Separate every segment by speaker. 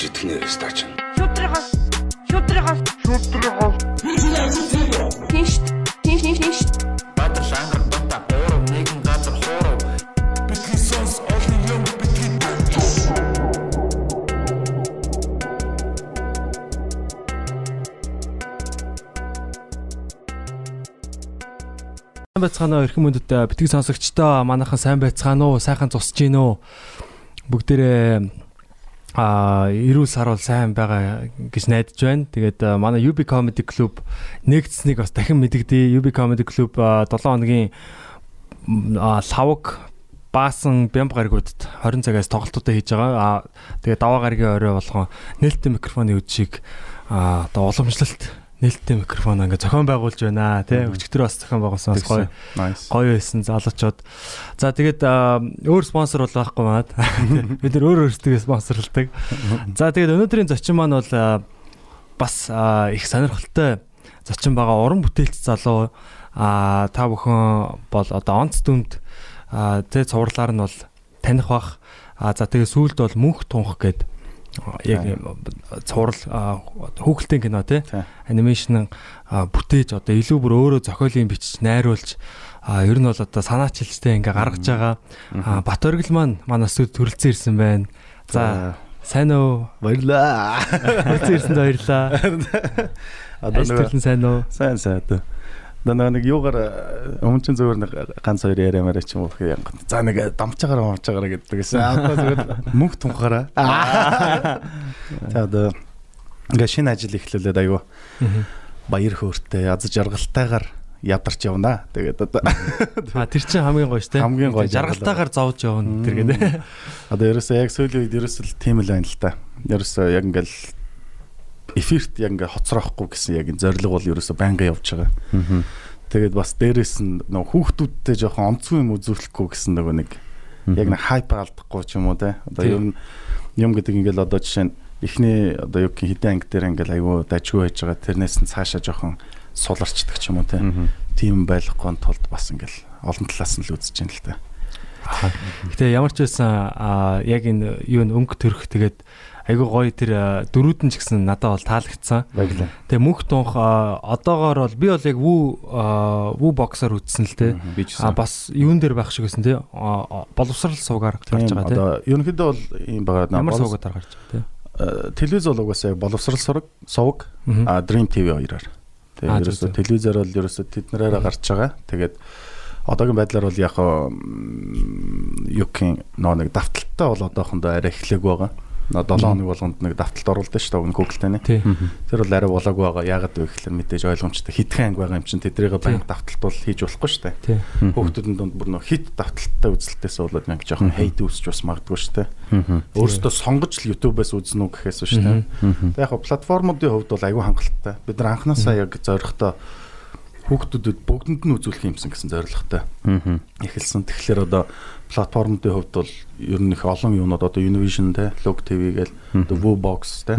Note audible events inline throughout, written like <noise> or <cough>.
Speaker 1: гэж итгэнэ стач.
Speaker 2: Шүтрихас. Шүтрихас. Шүтрихас. Тинш. Тинш тинш тинш.
Speaker 3: Баатар шангар бата оров нэгэн газар хооров. Бидний сонс олон юм бидний
Speaker 4: Сайн байцгаана уу эрхэм мөндөд битгий сонсогчдоо манайхан сайн байцгаана уу сайхан зусж гин үү бүгдээрээ а эрүүл сар бол сайн байгаа гэж найдаж байна. Тэгээд манай UB Comedy Club нэгдсэнийг бас дахин мэдэгдээ. UB Comedy Club 7 хоногийн лавг баасан бямб гаригуудад 20 цагаас тоглолтуудаа хийж байгаа. А тэгээд даваа гарагийн орой болгон нээлттэй микрофоны үдшийг одоо уламжлалт нээлттэй микрофон ингээ зохион байгуулж байна тий өчигдөр бас зохион байгуулсан бас гоё гоё байсан залуучууд. За тэгээд өөр спонсор бол байхгүй маад. <laughs> Бид нэр өөр өөрсдөө спонсорлдог. <laughs> За тэгээд өнөөдрийн зочин маань бол бас их сонирхолтой зочин байгаа уран бүтээлч залуу та бүхэн бол одоо онц дүнд тэ цувралаар нь бол таних бах. За тэгээд сүүлд бол мөнх тунх гэдэг яг цуврал хүүхэлдэйн кино тий анимашн бүтээж одоо илүү бүр өөрөө зохиолын бичиж найруулж ер нь бол одоо санаачилжтэй ингээ гаргаж байгаа бат оргил маань манай студ төрөлцөн ирсэн байна. За сайн уу?
Speaker 5: баярлаа.
Speaker 4: Төрөлцөн ирсэнд баярлаа. <laughs>
Speaker 5: Одоо нэг
Speaker 4: сайн уу?
Speaker 5: сайн сайн одоо. Одоо нэг юугаар өмнө чинь зөвөр нэг ганц хоёр яриамаар ч юм уу гэх юм. За нэг дамчаагаар дамчаагаар гэдэг гэсэн. Одоо зөвөр мөнх тунхаараа. Одоо ингээ шинэ ажил эхлүүлээд айгу баяр хөөртэй аз жаргалтайгаар ядарч явна. Тэгээд одоо <laughs>
Speaker 4: А тэр чинь хамгийн гоё шүү дээ.
Speaker 5: Хамгийн гоё
Speaker 4: жаргалтаагаар зовж явна тэр гэдэг.
Speaker 5: Одоо ерөөсөө яг сүүлийн үед ерөөсөө тийм л байна л та. Ерөөсөө яг ингээл эфирт яг ингээ хоцроохгүй гэсэн яг энэ зориг бол ерөөсөө байнга явж байгаа. Тэгээд бас дээрэс нь нөгөө хүүхдүүдтэй жоохон онцгүй юм үзүүлэхгүй гэсэн нөгөө нэг яг нэг хайп алдахгүй ч юм уу те. Одоо юм юм гэдэг ингээл одоо жишээ нь эхний одоо юу гэх хитэн анги дээр ингээл айгүй дажгүй байж байгаа тэрнээс нь цаашаа жоохон суларчдаг ч юм уу те. Тийм байхгүй тулд бас ингээл олон талаас нь л үзэж байна л та.
Speaker 4: Гэтэ ямар ч байсан яг энэ юу өнгө төрөх тэгээд айгүй гоё тэр дөрүүд нь ч гэсэн надад бол таалагдсан. Тэгээ мөнх тунх одоогоор бол би бол яг вүү вүү боксоор үтсэн л те. А бас юун дээр байх шиг байсан те. Боловсрал суугаар гарч байгаа те.
Speaker 5: Одоо ерөнхийдөө бол ийм байгаа
Speaker 4: Ямар
Speaker 5: боловс-
Speaker 4: суугаар гарч байгаа те.
Speaker 5: телевиз бол угаасаа боловсрал сураг сувг Dream TV хоёроор. Тэгээ ерөөсө телевизээр бол ерөөсө тэднэрээр гарч байгаа. Тэгээд одоогийн байдлаар бол яг юкин нөө нэг давталттай бол одоохондоо арай эхлэх байгаа. Нөө 7 хоног болгонд нэг давталт оруулдаг шүү дээ Google-тэй нэ. Тэр бол арай болоогүй байгаа. Яагаад вэ гэхээр мэдээж ойлгомжтой хитгэн анги байгаа юм чинь тэдрийг банк давталт бол хийж болохгүй шүү дээ. Хүүхдүүдэн донд бүр нөө хит давталттай үзэлтээс болоод нэг жоохон хейт үүсч бас магадгүй шүү дээ. Өөрөөсөө сонгож л YouTube-аас үзнэ үү гэхээс шүү дээ. Тэг яг платформуудын хувьд бол аюу хангалттай. Бид нар анханасаа яг зоригтой хүүхдүүдэд бүгдэнд нь үзүүлэх юмсан гэсэн зорилготой эхэлсэн. Тэгэхээр одоо платформуудын хувьд бол ер нь их олон юмнууд одоо Univision те, Log TV гээл одоо Woobox те.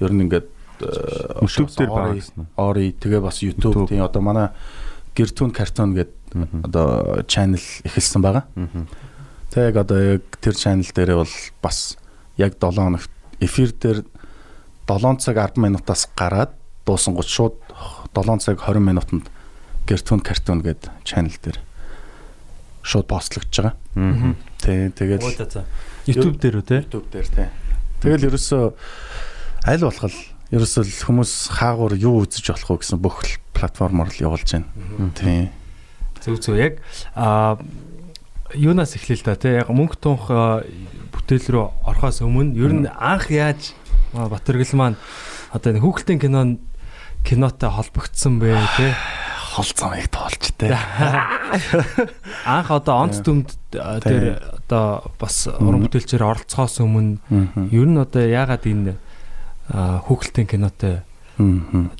Speaker 5: Ер нь ингээд э,
Speaker 6: YouTube дээр
Speaker 5: Ori-
Speaker 6: байгаа гэсэн?
Speaker 5: Ori тэгээ бас YouTube тийм одоо манай Гэртүүн картон гэдэг одоо channel эхэлсэн байгаа. Тэг одоо яг тэр channel дээрээ бол бас яг 7 хоногт эфир дээр 7 цаг 10 минутаас гараад дуусангууд шууд 7 цаг 20 минутанд Гэртүүн картон гэдэг channel дээр шууд постлогдож байгаа. Тэг
Speaker 4: за. YouTube дээр үү те.
Speaker 5: YouTube дээр тий. Тэгэл ерөөсөө аль болох л ерөөсөө хүмүүс хаагуур юу үзэж болох вэ гэсэн бүх л платформоор л явуулж байна. Тий.
Speaker 4: Зөв зөв яг а юунаас л да те. Яг мөнх тунх бүтээл рүү орохоос өмнө ер нь анх яаж Батэргэл маань одоо энэ хүүхэлдэйн кинон кинотой холбогдсон бэ те.
Speaker 5: Хол замыг тоолж тий. <laughs>
Speaker 4: Анх одоо онц дүмд тэр одоо бас уран бүтээлчээр оролцохоос өмнө ер нь одоо яагаад энэ а, хүүхэлдэйн кинотой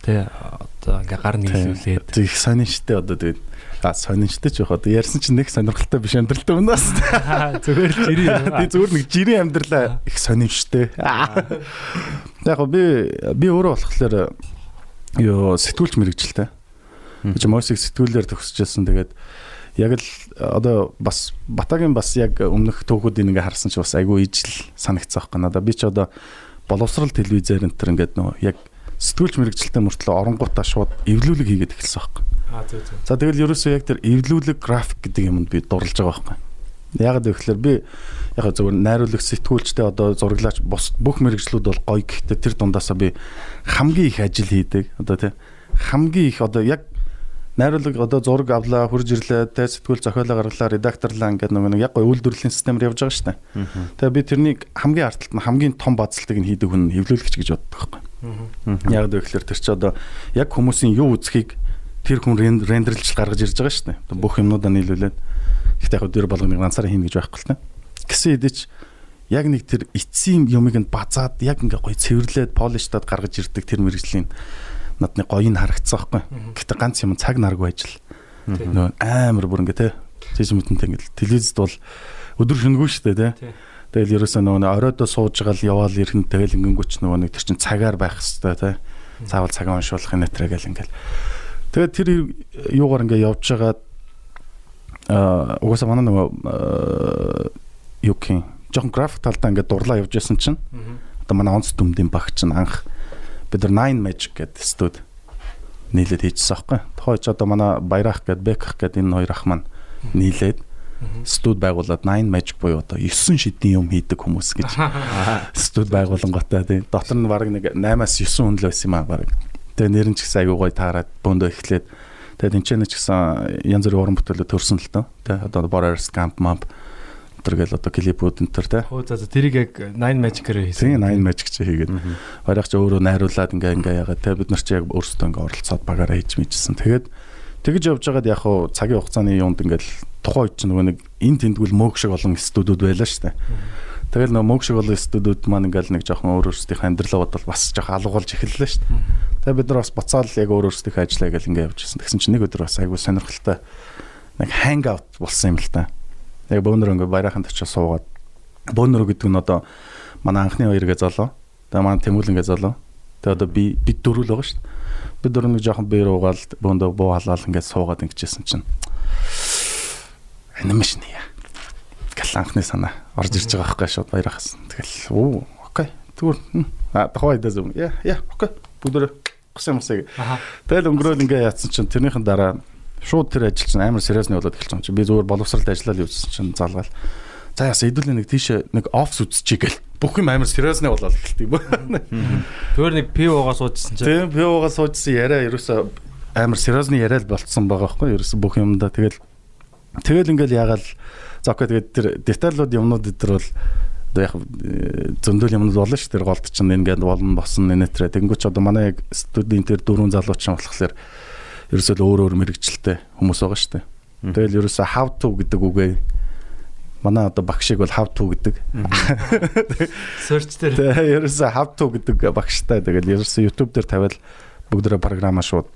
Speaker 4: те одоо ингээ гар нийлүүлээд.
Speaker 5: Их сонин штэ одоо тэгээд а сонин штэ ч яг одоо ярьсан чинь нэг сонирхолтой биш амьдралтай байна бас. <laughs>
Speaker 4: зүгээр л жирийн
Speaker 5: Тэг зүгээр нэг жирийн амьдралаа их сонин штэ. <laughs> Яг би би өөрөө болохоор ёо сэтгүүлч мэрэгчлээ. Чи мосик сэтгүүлээр төгсөжсэн тэгээд яг л одоо бас Батагийн бас яг өмнөх түүхүүдийг ингээ харсан чи бас айгүй ижил санагцсан байхгүй надаа. Би ч одоо боловсрал телевизээр энэ төр ингээд нөгөө яг сэтгүүлч мэрэгчлэлтэй мөртлөө оронгуудаа шууд эвлүүлэг хийгээд эхэлсэн байхгүй.
Speaker 4: Аа зөв зөв.
Speaker 5: За тэгэл ерөөсөө яг тэр эвлүүлэг график гэдэг юмд би дурлаж байгаа байхгүй. Ягаад гэвэл би яг зөвхөн найруулагч сэтгүүлчтэй одоо зураглаач бус бүх мэрэгжлүүд бол гоё гэхдээ тэр дундаасаа би хамгийн их ажил хийдэг. Одоо тий хамгийн их одоо яг найруулаг одоо зураг авлаа, хурж ирлээ, тэ сэтгүүл зохиолоо гаргалаа, редакторлаа ингээд нөгөө нэг яг гоё үйлдвэрлэлийн системээр явж байгаа шүү дээ. Тэгээ би тэрнийг хамгийн арталт нь хамгийн том бацалтыг нь хийдэг хүн эвлүүлэгч гэж боддог байхгүй. Яг гэвэл тэр чи одоо яг хүмүүсийн юу үзхийг тэр хүн рендерлж гаргаж ирж байгаа шүү дээ. Бүх юмнуудаа нийлүүлээд ихтэй яг дөр болгоныг ганцаараа хийнэ гэж байхгүй л та. Гэсэн хэдий яг нэг тэр эцсийн юмыг нь базаад яг ингээ гоё цэвэрлээд полиштад гаргаж ирдэг тэр мэрэгжлийн надны гоёг харагдсан байхгүй. Гэтэ ганц юм цаг наргүй ажил. Нөө амар бүр ингээ те. Жиж мэдэнтэй ингээ телевизэд бол өдөр шөнөгүй шүү дээ те. Тэгэл ерөөсөө нөгөө оройдоо сууж байгаа л яваал ирхэн тэгэл ингэнгүүч нөгөө нэг тэр чин цагаар байх хэвээр те. Заавал цагаа уншуулах юм нэтрэ гэл ингээл. Тэгээд тэр юугаар ингээ явж байгаа аа угаасаа манай нөгөө юу гэх жоохон график талдаа ингээ дурлаа явж байсан чинь одоо манай онц дүмдийн багч нь анх бид нар 9 magic гэдэг студ нийлээд хийчихсэн байхгүй. Тухайч одоо манай баярах гэдэг бэкх гэдэг энэ хоёр ах маань нийлээд студ байгуулад 9 magic буюу одоо 9 шидийн юм хийдэг хүмүүс гэж <laughs> студ байгуулангуудаа тийм дотор нь баг нэг 8-аас 9 хүн л байсан юм аа баг. Тэгээ нэр нь ч гэсэн аягүй гоё таарад бөөндөө эхлээд тэгээ тэнцэнэ ч гэсэн янз бүрийн уран бүтээлүүд төрсөн л тоо. Тэ одоо Border Scamp Map тэргээл одоо клипүүд энэ төр те.
Speaker 4: Хөө за тэрийг яг 9 magic-ээр
Speaker 5: хийсэн. Тийм 9 magic чи хийгээд. Барайх чи өөрөө найруулад ингээ ингээ ягаад те бид нар чи яг өөрсдөө ингээ оролцоод багаараа хийж мэдсэн. Тэгээд тэгж явж байгаад яг хуу цагийн хугацааны юунд ингээл тухайн үед чи нөгөө нэг эн тэмдгүүл мөөг шиг олон студиуд байлаа дээ. Тэгэл нөгөө мөөг шиг олон студиуд маань ингээл нэг жоохон өөр өөрсдийнх амьдралаа бодвол бас жоохон алгуулж эхэллээ дээ. Тэгээ бид нар бас буцаал яг өөр өөрсдийнхөө ажиллаа гэл ингээ явж ирсэн. Тэгсэн чинь нэг өдөр бас айгүй сонирхолтой нэг hang out болсон юм л та. Яг бөөнөр ингээ баяраханд очиж суугаад бөөнөр гэдэг нь одоо манай анхны хоёргээ залуу. Тэгээ манай Тэмүүлэнгээ залуу. Тэгээ одоо би бид дөрөв л байгаа шүү дээ. Бид дөрөв нэг жоохон биер уугаал бөөндөө буу халаал ингээ суугаад ингэжсэн чинь анимашн яа. Гэл анхны санаа орж ирж байгаа байхгүй шууд баярахаас. Тэгэл оо окей. Тэгвэр а даа зүм. Яа яа окей. Бүгдөө гусан юмсыг. Тэгэл өнгөрөөл ингээ яатсан чинь тэрнийхэн дараа шууд тэр ажил чинь амар сериусны болоод эхэлж байгаа юм чи. Би зүгээр боловсралд ажиллаад явсан чинь залгаал. За яс хэдүүлээ нэг тийш нэг офс үзчихье гэл. Бүх юм амар сериусны болоод эхэлт юм байна.
Speaker 4: Зүгээр нэг пивогоо суужсэн чинь
Speaker 5: тийм пивогоо суужсэн яриа ерөөсө амар сериусны яриа л болцсон байгаа байхгүй ерөөсө бүх юмдаа. Тэгэл тэгэл ингээл ягаал за окей тэгээд тэр деталлууд юмнууд дээр бол одоо яг зөндөл юмнууд болно шүү дээ. Голд чинь ингээд болно босон нэтрэ тэнгуүч одоо манай яг студент тэр дөрвөн залуу чинь болохоор ерөөсөө л өөр өөр мэрэгчлээ хүмүүс байгаа шүү дээ. Тэгэл ерөөсөө how to гэдэг үгээ манай одоо багшиг бол how to гэдэг.
Speaker 4: search дээр
Speaker 5: Тэгээ ерөөсөө how to гэдэг багштай тэгэл ерөөсөө YouTube дээр тавиал бүгдээрээ програмаа шууд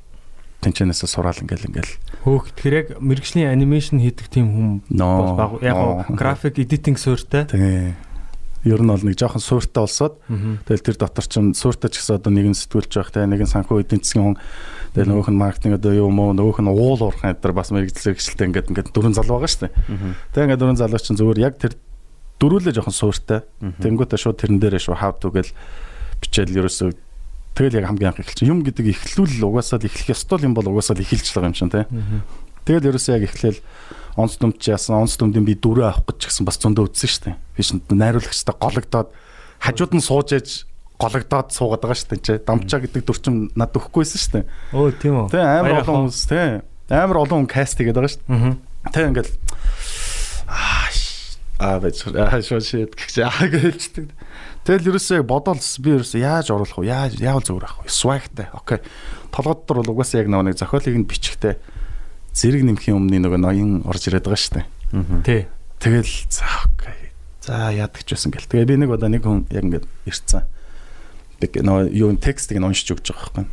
Speaker 5: тэнчэнээсээ сураал ингээл ингээл.
Speaker 4: Хөөх тэр яг мэрэгжлийн анимашн хийдэг тийм хүн бол баг яг график эдитинг суурьтай.
Speaker 5: Тэгээ ер нь бол нэг жоохон суурьтай болсоод тэгэл тэр дотор чинь суурьтай ч гэсэн одоо нэгэн сэтгүүлж байх те нэгэн санхүү эдийн засгийн хүн тэгэл нөгөөх нь маркетинг одоо юу мó нөгөөх нь уул уурхайн дээр бас мэрэгжил хэрэгжилтэй ингээд ингээд дөрвөн залуу байгаа шүү дээ. Тэгээ ингээд дөрвөн залуу чинь зүгээр яг тэр дөрүүлээ жоохон суурьтай. Тэнгүүтээ шууд тэрэн дээрээ шууд how to гэл бичээл ерөөсөө тэгэл яг хамгийн анх эхэлчих. Юм гэдэг эхлүүл угаасаа л эхлэх ёстой юм бол угаасаа л эхэлж байгаа юм шин те. Тэгэл ерөөсөө яг эхлээл онц дүмч яасан онц дүмдийн би дөрөв авах гэж гисэн бас зөндөө үтсэн шүү дээ. Би чинь найруулагчтай гологдоод хажууд нь сууж ээж гологдоод суугаад байгаа шүү дээ. Дамчаа гэдэг дүрчим над өгөхгүйсэн шүү дээ.
Speaker 4: Өө тийм үү.
Speaker 5: Тэ амар олон хүмүүс тэ амар олон хүн каст хийгээд байгаа шүү дээ. Тэ ингээл аа аа шоо шийд гэж гэлждэг. Тэгэл ерөөсөө бодоол би ерөөсөө яаж оруулах вэ? Яаж яавал зүгээр ах вэ? Swagтай. Окей. Толгойд дотор бол угаасаа яг нэг зохиолыг нь бичихтэй зэрэг нэмхийн өмнө нөгөө ноён орж ирээд байгаа шүү
Speaker 4: дээ. Тий.
Speaker 5: Тэгэл за окей. За яадаг ч байсан гэл. Тэгээ би нэг удаа нэг хүн яг ингээд ирцэн. Тэг нөгөө юу текстийг нь уншиж өгч байгаа байхгүй.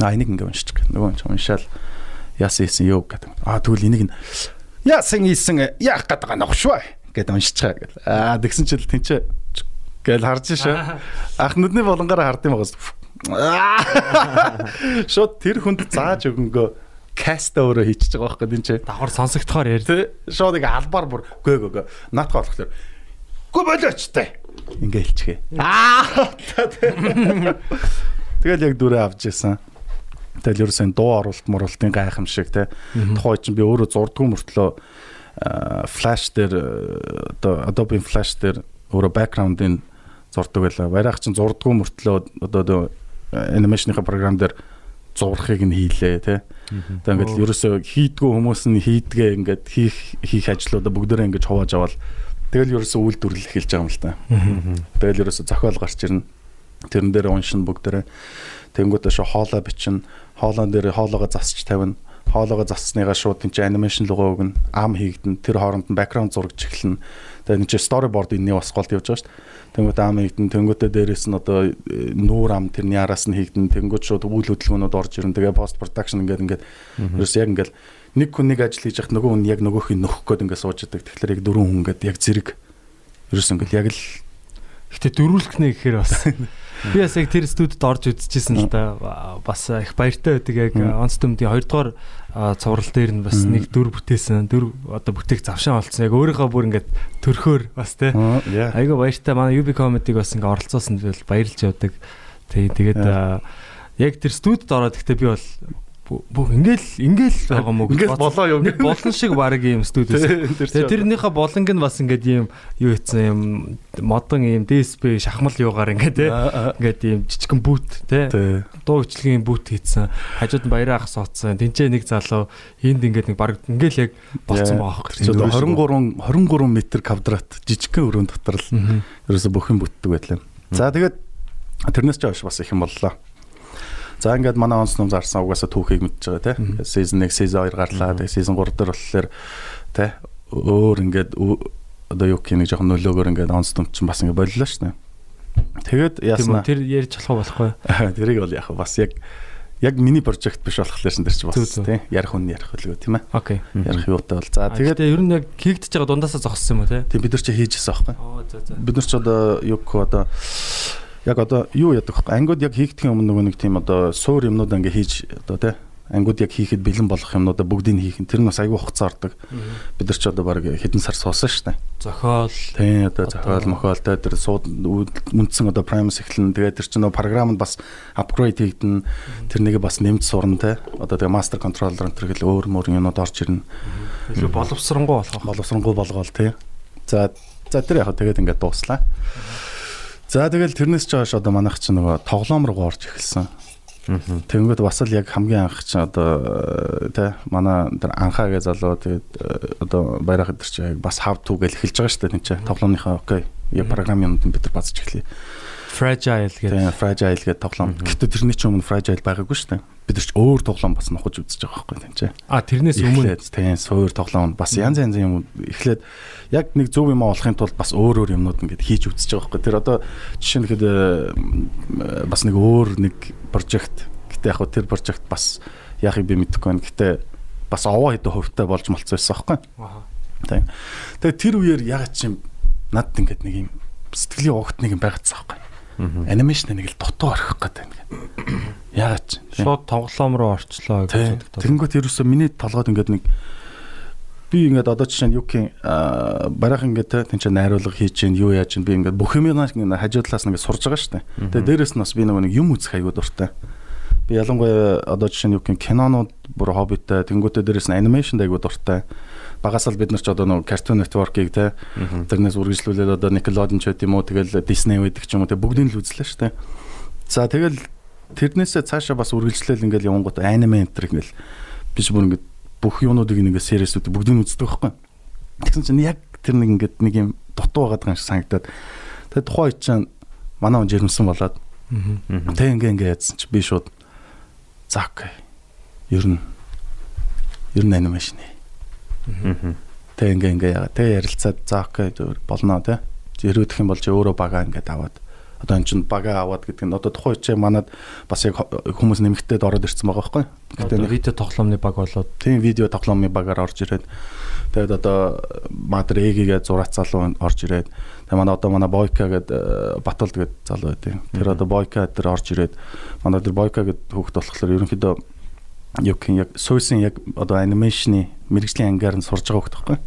Speaker 5: Аа энийг ингээд уншиж гэх. Нөгөө ч уншаал яасан ийсэн юу гэдэг. Аа тэгвэл энийг нь яасан ийсэн яах гээд байгаа нөх шүү гэд уншиж байгаа гэл. Аа тэгсэн чил тэнцээ гэл харж шээ. <laughs> Ах нүдний болонгоор хард юм байгаас. <laughs> Шот тэр хүнд зааж өгөнгөө каста өөрөө хийчихэж байгаа байхгүй энэ чи
Speaker 4: давхар сонсогдохоор
Speaker 5: тий шууд нэг албаар бүр гээ гээ гээ наатах болохоор гүй болооч таа ингээ хэлчихээ. Аа. Тэгэл яг дүрээ авч исэн. Тэгэл ерөөсөн дуу оруулалт муралтын гайхамшиг те. Тухай чинь би өөрөө зурдгүй мөртлөө флаш дээр одоо Adobe Flash дээр өөрөө бэкграундын зурдаг байлаа. Барайх чинь зурдгүй мөртлөө одоо анимашныхаа програм дээр зурхыг нь хийлээ тий. Одоо ингээд ерөөсөө хийдгүү хүмүүс нь хийдгээ ингээд хийх хийх ажлуудаа бүгдээрээ ингээд хувааж аваад тэгэл ерөөсөө үйлдвэрлэл эхэлж байгаа юм л та. Тэгэл ерөөсөө зохиол гарч ирнэ. Тэрэн дээр уншин бүгдээрээ тэнгуүтээ шо хоолоо бичнэ. Хоолоон дээр хоолоогоо засч тавина. Хоолоогоо зассныгаа шууд тийч анимашн руугаа өгнө. Ам хийгдэн. Тэр хооронд нь бэкграунд зурагч эхэлнэ. Тэгээд энэ чи storyboard энэний бас гол явж байгаа шүү дээ Тэнгүүт ам хийгдэн тэнгүүтээ дээрэс нь одоо э, нүүр ам тэрний араас нь хийгдэн тэнгүүт шууд үйл хөдөлгөөнүүд орж ирнэ. Тэгээ пост продакшн ингээд ингээд ерөөс яг ингээд нэг хүн нэг ажил хийж яхад нөгөө хүн яг нөгөөхийг нөхөх гээд ингээд сууж идэг. Тэгэхээр яг дөрвөн хүн ингээд яг зэрэг ерөөс ингээд яг л
Speaker 4: Гэтэ дөрүүлэх нэ гэхээр бас <laughs> би бас яг тэр студид орж үзчихсэн л да бас их баяртай байдаг яг онц төмдийн 2 дугаар цуврал дээр нь бас нэг дүр бүтээсэн. Дүр одоо бүтээх завшаан олцсон. Яг өөрийнхөө бүр ингээд төрхөөр бас тий. Айгаа баяртай манай UB comedy-г бас ингээд оролцуулсан бол баярлж явдаг. Тий тэгээд яг тэр студид ороод гэхдээ би бол бүх ингээл ингээл байгаа мөг
Speaker 5: ингээл болоо юм
Speaker 4: болон шиг баг юм студиэс. Тэрнийхээ болонг нь бас ингээд юм юу хийсэн юм модон юм DSP шахмал юугаар ингээд те ингээд юм жижигэн бүүт те дуу хөчлөгийн бүүт хийсэн. Хажууд нь баяраа ах суудсан. Тинчээ нэг залуу энд ингээд нэг баг ингээл яг болцсон байгаа хэрэг.
Speaker 5: 23 23 м квадрат жижигхэн өрөөнд дотор л ерөөсө бүх юм бүтдэг байлаа. За тэгээд тэрнээс ч хойш бас их юм боллоо. За ингээд манай онц ном зарсан угаасаа түүхийг мэдж байгаа тийм. Season 1, season 2 гарлаа. Тэгээ season 3 дээр болохоор тийм өөр ингээд одоо юу гэх нэг жоохон нөлөөгөөр ингээд онц ном чинь бас ингээд боллоо шүү дээ. Тэгээд яаснаа
Speaker 4: тэр ярьж болох болохгүй. <laughs>
Speaker 5: Тэрийг бол яг бас яг яг миний прожект биш болохоор шин тэр чи бас тийм ярих хүн ярих хөлгөө тийм ээ.
Speaker 4: Окей.
Speaker 5: Ярих юутай бол. За тэгээд
Speaker 4: ер нь яг хийгдэж байгаа дундаасаа зогссон юм уу. Тийм
Speaker 5: бид нар чи хийжсэн аахгүй.
Speaker 4: Оо за за.
Speaker 5: Бид нар ч одоо гэх одоо яг одоо юу яадаг вэ? Ангууд яг хийхдгийн өмнө нөгөө нэг тийм одоо суур юмнууд ингээ хийж одоо тий ангууд яг хийхэд бэлэн болох юмнуудаа бүгдийг хийх нь тэр нь бас айгүй хугацаа ордог. Бид нар ч одоо баг хэдэн сар суусан шүү дээ.
Speaker 4: Зохиол.
Speaker 5: Тий одоо зохиол мохиолтой тэр сууд үндсэн одоо Primus эхлэн тэгээд тэр чинь нөгөө програмд бас апгрейд хийгдэн тэр нэгэ бас нэмж сурна тий. Одоо тэгээ master controller энэ гэл өөр мөр юмнууд орж ирнэ.
Speaker 4: Илүү боловсронгуй болох.
Speaker 5: Боловсронгуй болгоол тий. За за тэр яг тэгээд ингээд дууслаа. За тэгэл тэрнээс ч хойш одоо манайх чинь нөгөө тоглоом руу орж эхэлсэн. Тэнгүүд бас л яг хамгийн анх чинь одоо тэ манай тэр анхаагээ залуу тэгээд одоо байрах өдр чи бас to гэл эхэлж байгаа шүү дээ тийм чи тоглоомынхаа окей яг програмын юмд бид нар базж эхлэе.
Speaker 4: Fragile гэдэг.
Speaker 5: Тийм fragile гэдэг тоглоом. Гэтэ тэрний ч өмнө fragile байгаагүй шүү дээ бид нар ч өөр тоглоом бас нохож үзэж байгаа байхгүй тийм чи.
Speaker 4: А тэрнээс өмнө
Speaker 5: тийм суур тоглоом бас янз янзын юм эхлээд яг нэг зөв юм олохын тулд бас өөр өөр юмнууд ингээд хийж үзэж байгаа байхгүй. Тэр одоо жишээ нь хэд бас нэг өөр нэг прожект гэтээ яг тэр прожект бас яахыг би мэдэхгүй байна. Гэтээ бас овоо хэдэн хувьтай болж малцсан байсан байхгүй. Аа. Тийм. Тэгээ тэр үеэр яг чим надд ингээд нэг юм сэтгэлийн огт нэг юм байгаадсан байхгүй анимашн нэг л дутуу орхих гэдэг юм. Яагаад ч
Speaker 4: шууд тоглоом руу орчлоо
Speaker 5: гэж боддог. Тэнгүүт ерөөсөө миний толгойд ингээд нэг би ингээд одоо жишээ нь юу гэх барах ингээд тэн чинь найруулга хийж чинь юу яаж чинь би ингээд бүх юм ингээд хажуу талаас нь ингээд сурж байгаа шүү дээ. Тэгээ дээрэс нь бас би нэг юм үзэх аягүй дуртай. Би ялангуяа одоо жишээ нь гэх кинонууд бүр хоббитай тэнгүүтээ дээрэс нь анимашнд аягүй дуртай багаас л бид нар ч одоо нөгөө Cartoon Network-ыг те тэрнээс үргэлжлүүлээд одоо Nickelodeon ч гэдэм үү тэгэл Disney байдаг ч юм уу те бүгдийг л үзлээ шүү дээ. За тэгэл тэрнээсээ цаашаа бас үргэлжлээл ингээл явангууд аниме энтер ингээл биш бүр ингээд бүх юунуудыг ингээд сериэсүүд бүгдийг үздэг байхгүй. Тэгсэн чинь яг тэр нэг ингээд нэг юм дутуу байгаад байгаа юм шиг санагдаад. Тэгээ тухайн үед чинь манай хүн жирэмсэн болоод тэг ингээ ингээ яадсан чи би шууд за окей. Ер нь ер нь анимашн ээ Тэг ингээ ингээ яагаад тэг ярилцаад за окей болно те. Хэрвэдэх юм бол чи өөрөө бага ингээд аваад. Одоо эн чин бага аваад гэдэг нь одоо тухайн үчи манад бас яг хүмүүс нэмэгдээд ороод ирсэн байгаа байхгүй.
Speaker 4: Гэтэ видео тоглоомны баг болоод.
Speaker 5: Тийм видео тоглоомны багаар орж ирээд. Тэгээд одоо Мадр Эгийн зураац залуу орж ирээд. Тэгээд манай одоо манай Бойка гэдэг Батулд гэдэг залуу байдیں۔ Тэр одоо Бойка дээр орж ирээд. Манай тэр Бойка гэдэг хүүхд болохоор ерөнхийдөө юм яг суусын яг одоо анимашны мэрэгжлийн ангаар нь сурж байгаа хөөх тоххой.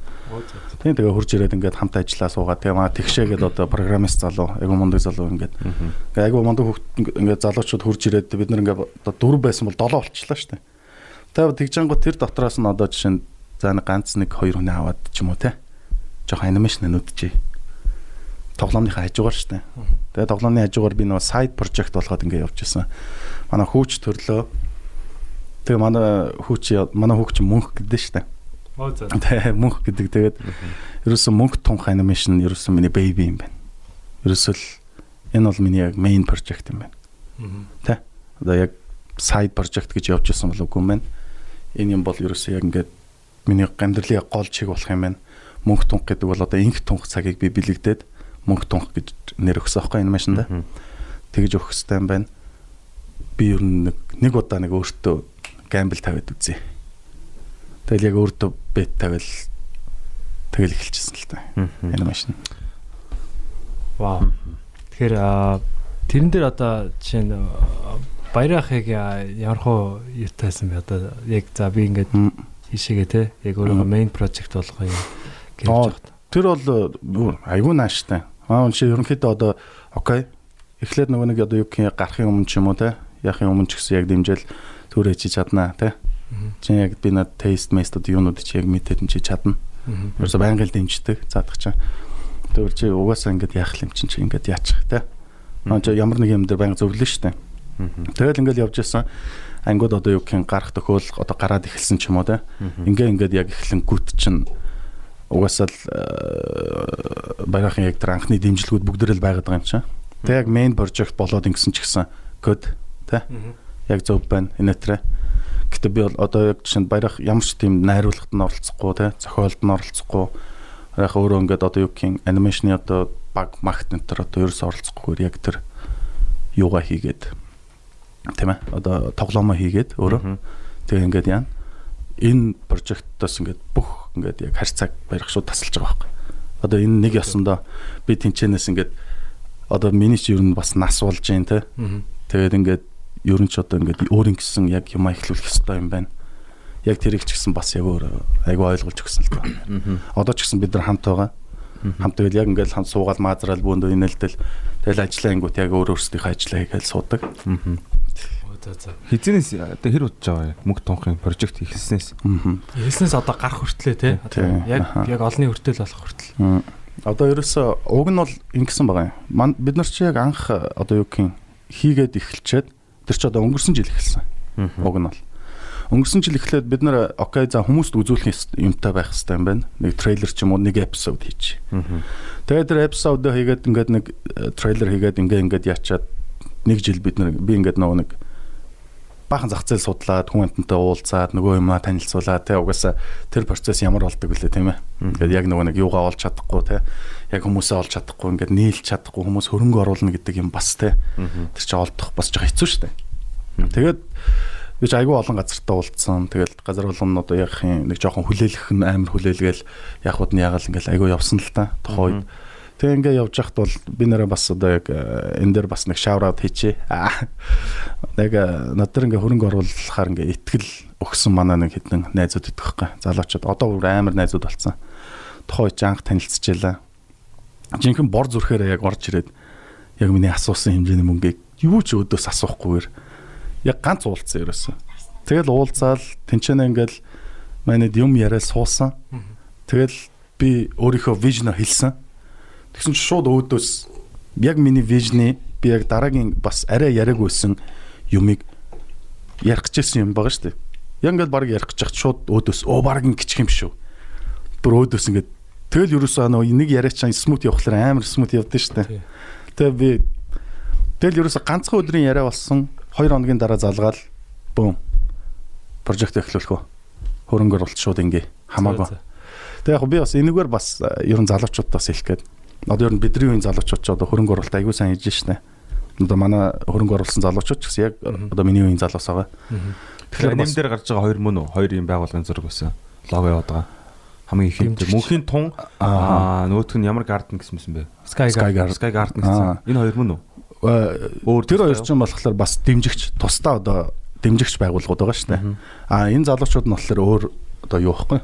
Speaker 5: Тийм тэгээ хурж ирээд ингээд хамт ажиллаа суугаад тэгээ маа тэгшээгээд одоо программист залуу айгу мундаг залуу ингээд ингээд айгу мундаг хүүхд ингээд залуучууд хурж ирээд бид нар ингээд одоо дөрв байсан бол долоо болчихлоо шүү дээ. Тэгээ тэгжэнгу тэр дотроос нь одоо жишээ нь за нэг ганц нэг хоёр хүн аваад ч юм уу те. Жохоо анимашн нүдчээ. Тоглоомныхаа хажуугаар дээ. Тэгээ тоглоомны хажуугаар би нөгөө сайд прожект болгоод ингээд явж исэн. Манай хүүч төрлөө. Тэгээ манай хүүч манай хүүч мөнх гэдэг шүү дээ
Speaker 4: Оо за.
Speaker 5: Тэгээ мөнх гэдэг тэгээд ерөөсөн мөнх тунх анимашн ерөөсөн миний baby юм байна. Ерөөсөл энэ бол миний яг main project юм байна. Тэ. Одоо яг side project гэж явж исэн бол үгүй юм байна. Энэ юм бол ерөөсөө яг ингээд миний амьдралын гол чиг болох юм байна. Мөнх тунх гэдэг бол одоо инх тунх цагийг би бэлэгдээд мөнх тунх гэж нэр өгсөн аахгүй анимашнда. Тэгж өгөх хэрэгтэй юм байна. Би ер нь нэг нэг удаа нэг өөртөө гамбл тавиад үзье Тэгэл яг өөртөө бет тавил тэгэл эхэлчихсэн л та. Анимашн.
Speaker 4: Вау. Тэгэхээр тэрэн дээр одоо жишээ нь баярахыг ямар хөө ютайсан бэ одоо яг за би ингээд хийшээгээ те яг өөрөө project болгоо юм гэж байна.
Speaker 5: Тэр бол айгүй нааштай. Аа энэ ерөнхийдөө одоо окей. Эхлээд нөгөө нэг одоо юу гэх гарахын өмнө ч юм уу те яахын өмнө ч гэсэн яг дэмжээл төрөө хийж чаднаа те Чи яг би над тест местод юунууд чи яг мэдээд чи чадна. Ерөөсө байнгын дэмждэг заадах чинь. Тэр чи угаасаа ингээд яах юм чинь чи ингээд яачих те. Аа чи ямар нэг юм дээр байнга зөвлөн штэ. Тэгэл ингээд явж исэн ангууд одоо юу гэх гарах төхөөл одоо гараад эхэлсэн ч юм уу те. Ингээ ингээд яг эхлэн гүт чинь угаасаа л баярхан яг тэр анхны дэмжлэгүүд бүгдээрэл байгаад байгаа юм чинь. Тэг яг main project болоод ингэсэн ч гэсэн код те. Яг зөв байна. Инээтрэ Гэтэ би бол одоо яг жишээнд баярах ямар ч тийм найруулгад нь оролцохгүй те зохиолд нь оролцохгүй. Яг өөрөө ингээд одоо юу гэх юм анимашны одоо баг магт нэтер одоо ерөөс оролцохгүйгээр яг тэр юугаа хийгээд тийм ээ одоо тоглоомоо хийгээд өөрөө. Тэгээ ингээд яана. Энэ прожектоос ингээд бүх ингээд яг харьцааг барих шууд тасалж байгаа байхгүй. Одоо энэ нэг ясандаа би тэнчэнээс ингээд одоо миний ч ер нь бас нас болж जैन те. Тэгээд ингээд ер нь ч одоо ингээд өөрийн гэсэн яг юм ихлүүлэх хэрэгтэй юм байна. Яг тэрийг ч гэсэн бас яг өөр айгу ойлгуулж өгсөн л та. Одоо ч гэсэн бид нар хамт байгаа. Хамт тэгэл яг ингээд хамт суугаал маазраал бөөндөө инээлтэл тэгэл ажиллаа ингүүт яг өөр өөрсдийнхөө ажиллаа хийгээл суудаг.
Speaker 1: Хизэнээс одоо хэр удаж байгаа мөнгө тонхын прожект хийхснээс.
Speaker 4: Эхлснээс одоо гарах хүртлээ те. Яг яг олонний хүртэл болох хүртэл.
Speaker 5: Одоо ерөөсө уг нь бол ингэсэн байгаа юм. Бид нар чи яг анх одоо юу гэх юм хийгээд эхэлчээд Тэр ч одоо өнгөрсөн жил эхэлсэн. Уг нь бол. Өнгөрсөн жил эхлээд бид нэр окей за хүмүүст үзүүлэх юмтай байх хэрэгтэй юм байна. Нэг трейлер ч юм уу нэг эпизод хийчих. Тэгээд тэр эпизод хийгээд ингээд нэг трейлер хийгээд ингээ ингээд ячаад нэг жил бид нар би ингээд нөгөө нэг баахан зах зээл судлаад хүн амтантай уулзаад нөгөө юмаа танилцуулаад те угаасаа тэр процесс ямар болдог вүлээ тийм ээ. Ингээд яг нөгөө нэг юугаа олж чадахгүй те яг хүмүүсээ олж чадахгүй ингээд нийлж чадахгүй хүмүүс хөрөнгө оруулна гэдэг юм бас те. Тэр чинь олдох бас жоо хэцүү дээ. Тэгээд би ч айгүй олон газартаа уулзсан. Тэгэл газар болгоно одоо яг нэг жоохон хүлээлгэх нь амар хүлээлгээл яхууд нь ягаал ингээд айгүй явсан л та. Тухайд Тэгээ ингээ явж байхад бол би нэрээ бас одоо яг э, энэ дээр бас нэг out хийчээ. Нэг э, надад ингээ хөрөнгө оруулахаар ингээ итгэл өгсөн манай нэг хэдэн найзууд идэх байхгүй. Залуучууд одоо бүр амар найзууд болсон. Тухайн үед анх танилцчихлаа. Жинхэнэ бор зүрхээрээ яг орж ирээд яг миний асуусан хэмжээний мөнгийг юу ч өдөөс асуухгүйгээр яг ганц уулзсан ерөөсөн. Тэгэл уулзаал тэнчэнэ ингээл манайд юм яриад суусан. Тэгэл би өөрийнхөө вижноо хэлсэн Тэгсэн чинь шууд өөдөөс яг миний вижны би яг дараагийн бас арай яриагүйсэн юмыг ярих гэжсэн юм байгаа шүү дээ. Яг ингээд баг ярих гэж шууд өөдөөс оо баг ин гिचх юм шүү. Бүр өөдөөс ингээд тэгэл ерөөсөө нөө нэг яриач чам смут явахлаар амар смут явдсан шүү дээ. Тэгээ би тэгэл ерөөсөө ганцхан өдрийн яриа болсон 2 хоногийн дараа залгаал бүүм прожект эхлүүлэх үү. Хөрөнгө оруулалт шууд ингээ хамаагүй. Тэгээ яг би бас энэгээр бас ер нь залуучуудаас хэлэх гээд одоо ер нь бидний үеийн залуучууд ч одоо хөрөнгө оруулалт аягүй сайн хийж штэ. Одоо манай хөрөнгө оруулсан залуучууд ч гэсэн яг одоо миний үеийн залуус байгаа.
Speaker 1: Тэгэхээр нэм дээр гарч байгаа хоёр мөн үү? Хоёр юм байгуулгын зураг байсан. Лого яваад байгаа. Хамгийн их юм. Мөнхийн тун аа нөгөөх нь ямар гарден гэсэн юм бэ?
Speaker 4: Sky Garden.
Speaker 1: Sky Garden гэсэн. Энэ хоёр мөн үү?
Speaker 5: Өөр тэр хоёр ч юм болохоор бас дэмжигч тусдаа одоо дэмжигч байгууллагууд байгаа шүү дээ. Аа энэ залуучууд нь болохоор өөр одоо юу вэ?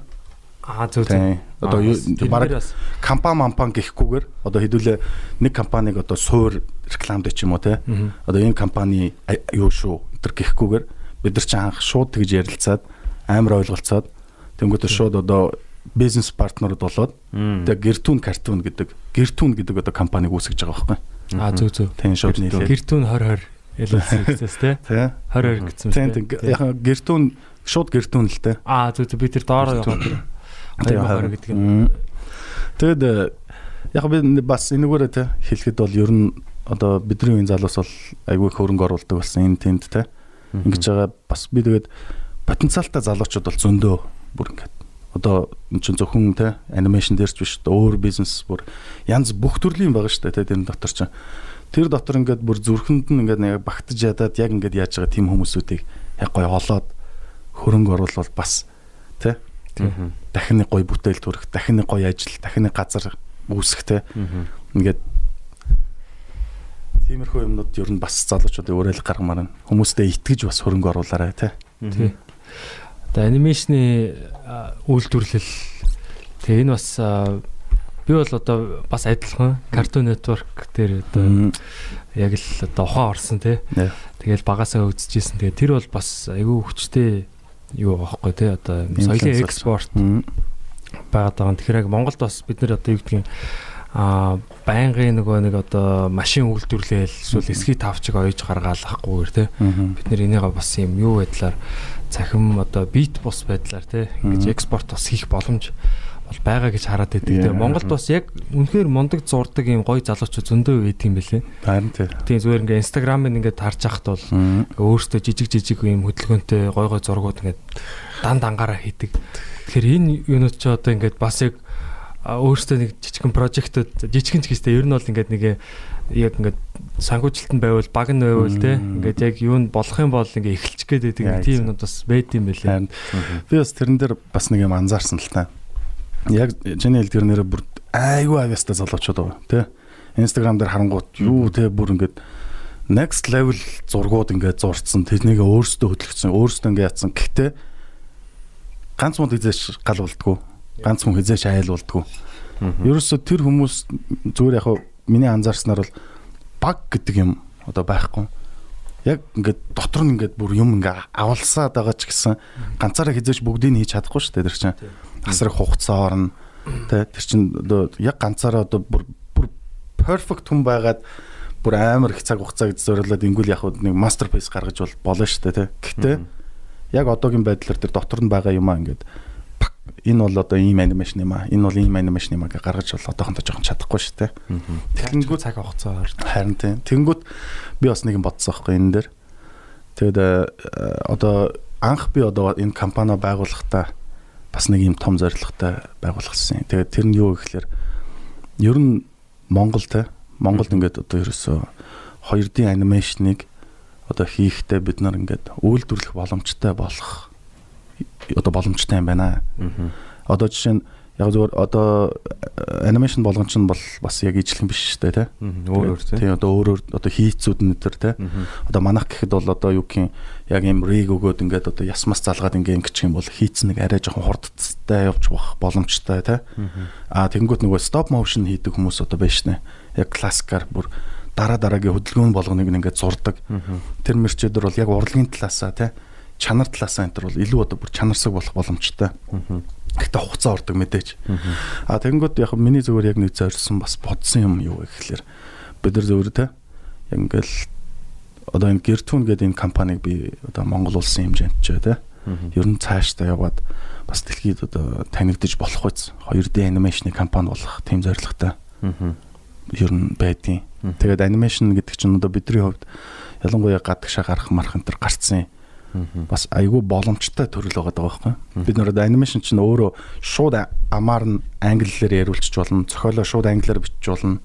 Speaker 4: Аа зөв зөв.
Speaker 5: Одоо бараг компани мампан гэхгүйгээр одоо хэдүүлээ нэг компаниг одоо суур рекламд ч юм уу те. Одоо энэ компани юу шүү тэр гэхгүйгээр бид нар ч анх шууд тэгж ярилцаад амар ойлголцоод тэнгуүтээ шууд одоо бизнес партнерууд болоод тэгээ гэртүүн картун гэдэг гэртүүн гэдэг одоо компаниг үүсгэж байгаа байхгүй.
Speaker 4: Аа зөв зөв. <laughs>
Speaker 5: Тийм шууд нийлээ.
Speaker 4: Гэртүүн 20 20 LLC гэжээс те.
Speaker 5: Тий.
Speaker 4: 20 гэсэн мэт.
Speaker 5: тийм яг гэртүүн шууд гэртүүн л те.
Speaker 4: Аа зөв зөв би тэр доороо яваад тэр 20 гэдэг нь.
Speaker 5: Тэгэд э, яг би бас энэгээрээ те хэлэхэд бол ер нь одоо бидний үеийн залуус бол айгүй хөрөнгө оруулдаг болсон энэ тэнд те. Ингэж байгаа бас би тэгээд потенциалтай залуучууд бол зөндөө бүр ингээд одоо эн чинь зөвхөн те анимашн дээрч биш одоо өөр бизнес бүр янз бүх төрлийн байгаа шүү дээ те тэр дотор чинь тэр дотор ингээд бүр зүрхэнд нь ингээд нэг багтаж ядаад яг ингээд яаж байгаа тийм хүмүүсүүдийг яг гоё олоод хөрөнгө оруулал бас те дахин нэг гоё бүтээл төрөх, дахин нэг гоё ажил, дахин нэг газар үүсэх те. Ингээд тиймэрхүү юмнууд ер нь бас залуучуудын уриалга гаргамаар байна. Хүмүүстэй итгэж бас хөрөнгө оруулаарай те.
Speaker 4: Тий. Одоо анимашны үйлдвэрлэл тэгээ энэ бас би бол одоо бас адилхан Cartoon Network дээр одоо яг л одоо ухаан орсон тий. Тэгэл багасаа үзчихсэн. Тэгээ тэр бол бас айгүй хүчтэй юу аахгүй тий одоо соёлын экспорт байгаад байгаа. Тэгэхээр яг Монголд бас бид нэр одоо юу гэдгийг а байнгын нөгөө нэг одоо машин үйлдвэрлээл эсвэл эсхий тавчиг оёж гаргаал ахгүйгээр тий
Speaker 5: Мгм.
Speaker 4: бид нэр энийгээ бас юм юу байдлаар цахим одоо бит бус байдлаар тий ингэж экспорт бас хийх боломж бол байгаа гэж хараад байдаг. Тэгээ Монголд бас яг үнэхээр мундаг зурдаг юм гоё залуучууд зөндөө байдаг юм билээ.
Speaker 5: Харин тий.
Speaker 4: Тийм зүгээр ингээ инстаграмыг ингээ харж ахт бол өөртөө жижиг жижиг юм хөдөлгөөнтэй гой гой зургууд ингээ дан дангаараа хийдэг. Тэгэхээр энэ юунууд ч одоо ингээ бас яг а, өөртөө нэг жижигхэн прожектууд жижигхэн ч гэжтэй ер нь бол ингээд нэг яг ингээд сангуучлалтанд байвал баг нь байвал те ингээд яг юу нь болох юм бол ингээ эхэлчих гээд байдаг тийм юмуд бас байд юм байлээ.
Speaker 5: Би бас тэрэн дээр бас нэг юм анзаарсан л та. Яг чиний хэлдгэр нэрээ бүр айгүй авьяастай залуучууд байгаа тий. Instagram дээр харангуут юу те бүр ингээд next level зургууд ингээд зурцсан тэрнийг өөрсдөө хөдөлгөсөн өөрсдөө ингээд ятсан гэхдээ ганц мод хизээш гал болдгоо ганц хүн хизээш айл болдгоо ерөөсө тэр хүмүүс зүгээр яг миний анзаарснаар бол баг гэдэг юм одоо байхгүй. Яг ингээд дотор нь ингээд бүр юм ингээ авалсаад байгаа ч гэсэн ганцаараа хизээш бүгдийг нь хийж чадахгүй шүү дээ тэр чинь. Асар их хугацаа орно тэ тэр чинь одоо яг ганцаараа одоо бүр perfect хүн байгаад бүр амар их цаг хугацаа гэж зориулаад ингүүл яг нэг masterpiece гаргаж бол болно шүү дээ тэ. Гэхдээ яг одоогийн байдлаар тэр дотор нь байгаа юмаа ингээд энэ бол одоо ийм анимашн юм аа энэ бол ийм анимашн юм аа гэж гаргаж бол одоохондоо жоохон чадахгүй шүү дээ
Speaker 4: Тэгэнгүүт цаг хугацаа орж.
Speaker 5: Харин тийм. Тэнгүүт би бас нэг юм бодсон байхгүй энэ дээр. Тэгэд э, одоо анх би одоо энэ компани байгуулахдаа бас нэг юм том зорилготой байгуулсан. Тэгээд тэр нь юу гэхээр ер нь Монгол те Монголд ингээд одоо ерөөсөө 2D анимашныг одоо хийхдээ бид нар ингээд үйлдвэрлэх боломжтой болох одоо боломжтой юм байна. Одоо жишээ нь яг зөвөр одоо анимашн болгон ч бол бас яг ижлэх юм биш шүү дээ те.
Speaker 1: Өөр өөр тий.
Speaker 5: Тийм одоо өөрөөр одоо хийцүүд нь өдр те. Одоо манах гэхэд бол одоо юу гэх юм яг юм риг өгөөд ингээд одоо ясмас залгаад ингээд ингэчих юм бол хийц нэг арай жоохон хурдтай явж бах боломжтой те. Аа тэгэнгүүт нөгөө стоп моушн хийдэг хүмүүс одоо байна шнэ. Яг классикаар бүр дараа дараагийн хөдөлгөөн болгоныг ингээд зурдаг. Тэр мэрчүүдэр бол яг урлагийн талаасаа те чанар талаасаа энэ төр бол илүү одоо бүр чанарсаг болох боломжтой. Гэхдээ хугацаа ордог мэдээж. А тэгэнгүүт яг миний зөвөр яг нэг зорьсон бас бодсон юм юу гэхэлэр бид нар зөвөр те яг ингээл одоо энэ Гертүүн гэдэг энэ компанийг би одоо Монгол улсын хэмжээнд ч те ер нь цаашдаа яваад бас дэлхийд одоо танигдж болох үз 2D анимашны компани болох тийм зорилготой ер нь байдیں۔ Тэгээд анимашн гэдэг чинь одоо бидний хувьд ялангуяа гадагшаа гарах марх энэ төр гарцсан бас айгүй боломжтой төрөл байгаа даа байхгүй. Бид одоо анимашн чинь өөрөө шууд амаар нь англиар яриулчих болно, зохиолоо шууд англиар бичиж болно.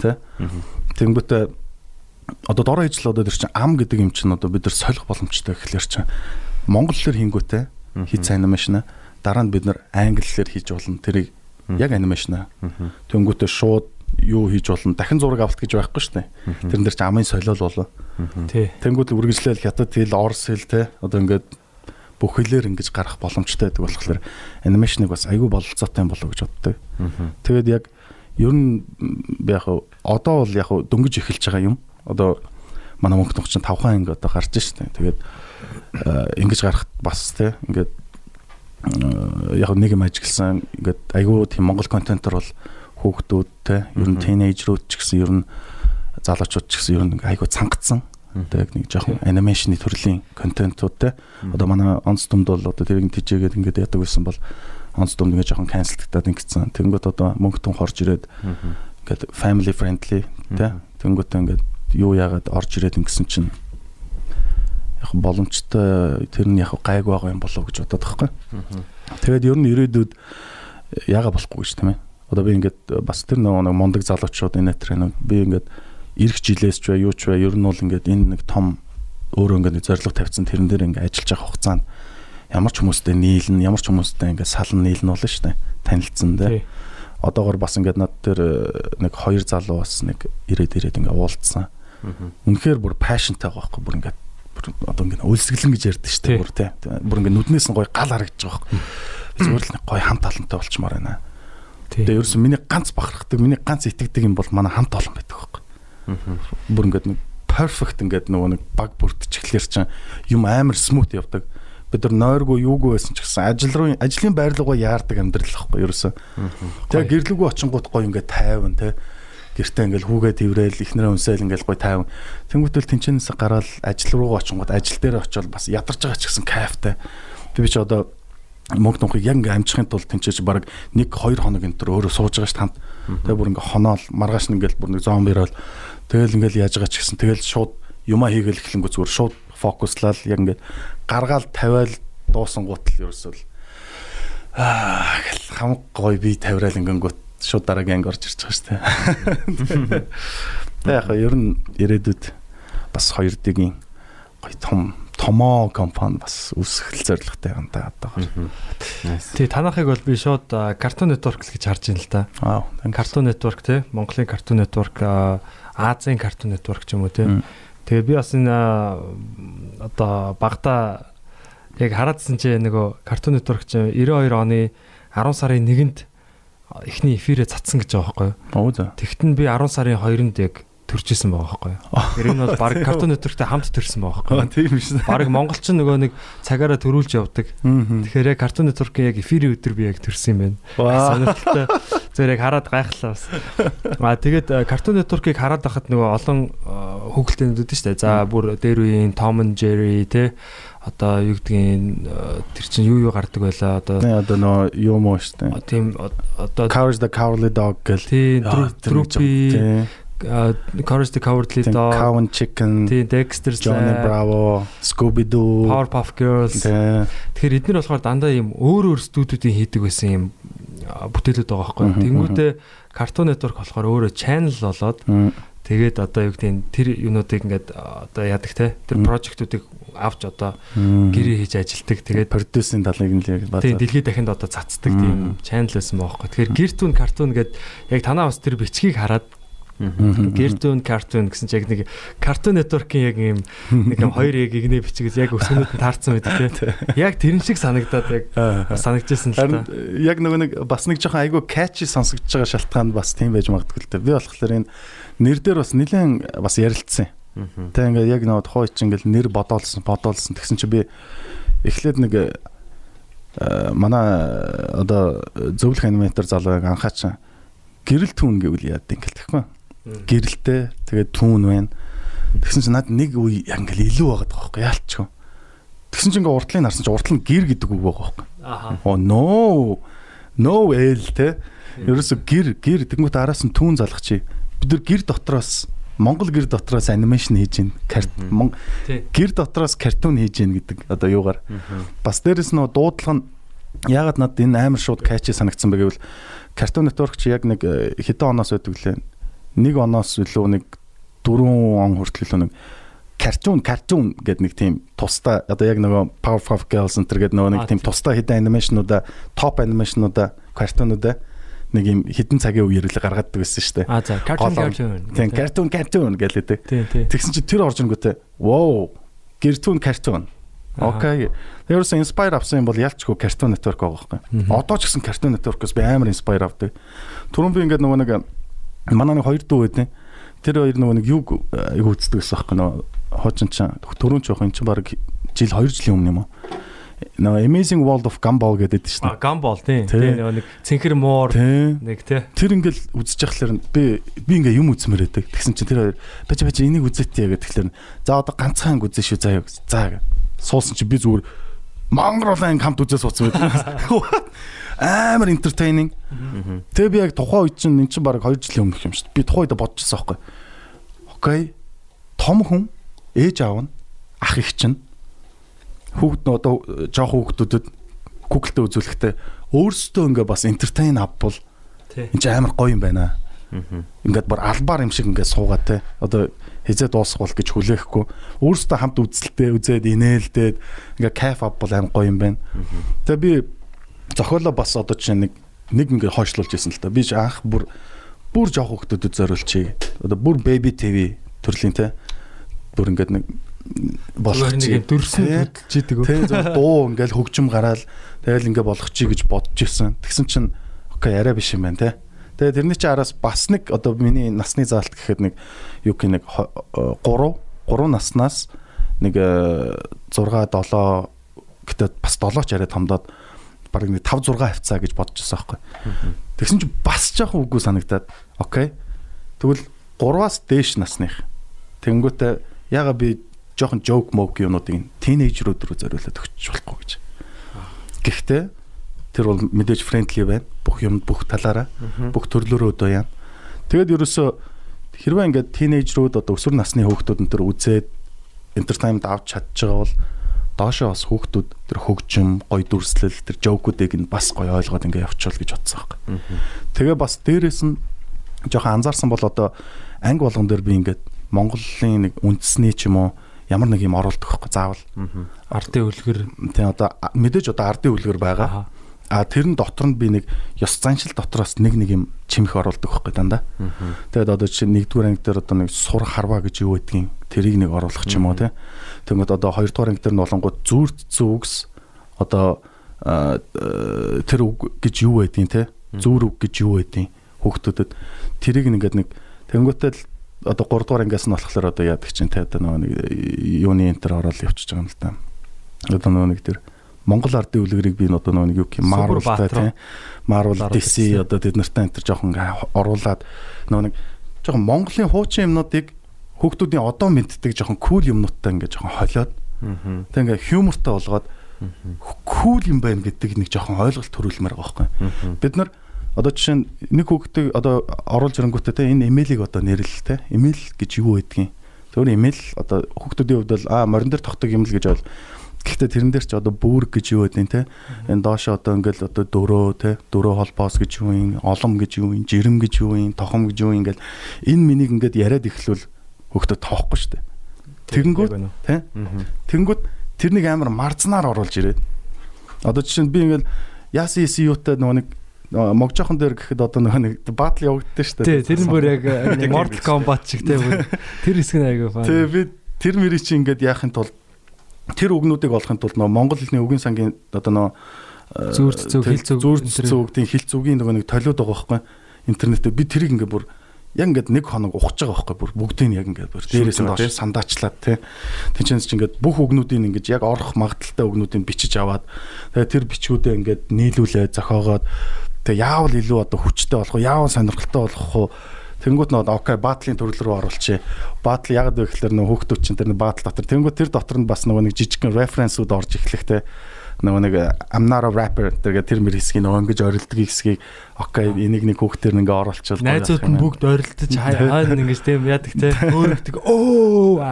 Speaker 5: Тэ? Тэнгүүтээ одоо дороо ижил одоо тэр чинь ам гэдэг юм чинь одоо бид нар солих боломжтой гэхлээр чинь монгол хэлээр хийнгүүтээ хийц анимашн дараа нь бид нар англи хэлээр хийж болно. Тэрийг яг анимашн. Тэнгүүтээ шууд юу хийж болно. Дахин зураг авалт гэж байхгүй шүү дээ. Тэрэн дээр чинь амын солиол болоо.
Speaker 4: Тий.
Speaker 5: Тэнгүүд л үргэлжлээл хятад хэл, орос хэл те одоо ингээд бүхэлээр ингэж гарах боломжтой байдаг болохоор анимашныг бас айгүй бололцоотой юм болов гэж боддог. Тэгээд яг ер нь яг одоо бол яг дөнгөж эхэлж байгаа юм. Одоо манай мөнгө төгч чинь 5 хаан ингэ одоо гарч штэ. Тэгээд ингэж гарахт бас те ингээд яг нэг юм ажигласан ингээд айгүй тийм монгол контентор бол хүүхдүүд те ер нь тинейжрүүд ч гэсэн ер нь залуучууд ч гэсэн ер нь айгүй цангацсан. Тэг нэг жоохон анимашны төрлийн контентууд те. Одоо манай онц дүмд бол одоо тэрийг тижээгээд ингээд яадаг байсан бол онц дүмд ингээд жоохон канселдагдаад ингэсэн. Тэнгүүт одоо мөнгө тун хорж ирээд ингээд family friendly те. Тэнгүүт ингээд юу яагаад орж ирээд ингэсэн чинь яг боломжтой тэр нь яг гайг байгаа юм болов гэж бодоод байхгүй. Тэгээд ер нь ирээдүйд яага болохгүй ш тийм ээ. Одоо би ингээд бас тэр нөгөө нэг мундаг залуучууд энэ тэр нэг би ингээд ирэх жилээс ч бай юу ч бай ер нь бол ингээд энэ нэг том өөрөө ингээд зориг тавьсан тэрэн дээр ингээд ажиллаж байгаа хугацаанд ямар ч хүмүүстэй нийлнэ ямар ч хүмүүстэй ингээд салан нийлнэ болно шүү дээ танилцсан дээ. Одоогор бас ингээд над тэр э, нэг хоёр залуу бас нэг ирээд ирээд ингээд уулзсан. Үнэхээр бүр пашнтай байгаа байхгүй бүр ингээд одоо ингээд өлсгөлэн гэж ярьдэн шүү дээ бүр тий. Бүр ингээд нүднээс нь гоё гал харагдаж байгаа байхгүй. Зүгээр л нэг гоё хамт олонтой болчмаар байна. Тэгээ ерөөсөн миний ганц бахархдаг, миний ганц итгэдэг юм бол манай хамт олон байдаг байхгүй. Бүр ингээд нэг perfect ингээд нөгөө нэг баг бүрдчихлэр чинь юм амар смут явдаг. Бид нар нойргүй юугүй байсан ч гэсэн ажил руу ажлын байрлалгаа яардаг амьдрал байхгүй ерөөсөн. Тэгээ гэрлүүгөө очингууд гоё ингээд тайван те гэртээ ингээл хүүгээ тэрэл ихнэрээ үнсээл ингээл гоё тайван. Тэнгүүтэл тэнчэнээс гараад ажил руугаа очингууд ажил дээр очивол бас ядарч байгаа ч гэсэн кайфтай. Би би ч одоо мөнгө тунхыг яг ингээм амжихын тулд тэнцээж баг 1 2 хоног энэ төр өөрөө сууж байгаа ш тамт. Тэгээ бүр ингээ хоноол маргааш нь ингээл бүр нэг зомбирол тэгэл ингээл яаж байгаа ч гэсэн тэгэл шууд юмаа хийгээл эхлэнгүү зүгээр шууд фокуслал яг ингээ гаргаал тавиал дуусан гутал ерөөсөл аа гэл хам гой би тавиал ингээнгүүт шууд дараагийн анги орж ирж байгаа ш тэ. Тэгээ яг ер нь ирээдүйд бас хоёр дэгийн гой том томоо компани бас үүсгэл зорилготой юм да одоо.
Speaker 4: Тий танахыг бол би шууд Cartoon Network л гэж харж байна л да.
Speaker 5: Аа.
Speaker 4: Cartoon Network тий Монголын Cartoon Network Азийн Cartoon Network ч юм уу тий. Тэгээд би бас энэ одоо багада яг хараадсэн чи нөгөө Cartoon Network чи 92 оны 10 сарын 1-нд эхний эфирээ цацсан гэж байгаа байхгүй юу. Тэгтэн би 10 сарын 2-нд яг төрчихсэн байгаа байхгүй юу. Тэр энэ бол баг Cartoon Network-тэй хамт төрсэн байгаа байхгүй юу.
Speaker 5: тийм биш.
Speaker 4: Бараг монголчин нөгөө нэг цагаараа төрүүлж явдаг. Тэгэхээр Cartoon Network-ийн яг эфирийн өдөр би яг төрсэн юм байна. Сонирхолтой. Зөв яг хараад гайхлаа бас. <laughs> Аа тэгээд э, Cartoon Network-ыг хараад байхад нөгөө олон э, хүүхэлдэйнүүд шүү дээ. За бүр дээр үеийн Tom and Jerry те одоо юу гэдгийг тэр чинь юу юу гардаг байлаа одоо
Speaker 5: одоо нөө юу мөө штэ.
Speaker 4: тийм одоо
Speaker 5: Courage the Cowardly Dog гэл.
Speaker 4: тийм Droopy
Speaker 5: тийм.
Speaker 4: Courage the Cowardly Dog
Speaker 5: Cow and Chicken,
Speaker 4: Dexter
Speaker 5: Johnny Bravo, Scooby Doo.
Speaker 4: Powerpuff Girls. Тэгэхээр эдгээр болохоор дандаа ийм өөр өөр студиудын хийдэг байсан юм а, бүтээлүүд байгаа байхгүй. Тэнгүүтээ Cartoon Network болохоор өөрөө channel болоод тэгээд одоо юу гэдэг тэр юмнуудыг ингээд одоо яадаг те тэр прожектуудыг авч одоо гэрээ хийж ажилтдаг. Тэгээд
Speaker 5: продюсерийн талыг нь л яг
Speaker 4: тийм
Speaker 5: базар.
Speaker 4: дэлхийд дахинд одоо цацдаг тийм channel байсан байхгүй. Тэгэхээр Geartoon Cartoon гэдэг яг танаа бас тэр бичгийг хараад
Speaker 5: Мгм.
Speaker 4: Geartoon Cartoon гэсэн чинь яг нэг Cartoon Network-ийн яг ийм нэг юм хоёр яг игнэ бичгээс яг өсгөнүүд нь таарсан байдаг те. Яг тэрэн шиг санагдаад яг санагдчихсан л та.
Speaker 5: яг нөгөө нэг бас нэг жоохон айгүй catchy сонсогдож байгаа шалтгаан бас тийм байж магадгүй л дээ. Би болохоор энэ нэр дээр бас нэлээд бас ярилцсан. Тэ ингээд яг нөгөө тухай чинь ингээд нэр бодоолсон, бодоолсон. Тэгсэн чи би эхлээд нэг э, манай одоо зөвлөх аниматор залууг анхаач гэрэл түүн гэвэл яад ингээд тэгэхгүй. Гэрэлтэй тэгээд түүн байна. Тэгсэн чи над нэг үе яг ингээд илүү байгаад байгаа байхгүй яалчгүй. Тэгсэн чи ингээд уртлыг харсан чи уртл нь гэр гэдэг үг байгаа байхгүй.
Speaker 4: Аха.
Speaker 5: Оо no. No L те. Ерөөсө гэр гэр тэгмэт араас нь түүн залгах чи. Бид нар гэр дотроос Монгол гэр дотроос анимашн хийж гин. Мон
Speaker 4: Тий.
Speaker 5: гэр дотроос картун хийж гин гэдэг одоо юугаар. Бас дээрэс нь дуудлага нь ягаад надад энэ амар шууд качи санагдсан бэ гэвэл Cartoon Network чи яг нэг э, хэдэн оноос байдаг лээ. Нэг оноос илүү нэг 4 он хүртэл илүү нэг картун картун гэдэг нэг тийм тусдаа одоо яг нөгөө Powerpuff Girls энэ гэдэг нөгөө нэг тийм тусдаа хэдэн анимашнуудаа топ анимашнуудаа картунуудаа нэг юм хідэн цагийн үе ирэлэг гаргадаг байсан шүү дээ.
Speaker 4: А за Cartoon. Cartoon.
Speaker 5: Тийм картун картун гэлээдэг. Тэгсэн чи тэр орж ирэнгүүтээ wow гэртүүн картун Окей. Тэрээс inspire авсан юм бол ялчгүй Cartoon Network байгаа байхгүй. Одоо ч гэсэн Cartoon Network-оос би амар inspire авдаг. Түрүүн би ингээд нөгөө нэг манай нэг хоёр дүү байдیں۔ Тэр хоёр нөгөө нэг юу айгу үздэг гэсэн байхгүй нөгөө хоочин ч түрүүн ч явах эн чинь баг жил 2 жилийн өмнө юм уу? Нөгөө Amazing World of Gumball гэдэг шүү дээ.
Speaker 4: Gumball тийм. Тийм нөгөө нэг цэнхэр муур нэг тий.
Speaker 5: Тэр ингээл үзэж явахлаар би би ингээ юм үзмээр байдаг. Тэгсэн чинь тэр хоёр бач бач энийг үзээтэй гэдэг тэгэхээр за одоо ганцхан үзэн шүү заа юу. За суусан чи би зүгээр Монголын хамт үзээ суудсан байдаг. <laughs> <laughs> Амар entertaining. Тэгээ би яг тухайн үед чинь эн чинь баг 2 жилийн өмнөх юм шүү дээ. Би тухайн үед бодчихсон байхгүй. Окей. Том хүн ээж аав нь ах их чинь хүүхд нь одоо жоох хүүхдүүдэд Google-тэй үзүүлэхдээ өөрсдөө ингээ бас entertain авбал энэ чинь амар гоё юм байна. Ингээд бүр албаар юм шиг ингээд суугаад те. Одоо хизээ дуусгавал гэж хүлээхгүй. Өөрсдөө хамт үзэлтэй үзээд инээлдээд ингээ кайф авбал амар гоё юм байна. Тэгээ би зохиолоо бас одоо чинь нэг нэг ингээ хойшлуулж ирсэн л та. Би анх бүр бүр жоох хүүхдүүдэд зориулчих. Одоо бүр baby TV төрлийн те. Бүр ингээд нэг
Speaker 4: болох чи дөрсөн хөдөлж идэг.
Speaker 5: Тэ дуу ингээл хөгжим гараал тэгэл ингээ болгох чи гэж бодож ирсэн. Тэгсэн чинь окей арай биш юм байна те. Тэгээ тэрний чи араас бас нэг одоо миний насны заалт гэхэд нэг юу гэх нэг 3 3 наснаас нэг 6 7 гэтээ бас 7 ч арай томдоод баг нэг 5 6 хавцаа гэж бодож байсан байхгүй. Тэгсэн чи бас жоохон үгүй санагдаад окей. Тэгвэл 3-аас дээш насных. Тэнгүүтээ яга би жоохон joke moke юмнуудыг тинейжрүүд рүү зориулаад өгч болохгүй гэж. Гэхдээ тэр бол мэдээж friendly байна. Бүх юм бүх талаараа бүх төрлөөрөө одоо яа. Тэгэд ерөөсө хэрвээ ингээд тинейжрүүд одоо өсвөр насны хүүхдүүд энэ төр үзээд entertainment авч чадж байгаа бол доошоо бас хүүхдүүд тэр хөгжим, гой дүрслэл, тэр жоокуудыг нь бас гой ойлгоод ингээд явуучвал гэж бодсон юм. Тэгээ бас дээрэс нь жоохон анзаарсан бол одоо анги болгон дээр би ингээд Монголын нэг үндэсний ч юм уу ямар нэг юм оруулдаг байхгүй заавал.
Speaker 4: Ардын үлгэр
Speaker 5: тий одоо мэдээж одоо ардын үлгэр байгаа. А тэрэн дотор нь би нэг ёс заншил дотроос нэг нэг юм чимэх оруулдаг байхгүй дандаа. Тэгээд одоо чинь нэгдүгээр анги дээр одоо нэг сур харва гэж юу гэдгийг тэрийг нэг оруулах ч юм уу тий. Тэгмэд одоо хоёрдугаар анги дээр нь болонгууд зүрт зүгс одоо тэр үг гэж юу байдгийг тий. Зүр үг гэж юу байдгийг хүүхдүүдэд тэрийг ингээд нэг тэнгуэтэл одоо 3 дугаар ангиас нь болохоор одоо яадаг чинь те одоо нөгөө нэг юуны энтер ороод явчихж байгаа юм л та. Одоо нөгөө нэг тэр Монгол ардын үлгэрийг би одоо нэг юу гэх юм Marvel-тай те Marvel DC одоо тэд нартай энтер жоохон оруулаад нөгөө нэг жоохон Монголын хуучин юмнуудыг хүүхдүүдийн одоо мэддэг жоохон кул юмнуудтай ингээ жоохон холиод тэг ингээ хьюмортай болгоод кул юм байна гэдэг нэг жоохон ойлголт төрүүлмээр байгаа байхгүй. Бид нар одоо жишээ нь нэг хүүхдээ одоо оруулж ирэнгүүтээ те энэ имэйлийг одоо нэрлэл те. Имэйл гэж юу байдгийг? Зөвхөн имэйл одоо хүүхдүүдийн хувьд бол а морин дээр тогтдог юм л гэж бол гэхдээ тэрэн дээр ч одоо бүрг гэж юу байдیں те энэ доошо одоо ингээл одоо дөрөө те дөрөө холбоос гэж юу юм олом гэж юу юм жирэм гэж юу юм тохом гэж юу ингээл энэ минийг ингээд яриад ихлүүл хүүхдэд тоохгүй штэ тэгэнгүүт те тэгэнгүүт тэрнийг амар марзнаар оруулж ирээд. Одоо жишээ нь би ингээл яасан яасан юутай нөгөө нэг мог жоохон дээр гэхэд одоо нөгөө нэг батл явагддаг шүү дээ.
Speaker 4: Тий, тэр нь бүр яг <laughs> Mortal Kombat шиг тий тэр хэсэг нь аягүй фан.
Speaker 5: Тий, би тэр мэрийг чи ингээд яахын тулд тэр үгнүүдийг олохын тулд нөгөө монгол хэлний үгийн сангийн одоо нөгөө
Speaker 4: зүрд зүг хэл зүг
Speaker 5: зүрд зүгдийн хэл зүгийн нөгөө нэг толиод байгаа байхгүй интернетээ би тэрийг ингээд бүр яг ингээд нэг хоног ухаж байгаа байхгүй бүр бүгдийг яг ингээд бүр дээрээс нь доош сандаачлаад тий Тинчэнс чи ингээд бүх үгнүүдийг ингээд яг орох магадaltaй үгнүүдийг бичиж аваад тэгээ тэр бичгүүдээ ингээд нийлүүлээ зохиогоод Тэгээ яавал илүү одоо хүчтэй болох уу? Яавал сонирхолтой болох уу? Тэнгүүт нөө окей баатлын төрөл рүү оруулчих. Баатл яг вэ гэхэлэр нөө хөөхтүүд чинь тэр баатл дотор. Тэнгүүт тэр дотор нь бас нөгөө нэг жижигхэн референсүүд орж эхлэхтэй нөгөө нэг I'm not a rapper тэгээ тэр мэр хэсгийг нөгөө ингэж орилдог хэсгийг окей энийг нэг хүүхдээр нэг оруулчихвал
Speaker 4: найзууд нь бүгд орилдож хаа ингэж тийм яадаг те. Өөрөгдөг оо!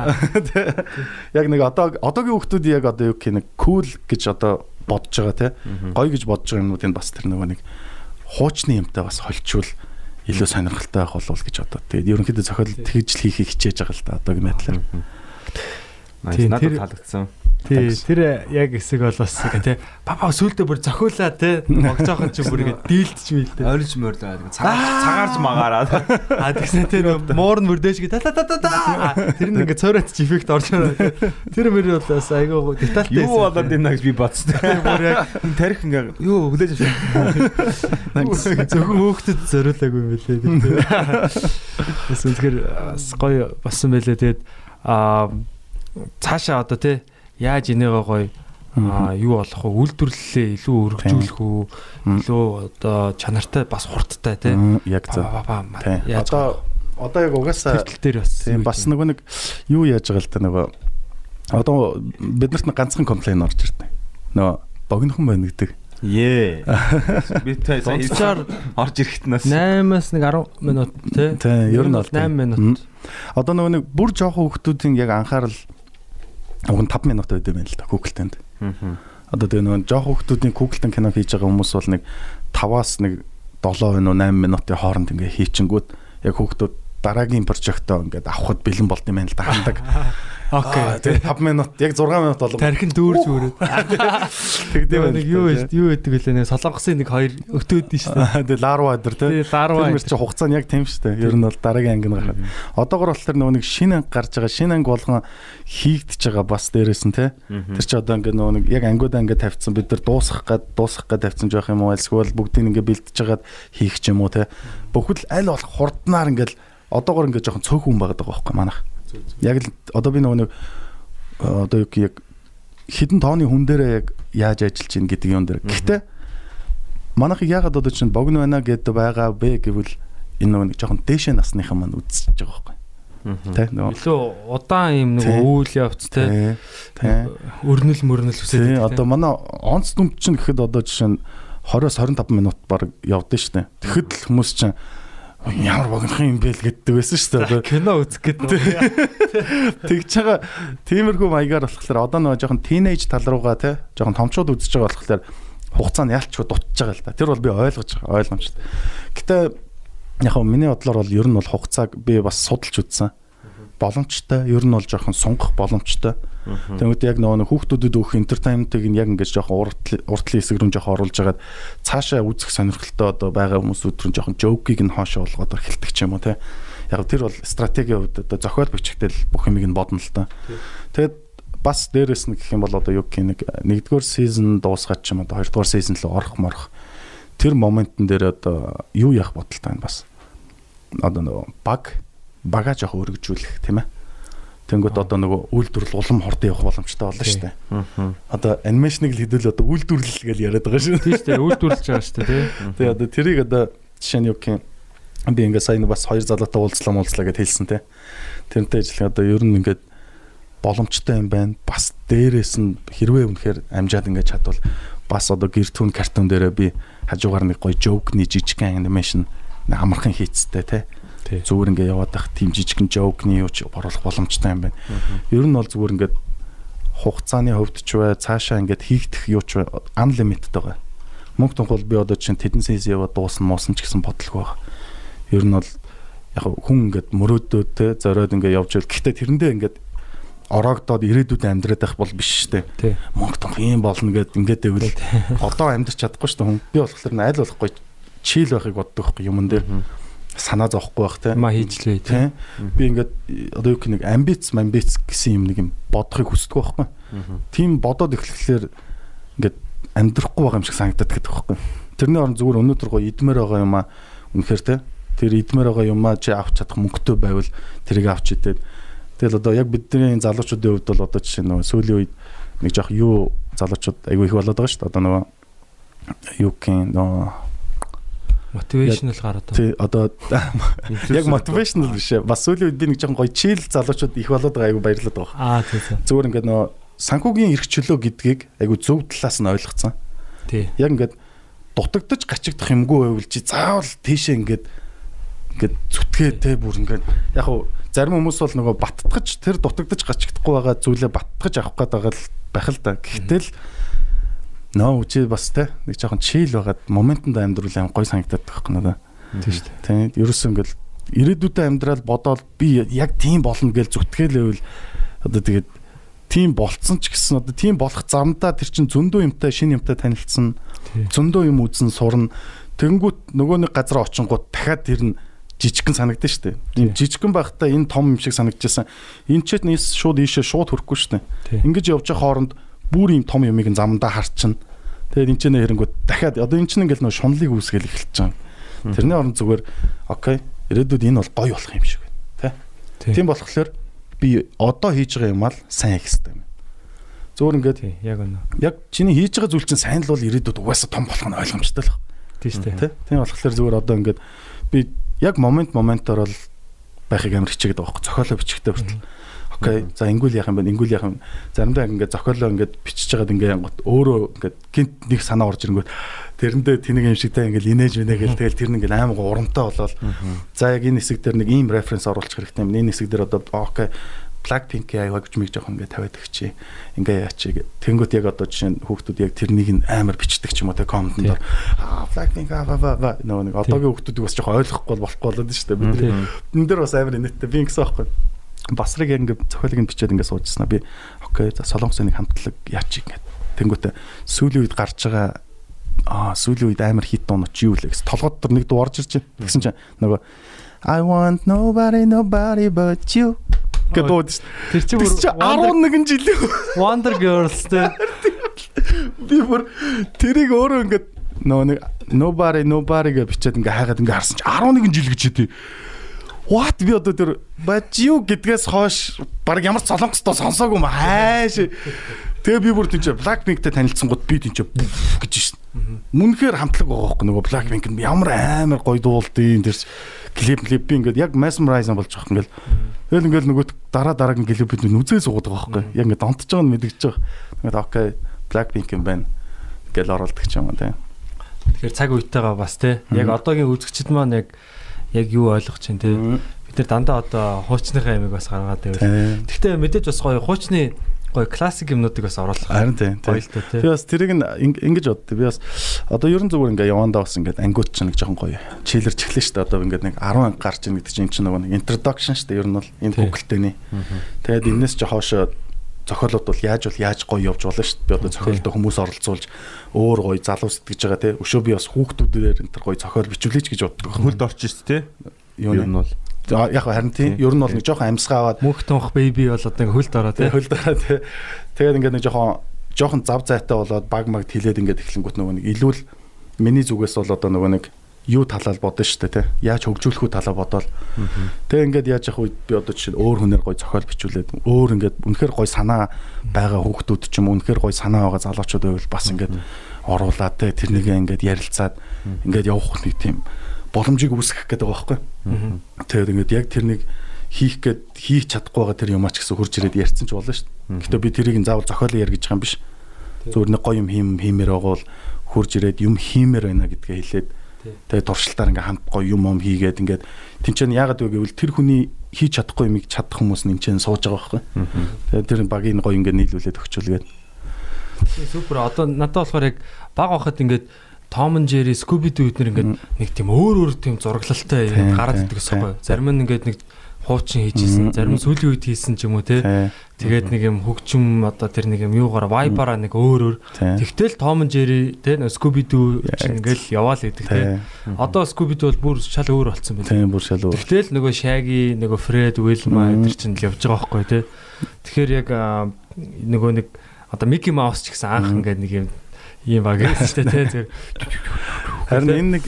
Speaker 4: <laughs>
Speaker 5: яг нэг одоо одоогийн хүүхдүүд яг одоо юу гэх нэг cool гэж одоо бодож байгаа те. Гоё гэж бодож байгаа юмнуудын бас тэр нөгөө нэг хуучны юмтай бас холчвол илүү сонирхолтой байх болов гэж одоо. Тэгээд ерөнхийдөө зохиол тэгж л хийхийг хичээж байгаа л да одоогийн байдлаар.
Speaker 1: Надад таалагдсан.
Speaker 4: Тий, тэр яг хэсэг бол бас тий. Папа сүултээ бүр зохиулаа тий. Могцоохон ч бүр ингэ дийлдэж мэлдэ.
Speaker 1: Орж мөрлөө цагаар цагаарж магаараа.
Speaker 4: А тэгсэн тий муур нь мөрдөөш гэ та та та та. Тэр нь ингэ цорот ч эффект орж байгаа. Тэр мөр бол бас айгүй детальтай.
Speaker 1: Юу болоод энэ гэж би бодсон.
Speaker 4: Бүр яг
Speaker 1: тарих ингээ юу хүлээж авсан.
Speaker 4: зөвхөн хөөхдөд зориулаагүй юм билээ үнэхээр бас гоё болсон байлээ тэгээд а цаашаа одоо тий яаж энийгээ гоё юу болох вэ? Үйлдвэрлэлээ илүү өргөжүүлэх үү? Илүү одоо чанартай бас хурдтай тий
Speaker 5: Яг зөв.
Speaker 4: яаж
Speaker 5: Одоо одоо яг угаасаа
Speaker 4: төвтөл дээр бас
Speaker 5: тийм бас нөгөө нэг юу яаж байгаа л та нөгөө одоо биднэрт нэг ганцхан комплейн орж ирдэ. Нөгөө богинохон байна гэдэг.
Speaker 1: Ее. <laughs> Би тэ
Speaker 4: Дунджаар
Speaker 1: орж ирэхэд нас
Speaker 4: 8-аас нэг 10 минут тий
Speaker 5: Тийм, ер нь бол
Speaker 4: 8 минут.
Speaker 5: Одоо нөгөө нэг бүр жоохон хүмүүсийн яг анхаарал уг нь 5 минут юм байна л да Google тэнд. Одоо тэгээ нөгөө жоохон хүмүүсийн Google тэн кино хийж байгаа хүмүүс бол нэг 5-аас нэг 7 минут 8 минутын хооронд ингээ хийчингүүд яг хүмүүс дараагийн прожектоо ингээд авахд бэлэн болд юм байна л да хандаг. <laughs>
Speaker 4: окей
Speaker 5: Тэгээ 5 минут яг 6 минут болов.
Speaker 4: тархин дүүрж өрөөд <laughs>
Speaker 5: Тэгдэв байна.
Speaker 4: нэг юу юу гэдэг вэ нэг солонгосын нэг хоёр өтөөдөн шүү дээ
Speaker 5: Тэгээ ларва өдр тий.
Speaker 4: ларва
Speaker 5: Тэр чи хугацаа нь яг тийм шүү дээ. Ер нь бол дараагийн анги нь гараад. Одоогор болохоор нөгөө нэг шинэ анги гарч байгаа, шинэ анги болгон хийгдэж байгаа бас дээрээс нь тий. Тэр чи одоо ингээ нөгөө нэг яг ангиудаа ингээ тавьчихсан бид нар дуусгах гад дуусгах гад тавьсан жоох юм уу эсвэл бүгдийг ингээ бэлдэж хагаад хийх ч юм уу тий. Бүхэл аль болох хурднаар ингээл одоогор ингээ жоохон цөөхөн байгаад байгаа байхгүй манайх. Яг л одоо би нөгөө нэг э, одоо юу яг хідэн тооны хүн дээрээ яг яаж ажиллаж гин гэдэг юм дээр. Гэхдээ манайхыг яагаад одоо чинь богино байна гэдэг байгаа бэ гэвэл энэ нөгөө нэг жоохон дээшээ насныхан маань үзэж байгаа байхгүй. Тэ нөгөө
Speaker 4: илүү удаан юм
Speaker 5: Тий.
Speaker 4: үйл явц
Speaker 5: Тэ.
Speaker 4: өрнөл мөрнөл
Speaker 5: Тэ.
Speaker 4: үсээд
Speaker 5: Одоо манай онц дүмт чинь гэхэд одоо жишээ нь 20-оос 25 минут баг явдсан шүү дээ. Тэгэхэд л хүмүүс чинь ямар богинохон юм бэ л гэддэг байсан шүү дээ.
Speaker 4: Кино үзэх гэдэг
Speaker 5: Тэгж байгаа тиймэрхүү маягаар болохоор одоо нөгөө жоохон тинейж тал руугаа те жоохон томчууд үзэж байгаа болохоор хугацаа нь ялчгүй дутж байгаа л да. Тэр бол би ойлгож байгаа ойлгомжтой. Гэтэ яг хөө миний бодлоор бол ер нь бол хугацааг би бас судалж үзсэн. Боломжтой. Ер нь бол жоохон сунгах боломжтой. Тэгмэд яг нөгөө нэг хүүхдүүдэд өгөх entertainment-ыг нь яг ингэж жоохон урт уртлын хэсэг рүү жоохон оруулж хагаад цаашаа үзэх сонирхолтой одоо байгаа хүмүүсүүд рүү жоохон joke-ийг нь хоошоо болгоод эхэлдэг ч юм уу те. Яг тэр бол стратегийн хувьд одоо зохиол бичгтэл бүх юмыг нь бодно л та. Тэгээд бас дээрэс нь гэх юм бол одоо юу гэх нэг нэгдүгээр сизон дуусгаад ч юм одоо хоёрдугаар сизон руу орох морох тэр моментн дээр одоо юу яах бодолтой байна бас. Одоо нөгөө баг багаа жоох өргөжүүлэх тийм ээ. Тэнгүүд одоо нөгөө үйлдвэрлэл улам хордон явах боломжтой болно шүү дээ. Одоо анимашныг л хэдүүл одоо үйлдвэрлэл гэж яриад байгаа шүү.
Speaker 4: тийм шүү дээ үйлдвэрлэж байгаа шүү дээ тий
Speaker 5: Тэгээ одоо тэрийг одоо жишээ нь юу гэх юм би ингээ сайн бас хоёр залуутай уулзлаа муулзлаа гэд хэлсэн те. Тэрнтэй ажиллах одоо ер нь ингээд боломжтой юм байна. Бас дээрээс нь хэрвээ үнэхээр амжаад ингээд чадвал бас одоо гэр түн картон дээрээ би хажуугаар нэг гоё жокны жижигхэн анимашн амархан хийцтэй те. Зүгээр ингээ яваад байх тийм жижигхэн жокны юу ч оруулах боломжтой юм байна. Ер нь бол зүгээр ингээд хугацааны хувьд ч бай цаашаа ингээд хийгдэх юу ч unlimited байгаа. Мөнгө тунхал би одоо чинь тэдэн сенс яваад дуусна муусан ч гэсэн бодлого баг. Ер нь бол яг хүн ингээд мөрөөдөө те зориод ингээд явж байл. Гэхдээ тэрэндээ ингээд ороогдоод ирээдүйд амьдраад байх бол биш штэ. Мөнгө тунх юм болно гэд ингээд байвал одоо амьдрч чадахгүй штэ хүн. Би болохоор аль болохгүй чийл байхыг боддог байхгүй юмн дээр санаа зовхгүй байх те.
Speaker 4: ма хийжлээ
Speaker 5: Тэ. Би ингээд одоо юу гэх нэг амбиц амбиц гэсэн юм нэг юм бодохыг хүсдэг байхгүй. Тийм бодоод эхлэхлээр ингээд амьдрахгүй байгаа юм шиг санагдаад гэдэг байхгүй. Тэрний орон зүгээр өнөөдөр гоё идмээр байгаа юм а үнэхээр те. Тэр идмээр байгаа юм а чи авч чадах мөнгөтэй байвал тэрийг авч идээд тэгэл одоо яг бидний залуучуудын хувьд бол одоо жишээ нь сүүлийн үед нэг жоох юу залуучууд айгүй их болоод байгаа шүү дээ. Одоо нөгөө юу гэх юм нөгөө
Speaker 4: мотивашнл гараад байгаа
Speaker 5: тий одоо Яг мотивашнл биш ээ. Бас сүүлийн үед би нэг жоохон гоё чийл залуучууд их болоод байгаа айгу баярлаад байгаа.
Speaker 4: аа тий тий
Speaker 5: Зүгээр ингээд нөө санхүүгийн эрх чөлөө гэдгийг айгу зөв талаас нь ойлгоцсон.
Speaker 4: тий
Speaker 5: Яг ингээд дутагдж гачигдах юмгүй байвал чи заавал тийшээ ингээд ингээд зүтгээ те бүр ингээд яг хуу зарим хүмүүс бол нөгөө баттгаж тэр дутагдж гачигдахгүй байгаа зүйлээ баттгаж авах гээд байгаа л байх л да. Гэхдээ л нөө чи бас те нэг жоохон чийл байгаад моментонд амьдрал аим гой санагдаад юм надаа.
Speaker 4: тий шүү дээ
Speaker 5: Тийм ерөөсөө ингээл ирээдүйдээ амьдрал бодоол би яг тийм болно гэж зүтгэлээвэл одоо тэгээд тийм болцсон ч гэсэн одоо тийм болох замдаа тэр чин зөндөө юмтай шинэ юмтай танилцсан. Зөндөө юм үзэн сурна. Тэгэнгүүт нөгөө нэг газар очингууд дахиад тэр нь жижигхэн санагдсан шүү дээ.
Speaker 4: Тий.
Speaker 5: Энэ жижигхэн байхдаа энэ том юм шиг санагдчихсан. Энэ ч нийс шууд ийшээ шууд хөрөхгүй шүү дээ. Ингэж явж байгаа хооронд бүр юм том юмыг замдаа харчин. Тэгээд энэ ч нэ хэрэнгүүд дахиад одоо энэ ч ингээл нөө шунлыг үүсгэл эхэлж байгаа. Тэрний оронд зүгээр окей ирээдүйд энэ бол гоё болох юм шиг байна. Тэ?
Speaker 4: Тий.
Speaker 5: Тийм болохоор би одоо хийж байгаа юм аа сайн хийх хэрэгтэй юм. Зөвөр ингээд
Speaker 4: яг үнэ.
Speaker 5: яг чиний хийж байгаа зүйл чинь сайн л бол ирээдүйд угаасаа том болох нь ойлгомжтой л байна.
Speaker 4: Тий штэ.
Speaker 5: Тэ? Тийм болохоор зүгээр одоо ингээд би яг момент моментоор бол байхыг амар хичээгээд байгаа байхгүй зохиолоо бичихтэй хүртэл. Окей. За ингүүл яах юм бэ? Ингүүл яах юм? Заримдаа ингээд зохиолоо ингээд бичиж байгаад ингээд янгот өөрөө ингээд гинт нэг санаа орж ирэнгүүт тэрэндээ тэнэг юм шигтэй ингээд инээж минэ гэл тэгэл тэр нь ингээд аймаг урамтай болоод за яг энэ хэсэг дээр нэг ийм референс оруулах хэрэгтэй юм. Энэ хэсэг дээр одоо окей Blackpink-ийн аяг хөгжмийг жоох ингээд тавиад өгчээ. Ингээ яачи гэ. Тэнгүүт яг одоо жишээ нь хүүхдүүд яг тэрнийг нь амар бичдэг ч юм уу те комментод аа Blackpink аа ба ба нөгөө нэг одоогийн хүүхдүүд бас жоох ойлгохгүй болохгүй болоод шүү дээ. Бид энэ дээр бас амар инээдтэй би ингэсэн байхгүй. Басрыг яг ингээ зохиолыг бичээд ингээ суужснаа би окей за солонгосын нэг хамтлаг яачи ингээд. Тэнгүүтээ сүүлийн үед гарч байгаа аа сүүлийн үед амар хит дуунууд чи юу лээ гэсэн. Толгойд төр нэг дуу орж ирж байна. Тэгсэн чинь нөгөө I want nobody nobody but you гэдэг дуу шүү.
Speaker 4: Тэр чинь бүр
Speaker 5: чинь
Speaker 4: Wonder,
Speaker 5: 11 жилийн
Speaker 4: Wonder Girls тэ. <laughs>
Speaker 5: би бүр тэрийг өөрөө ингээд нөгөө нэг nobody nobody гэж бичээд ингээ хайгаад ингээ харсан чи 11 жил гэж хэдий. What би одоо тэр you гэдгээс хойш баг ямар ч солонгостой сонсоогүй юм хайш. Тэгээ би бүр тийч Blackpink-тэй танилцсан гот би тийч гэж шин. Мөнхөр хамтлаг байгаа байхгүй нөгөө Blackpink нь ямар амар гоё дуулдیں۔ Тэр клип клип би ингээд яг mesmerize болж байгаа юм ингээл. Тэгэл ингээл нөгөө дараа дараагийн клипүүд нь үзээ суугаад байгаа байхгүй. Яг ингээд донтож байгаа нь мэдгэж байгаа. Ингээд окей Blackpink юм байна. Гэл оролдог ч юм уу тийм.
Speaker 4: Тэгэхээр цаг үетэйгээ бас те. Яг одоогийн үзэгчд маань яг яг юу ойлгож чинь те. Бид нар дандаа одоо хуучныхаа ямиг бас гаргаад байвал.
Speaker 5: Тийм.
Speaker 4: Гэхдээ мэдээж бас гоё хуучны гоё классик юмнуудыг бас оруулах.
Speaker 5: Харин тийм.
Speaker 4: Гоё
Speaker 5: тийм.
Speaker 4: л та те.
Speaker 5: Би бас тэрийг ингэж боддог. Би бас одоо ерөн зүгээр ингээ явандаа бас ингээд ангиуд чинь нэг жоохон гоё. Чилэрч эхлэн шүү дээ. Одоо ингээд нэг 10 анги гарч ийн гэдэг чинь энэ чинь нөгөө нэг introduction шүү дээ. Ер нь бол энэ
Speaker 4: Тийм.
Speaker 5: Google-тэйний. Тэгээд энэс хоошоо зохиолууд бол яаж бол яаж гоё явж болно шүү дээ. Би одоо зохиолтой хүмүүс оролцуулж өөр гоё залуу сэтгэж байгаа те. Өшөө би бас хүүхдүүдээр энэ төр гоё зохиол бичүүлээч гэж боддог.
Speaker 1: Хөлд орч шүү дээ.
Speaker 5: Юу нэ?
Speaker 1: бол
Speaker 5: Яг харин тийм. Ер нь бол нэг жоохон амьсгаа аваад
Speaker 4: Мөнх тунх baby бол одоо хөлд ороо те.
Speaker 5: Тэг хөл дараа тий. Тэгээд ингээд нэг жоохон жоохон зав зайтай болоод баг маг тэлээд ингээд эхлэнгүүт нөгөө нэг илүүл миний зүгээс бол одоо нөгөө нэг юу талаар бодно шүү дээ тий. Яаж хөгжүүлэх үү талаа бодоол. Тэг ингээд яаж явах үед би одоо жишээ нь өөр хүнээр гой зохиол бичүүлээд өөр ингээд үнэхээр гой санаа байгаа хүүхдүүд ч юм үнэхээр гой санаа байгаа залуучууд байвал бас ингээд оруулаад тий тэрнийгээ ингээд ярилцаад ингээд явах нэг тийм боломжийг үүсгэх гэдэг байгаа байхгүй. Тэгээд ингээд яг тэрнийг хийх гээд хийх чадахгүй байгаа тэр юмаа ч гэсэн хурж ирээд ярьсан ч болно шүү дээ. Гэтэ би тэрийг заавал зохиолоо яар гэж байгаа юм биш. Зүгээр нэг гоё юм хийм хиймээр байгаа бол хурж ирээд юм хиймээр байна гэдгээ хэлээд тэгээд туршилтаар ингээ хамт гоё юм юм хийгээд ингээд тэнцэн яагаад вэ гэвэл тэр хүний хийж чадахгүй юмыг чадах хүмүүс энэ сууж байгаа байхгүй. Тэгээд тэр багийн гоё ингээ нийлүүлээд өгчүүлгээд.
Speaker 4: Супер. Одоо надад болохоор яг баг байхад ингээд Том and Jerry, Scooby Doo эднэр ингээд нэг тийм өөр өөр тийм зураглалтай гараад
Speaker 5: тийм,
Speaker 4: иддэг байхгүй. Зарим нь ингээд нэг хуучин хийжсэн, зарим сүүлийн үед хийсэн ч юм уу те. Тэгээд нэг юм хөгжим одоо тэр нэг юм юугаар вайбараа нэг өөр өөр. Тэгтэл Том Jerry те Doo чинь ингээл яваал идэг те. Одоо Scooby Doo бол бүр шал өөр болцсон байна.
Speaker 5: Тийм бүр шал өөр.
Speaker 4: Тэгтэл нөгөө Shaggy, нөгөө Wilma
Speaker 5: Мгм.
Speaker 4: эдгээр чинь л явж байгаа байхгүй те. Тэгэхээр яг нөгөө нэг одоо Mickey Mouse ч гэсэн анх ингээд нэг юм юм баг гэсэн шүү дээ те.
Speaker 5: Харин энэ нэг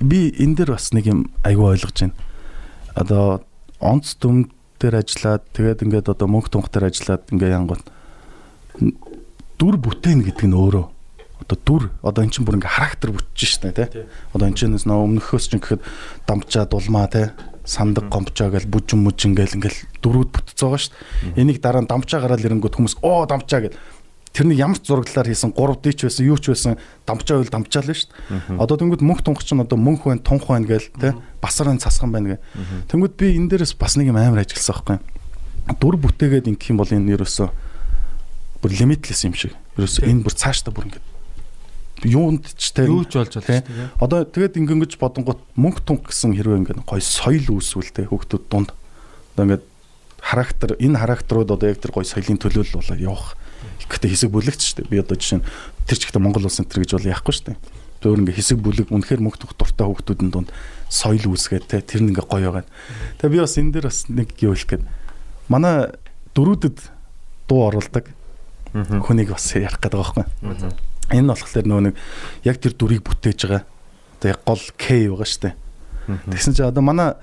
Speaker 5: би энэ дээр бас нэг юм айгүй ойлгож байна. Одоо онц дүм дээр ажиллаад тэгээд ингээд одоо мөнх тунх дээр ажиллаад ингээ янгот дүр бүтээн гэдэг нь өөрөө. Одоо дүр одоо эн чинь бүр ингээ характер бүтэж штэ тий. Одоо эн чинь нөө өмнөхөөс чинь гэхэд дамжаа дулмаа тий. Сандаг гомчоо гэл бүжин мүжин гэл ингээл дөрүүд бүтц байгаа штэ. Энийг дараа нь дамжаа гараад ирэнгүүт хүмүүс оо дамжаа гэл тэрний ямар ч зураглалаар хийсэн 3D ч байсан юу ч байсан дамжаа үйл дамжаал шүү дээ. Одоо тэнгууд мөнх тунх чинь одоо мөнх байна, тунх байна гээл тий басрын цасхан байна гэ. Тэнгууд би энэ дээрээс бас нэг юм амар ажилласан байхгүй. Дүр бүтээгээд ингэх юм бол энэ ерөөсөө бүр limitless юм шиг. Ерөөсөө энэ бүр цаашдаа бүр ингэ юунд ч тий
Speaker 4: Юу ч болж шүү дээ.
Speaker 5: Одоо тэгээд ингэнгэж бодонгот мөнх тунх гэсэн хэрвээ ингэ гоё соёл үүсвэл тий хүүхдүүд дунд одоо ингэ характер энэ характерууд одоо яг тэр гоё соёлын төлөөлөл болоод явах ихтэй хэсэг бүлэгч шүү дээ. Би одоо жишээ нь тэр чигтээ Монгол улс энэ гэж бол яахгүй шүү дээ. Зөвөр ингээ хэсэг бүлэг үнэхээр мөнх дуртай хүүхдүүдийн дунд соёл үүсгээд те тэр нь ингээ гоё байгаад. Тэгээ би бас энэ дээр бас нэг юу хэлэх гээд манай дөрүүдэд дуу оруулдаг хүнийг бас ярих гэдэг байгаа байхгүй. Энэ нь болохоор нөгөө нэг яг тэр дүрийг бүтээж байгаа. Одоо яг гол К байгаа шүү дээ. Тэгсэн чинь одоо манай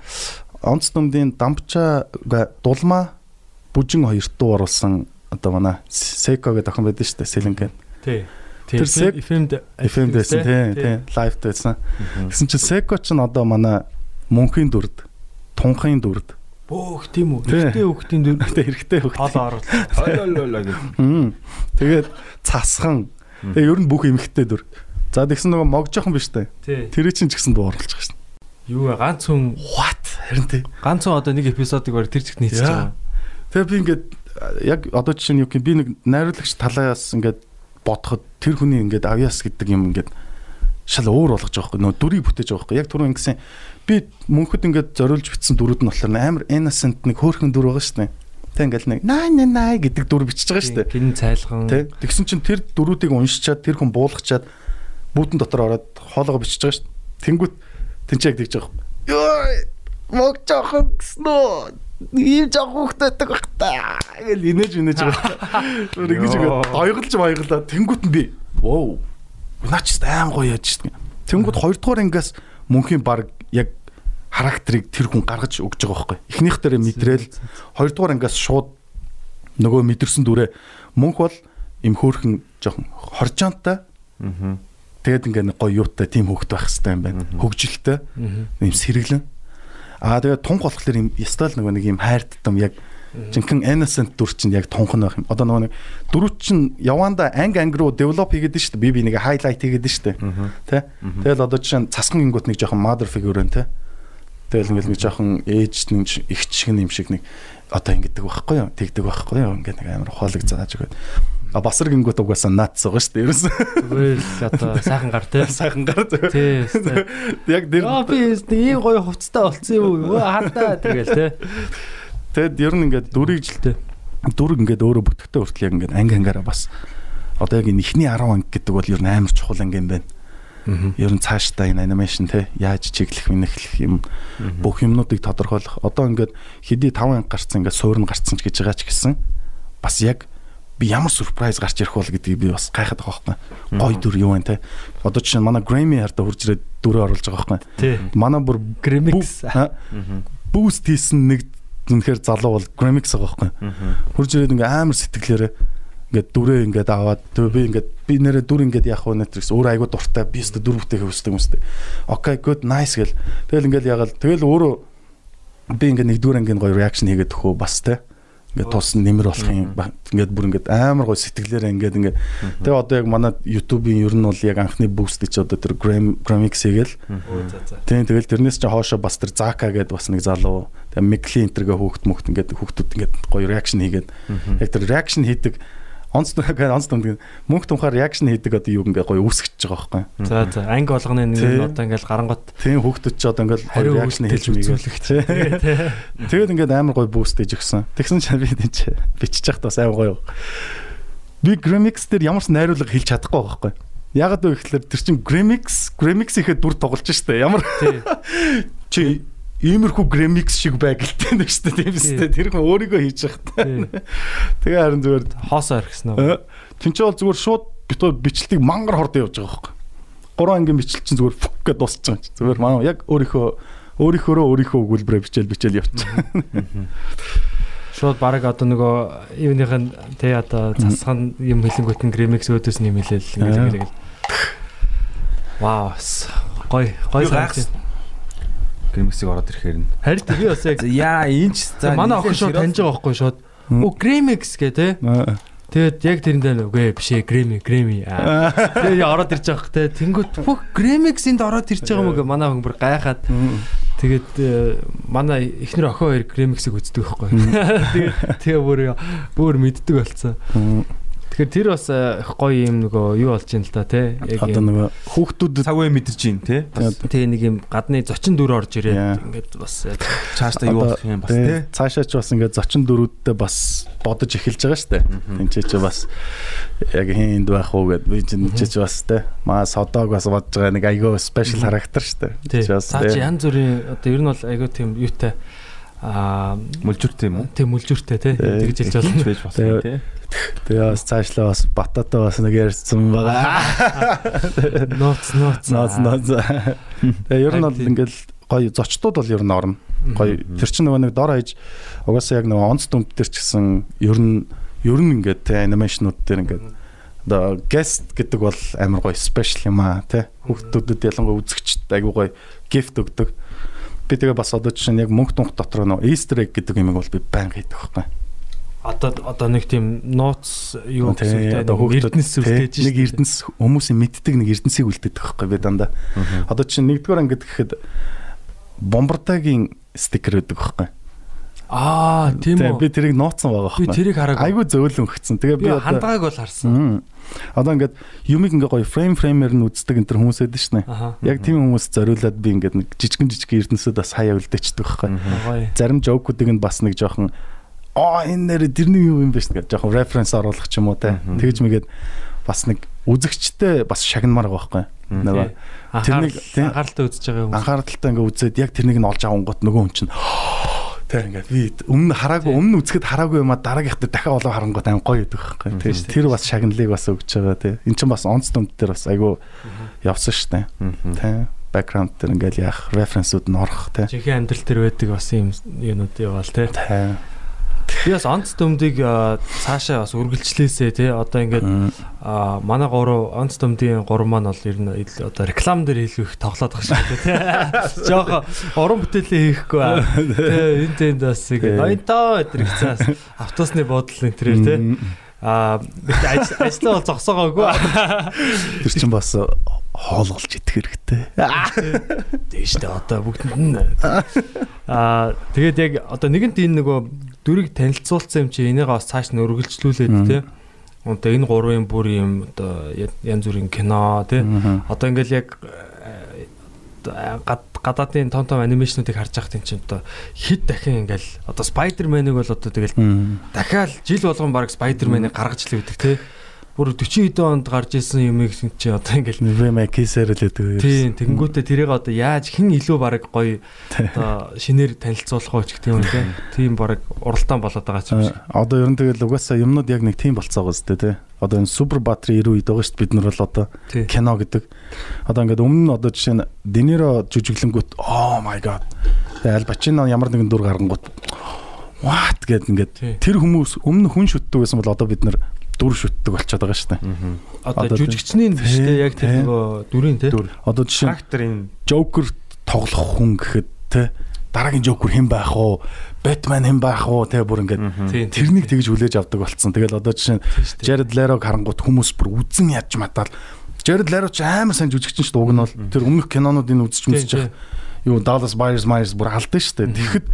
Speaker 5: онц дүмдийн дампчаа дулмаа бүжин хоёрт дуу оруулсан одоо манай Секо гэдэг охин байдаг шүү дээ. Сэлэнген.
Speaker 4: Тий.
Speaker 5: Тэр Sek-
Speaker 4: FM
Speaker 5: FM дэсэн тий, тий, лайв дэсэн. Тэгсэн чинь Секо ч н одоо манай мөнхийн дүрд, тунхын дүрд.
Speaker 4: Бөөх тийм үү.
Speaker 5: Тий.
Speaker 4: Эхтэй хүүхдийн дүр
Speaker 5: Тэ хэрэгтэй хөх.
Speaker 4: хоол оруулах.
Speaker 1: Ойлолоо гэх.
Speaker 5: Тэгээд цасхан. Тэгээ ер нь бүх эмхтэй дүр. За тэгсэн нөгөө мог жоохон биш?
Speaker 4: Тий.
Speaker 5: Тэр чинь ч гэсэн дуу оруулж байгаа шин.
Speaker 4: Юу вэ? Ганц хүн
Speaker 5: What? Харин тий.
Speaker 4: ганц хүн одоо нэг эпизодыг барь тэр чигт нийцэж байгаа.
Speaker 5: Тэгээ би ингээд яг одоо жишээ нь юу гэх юм би нэг найруулагч талаас ингээд бодоход тэр хүний ингээд авьяас гэдэг юм ингээд шал өөр болгож байгаа байхгүй нөө дүрийг бүтээж байгаа байхгүй яг түрүү ингэсэн би мөнхөд ингээд зориулж битсэн дүрүүд нь болохоор амар innocent нэг хөөрхөн дүр байгаа шүү дээ тэг ингээд нэг най най най гэдэг дүр бичиж байгаа шүү дээ
Speaker 4: Гин цайлган.
Speaker 5: Тэ. Тэгсэн чинь тэр дөрүүдийг уншичаад тэр хүн буулгачаад бүүтэн дотор ороод хоолоо бичиж байгаа шүү дээ. Тэнгүүт тэнцээг тэгж байгаа. Йоо мог жоохон гэснөө. Ийм жоохон хөхтэйдэг бах та. Гэл инээж инээж байгаа. <laughs> Тэр ингэж ингээд ойголж баяглаа. Тэнгүүт нь би. Воо. Наач аим гоё яаж шүү дээ. Тэнгүүт хоёрдугаар ангиас мөнхийн баг яг характерыг тэр хүн гаргаж өгч байгаа байхгүй. Эхнийх дээр мэдрэл хоёрдугаар ангиас шууд нөгөө мэдэрсэн дүрээ мөнх бол им хөөрхөн жоохон хоржоонтой
Speaker 1: Аа.
Speaker 5: тэгээд ингээ гоё юутай тийм хөвгт байх хэрэгтэй юм байна. Хөгжилтэй юм сэргэлэн. Аа тэгээд тунх болохоор юм ястал нөгөө нэг юм хайрттам яг жинхэнэ innocent дүр чинь яг тунх нь байх юм. Одоо нөгөө нэг дөрүв чинь яванда анги анги руу develop хийгээд нь шүү дээ. Би би нэг highlight хийгээд нь шүү дээ. Тэ? Тэгэл одоо жишээ нь цасхан гингүүт нэг жоохон mother figure байна тэ. Тэгэл ингээл нэг жоохон ээж нэг их шиг юм шиг нэг одоо ингэдэг байхгүй юу? Тэгдэг байхгүй юу? Ингээ нэг амар хоолыг зааж өгöd. А басар гингүүт угаасаа наац байгаа шүү дээ. Ерөөс
Speaker 4: Зүгээр л одоо сайхан гар те.
Speaker 5: сайхан гар.
Speaker 4: Тий. <laughs>
Speaker 5: Яг дэр
Speaker 4: Аа би ийм гоё хувцастай болцсон юм уу? Өө хардаа тэгэл те.
Speaker 5: Тэгэд ер нь ингээд дүрийг
Speaker 4: Жилтэй.
Speaker 5: дүр ингээд өөрөө бүтгэхтэй хүртэл яг ингээд анги ангаараа бас одоо яг энэ ихний 10 анги гэдэг бол ер нь амар чухал анги юм байна. Ер нь цаашдаа энэ анимашн те яаж чиглэх минэхлэх юм бүх юмнуудыг тодорхойлох. Одоо ингээд хэдий 5 анги гарцсан ингээд суурн гарцсан ч гэж байгаа ч гэсэн бас яг би ямар surprise гарч ирэх бол гэдгийг би бас гайхаад байгаа байхгүй. Гой дүр юу вэ те. Одоо жишээ нь манай Grammy хардаа хурж ирээд дүрээ оруулж байгаа байхгүй. Манай бүр
Speaker 4: Gramix.
Speaker 5: Boost хийсэн нэг үнэхээр залуу бол Gramix байгаа байхгүй. Хурж ирээд ингээ амар сэтгэлээрээ ингээд дүрээ ингээд аваад тэгээ би ингээд би нэрээ дүр ингээд яах вэ нэтрикс өөр айгуу дуртай би өстө дүр бүтээх хүсдэг юм өстө. Окей good nice гэл. Тэгэл ингээд ягаал тэгэл өөрөө би ингээд нэг дүр ангийн гоё реакшн хийгээд өгөө бас те. Ингээд тус нэмэр болох юм. Ингээд бүр ингээд амар гоё сэтгэлээрээ ингээд ингээд тэгээ одоо яг манай YouTube-ийн ер нь бол яг анхны boost чи одоо тэр Gram Gramix хийгээл.
Speaker 4: Өө за за.
Speaker 5: Тийм тэгэл тэрнээс чи хоошо бас тэр Зака гэдэг бас нэг залуу. Тэгээ Микли энтергээ хүүхд мөхт ингээд хүүхдүүд ингээд гоё реакшн хийгээд. Яг тэр реакшн хийдэг онц нэг онц нэг мөнх тунхаар реакшн хийдэг одоо юу ингээд гоё үүсгэж байгаа байхгүй.
Speaker 4: За за. Анги болгоны нэг нь одоо ингээл гарангот
Speaker 5: Тийм хүүхдүүд ч одоо ингээд гоё реакшн хийж
Speaker 4: үзүүлэх. Тий.
Speaker 5: Тэгээд ингээд амар гоё бүүст хийж өгсөн. Тэгсэн чинь би тийч бичиж яхад бас амар гоё. Би Gramix дээр ямар ч найруулга хэлж чадахгүй байхгүй. Ягаад вэ гэхээр тэр чин Gramix, Gramix ихэд дүр тоглож штэ. Ямар чи иймэрхүү Gramix шиг байг гэлтэй нэг штэ тийм үстэй. Тэр хүн өөрийгөө хийж явах.
Speaker 4: Тий. <laughs>
Speaker 5: Тэгээ харин зүгээр
Speaker 4: Хоосоо орхисон уу?
Speaker 5: тэнцээ бол зүгээр шууд битүү бичлэлтийг мангар хордоо явж байгаа байхгүй. Гурван ангийн бичлэл чинь зүгээр фүк гэдээ дуусч байгаа юм. Зүгээр маа яг өөрийнхөө өөрийнхөөрөө өөрийнхөө өгүүлбэрээ бичээл бичээл явчих. <laughs>
Speaker 4: Шууд баг одоо нөгөө нь тий одоо цасхан юм хэлэнгүүт нь Gramix өөдөөс нь юм хэлээл
Speaker 5: Аа.
Speaker 4: ингээл ингээл. Вау. Гой гой
Speaker 1: Би Гримиксийг ороод ирэхээр нь.
Speaker 4: Харин би бас яг
Speaker 1: Яа, энэ ч за
Speaker 4: манай охин шууд таньж байгаа байхгүй шууд. Оо Gramix гэ тий.
Speaker 5: Аа.
Speaker 4: Тэгээд яг тэрэндээ үгүй биш ээ Grammy Grammy. аа. Тэгээд ороод ирж байгаа хэ. Тэнгүүт бүх Gramix-инд ороод ирж байгаа гэ манай хүн бүр гайхаад тэгээд э, манай эхнэр охин хоёр Gramix-ийг үздэг байхгүй. <laughs> Тэгээд тэгээ бүр бүр мэддэг болцсон. Тэгэхээр тэр бас э, их гоё юм нөгөө юу болж байна л да тий. Яг
Speaker 5: Одоо
Speaker 4: юм-
Speaker 5: нөгөө хүүхдүүд
Speaker 1: Цагваа мэдэрч юм те. Бас
Speaker 4: тий нэг юм гадны зочин дүр орж ирээд ингээд бас э,
Speaker 1: цаашдаа юу болох юм бас те.
Speaker 5: цаашаа ч бас ингээд зочин дөрүүдтэй бас бодож эхэлж байгаа. Энд чи чи бас яг хин энд байх уу гэд би чинь чи чи бас те маа содог бас бодож байгаа нэг айгаа спешиал характер дээ.
Speaker 4: тий.
Speaker 5: Чи бас
Speaker 4: Цаа чи янз бүрийн одоо ер нь бол айгүй тийм юутай аа
Speaker 1: Мүлжүртэй юм уу?
Speaker 4: тийм мүлжүртэй тий.
Speaker 5: Тий.
Speaker 4: Тэгж хэлж болно.
Speaker 1: байж болох те.
Speaker 5: Тэгээ бас цаашлаа бас бататай бас нэг ярьсан байгаа. <laughs>
Speaker 4: Ноц ноц.
Speaker 5: Наац наац. Тэгээ ер нь бол
Speaker 4: Тийм.
Speaker 5: ингээд гоё зочдод бол ер нь орно. Гоё тэр чинь нөгөө нэг дор хаяж угаасаа яг нөгөө онц дүмт төр ч гэсэн ер нь ер нь ингээд те анимашнууд дээр ингээд одоо guest гэдэг бол амар гоё спешиал юм аа те хүүхдүүдэд ялангуяа үзэгчд айгуу гоё gift өгдөг. Би тэгээ бас одоо жишээ нь яг мөнх тунх дотор нөгөө easter egg гэдэг юм бол би байнга хийдэг байхгүй.
Speaker 4: Одоо одоо нэг тийм нууц юу гэсэн
Speaker 5: одоо
Speaker 4: эрдэнэс үлдээж
Speaker 5: нэг эрдэнэс хүмүүсийн мэддэг нэг эрдэнсийг үлдээдэг байхгүй би дандаа. Одоо чинь нэгдүгээр ангид гэхэд бомбардагийн стикер өгдөг байхгүй.
Speaker 4: Аа тийм
Speaker 5: Тий,
Speaker 4: үү.
Speaker 5: би тэрийг нууцсан байгаа
Speaker 4: Би
Speaker 5: байхгүй.
Speaker 4: тэрийг хараагүй.
Speaker 5: Айгу зөөлөн өгцөн. Тэгээ
Speaker 4: би
Speaker 5: би одоо
Speaker 4: хандагааг бол харсан.
Speaker 5: Одоо ингээд юмыг ингээ гоё фрейм фреймээр нь үздэг энэ төр хүмүүс байдаг шнэ. Яг тийм хүмүүс зориулаад би ингээд нэг жижигэн жижигэн эрдэнэсүүд бас хаяа үлдээчдэг байхгүй. Зарим жоокуудыг нь бас нэг жоохон аа энэ нэр тэрний юу юм бэ гэж жоохон референс оруулах ч юм уу те. Тэгж мэгээд бас нэг үзэгчтэй бас шагнамаар байгаа байхгүй. Нөгөө
Speaker 4: Тэрнийг анхааралтай үзэж байгаа юм.
Speaker 5: анхааралтай ингээ үзээд яг тэрнийг нь олж авангууд нөгөө хүн чинь тэр ингээд би өмнө хараагүй өмнө үзэхэд хараагүй юм а дараагийнхтай дахиад олон харангууд аим гоё гэдэг байхгүй.
Speaker 4: Дээ.
Speaker 5: тэр бас шагналыг бас өгч байгаа тийм эн чинь бас онц дүмд дээр бас айгу явсан штэ тийм бэкграунд дээр ингээл яах референсүүд нь орох тийм
Speaker 4: Жинхэнэ амьдрал төр байдаг бас юм юунууд яваал те.
Speaker 5: тийм
Speaker 4: Би бас онц дүмдийг а, цаашаа бас үргэлжлээсэй те. Одоо ингээд манай гурав онц дүмдийн гурав маань бол ер нь одоо реклам дээр илүү их тоглоод байгаа шүү дээ те. Жохо уран бүтээлээ хийхгүй аа. Тэ энэ тэнд бас
Speaker 5: Тий.
Speaker 4: ингэ ноёнтоо өдр гисаас автобусны буудлын тэрээр те. Аа ажлаа бол зогсоогоогүй.
Speaker 5: тэр чинь бас хоолголж идэх хэрэгтэй
Speaker 4: Тийм шүү дээ. Одоо бүгдэнд нь аа тэгээд яг одоо нэгэнт энэ нөгөө дүрийг танилцуулсан юм чи энийг бас цааш нь өргөлжлүүлээд тий. Одоо энэ гурвын бүр юм одоо янз бүрийн кино тий. Одоо ингээл яг э, гадаадын том том анимашнуудыг харж байхад энэ чинь одоо хэд дахин ингээл одоо Spider-Man-ыг бол одоо тэгэл дахиад жил болгон баг Spider-Man-ыг гаргаж л өгдөг тий. Бүр 40 хэдэн онд гарч исэн юмыг чи одоо ингээл
Speaker 5: ремейкисээр л гэдэг
Speaker 4: Тийм, тэгэнгүүтээ тэрийг одоо яаж хэн илүү баг гоё одоо шинээр танилцуулах уу ч гэх юм те. Тийм баг уралдаан болоод байгаа ч юм шиг.
Speaker 5: А, одоо ер нь тэгэл угаасаа юмнууд яг нэг тийм болцоогоо зү тий. Одоо энэ супер батри 90 үед байгаа шүү дээ бид нар бол одоо кино гэдэг. Одоо ингээд өмнө нь одоо жишээ нь Дениро жүжиглэнгүүт oh my god. Аль Пачино ямар нэгэн дүр гаргангууд <gasps> what гэд ингээд тэр хүмүүс өмнө хүн шүтдэг байсан бол одоо бид нар дүр шүтдэг болчиход байгаа шүү дээ.
Speaker 4: Одоо
Speaker 5: одоо
Speaker 4: жүжигчний биш те яг тэр нөгөө дүрийн те.
Speaker 5: Одоо жишээ
Speaker 1: Характерын
Speaker 5: Joker тоглох хүн гэхэд тий дараагийн Joker хэн байх уу? Batman хэн байх уу? Тэ бүр ингээд тэрнийг тэгж хүлээж авдаг болцсон. Тэгэл одоо жишээ Jared Leto-г харангуут хүмүүс бүр үзэн ядж матаал. Jared Leto ч амар сайн жүжигчин шүү дээ. Уг нь бол тэр өмнөх кинонуудыг үзэж
Speaker 4: Тийм,
Speaker 5: үзэж явах. Юу Dallas Buyers Myers бүр алдсан шүү дээ. Тэгэхэд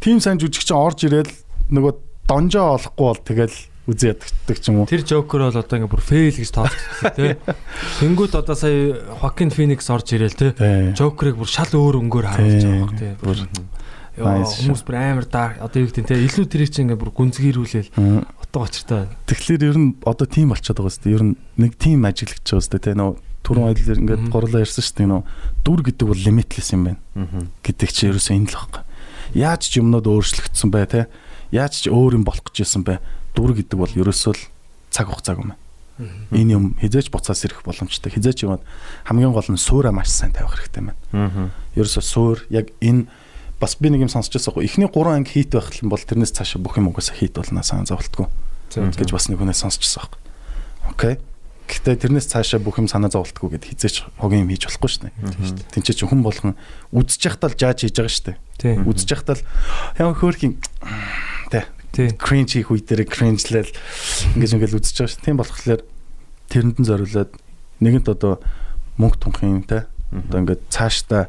Speaker 5: тийм сайн жүжигчин орж ирэл нөгөө донжоо олохгүй бол тэгэл үзээ яддаг ч юм уу.
Speaker 4: Тэр Joker бол одоо ингээ бүр fail гэж тооцогдсон те. Тэнгүүд одоо сая Joaquin Phoenix орж ирэл те.
Speaker 5: Тий.
Speaker 4: Joker-ыг бүр шал өөр өнгөөр харуулж байгаа баг те.
Speaker 5: Бүр
Speaker 4: хүмүүс бүр амар даа одоо юу гэдэг те. Илүү тэрийг чинь ингээ бүр гүнзгийрүүлээл утга учиртай.
Speaker 5: Тэгэхээр ер нь одоо тийм болчиход байгаа шүү дээ. Ер нь нэг тийм ажиглагч байгаа шүү дээ. Тэ нөө түрүүн ойлэр ингээд гурлаа ярьсан шүү дээ. Нөө дүр гэдэг бол limitless юм байна. гэдэг чи ерөөсөө энэ л байхгүй. Яаж ч юмнууд өөрчлөгдсөн бай те. Яаж ч өөр юм болох гэж исэн бай. Дүр гэдэг бол ерөөсөө л цаг хугацааг юм. Энэ юм хизээч буцаас ирэх боломжтой. Хизээч юм хамгийн гол нь суураа маш сайн тавих хэрэгтэй юм байна. Ерөөсөө суур яг энэ бас би нэг юм сонсч байсан. Эхний 3 анги хийт байх юм бол тэрнээс цаашаа бүх юм угаасаа хийт болно сайн зовлтгүй гэж бас нэг хүнээс сонсчихсан байхгүй. Окей. Гэхдээ тэрнээс цаашаа бүх юм санаа зовлтгүй гэд хизээч хогийн юм хийж болохгүй шүү дээ. Тинчээ чи хүн болгон үдсэж явахдаа л жааж хийж байгаа шүү дээ.
Speaker 4: Тийм.
Speaker 5: Үдсэж явахдаа л ямар хөөрхийн. Cringe хийх үе дээр cringe-лэл ингэж ингээл үдсэж байгаа шүү. Тийм болохоор тэрэнд нь зориулаад нэгэнт одоо мөнгө тунхын тэ одоо ингээд цаашдаа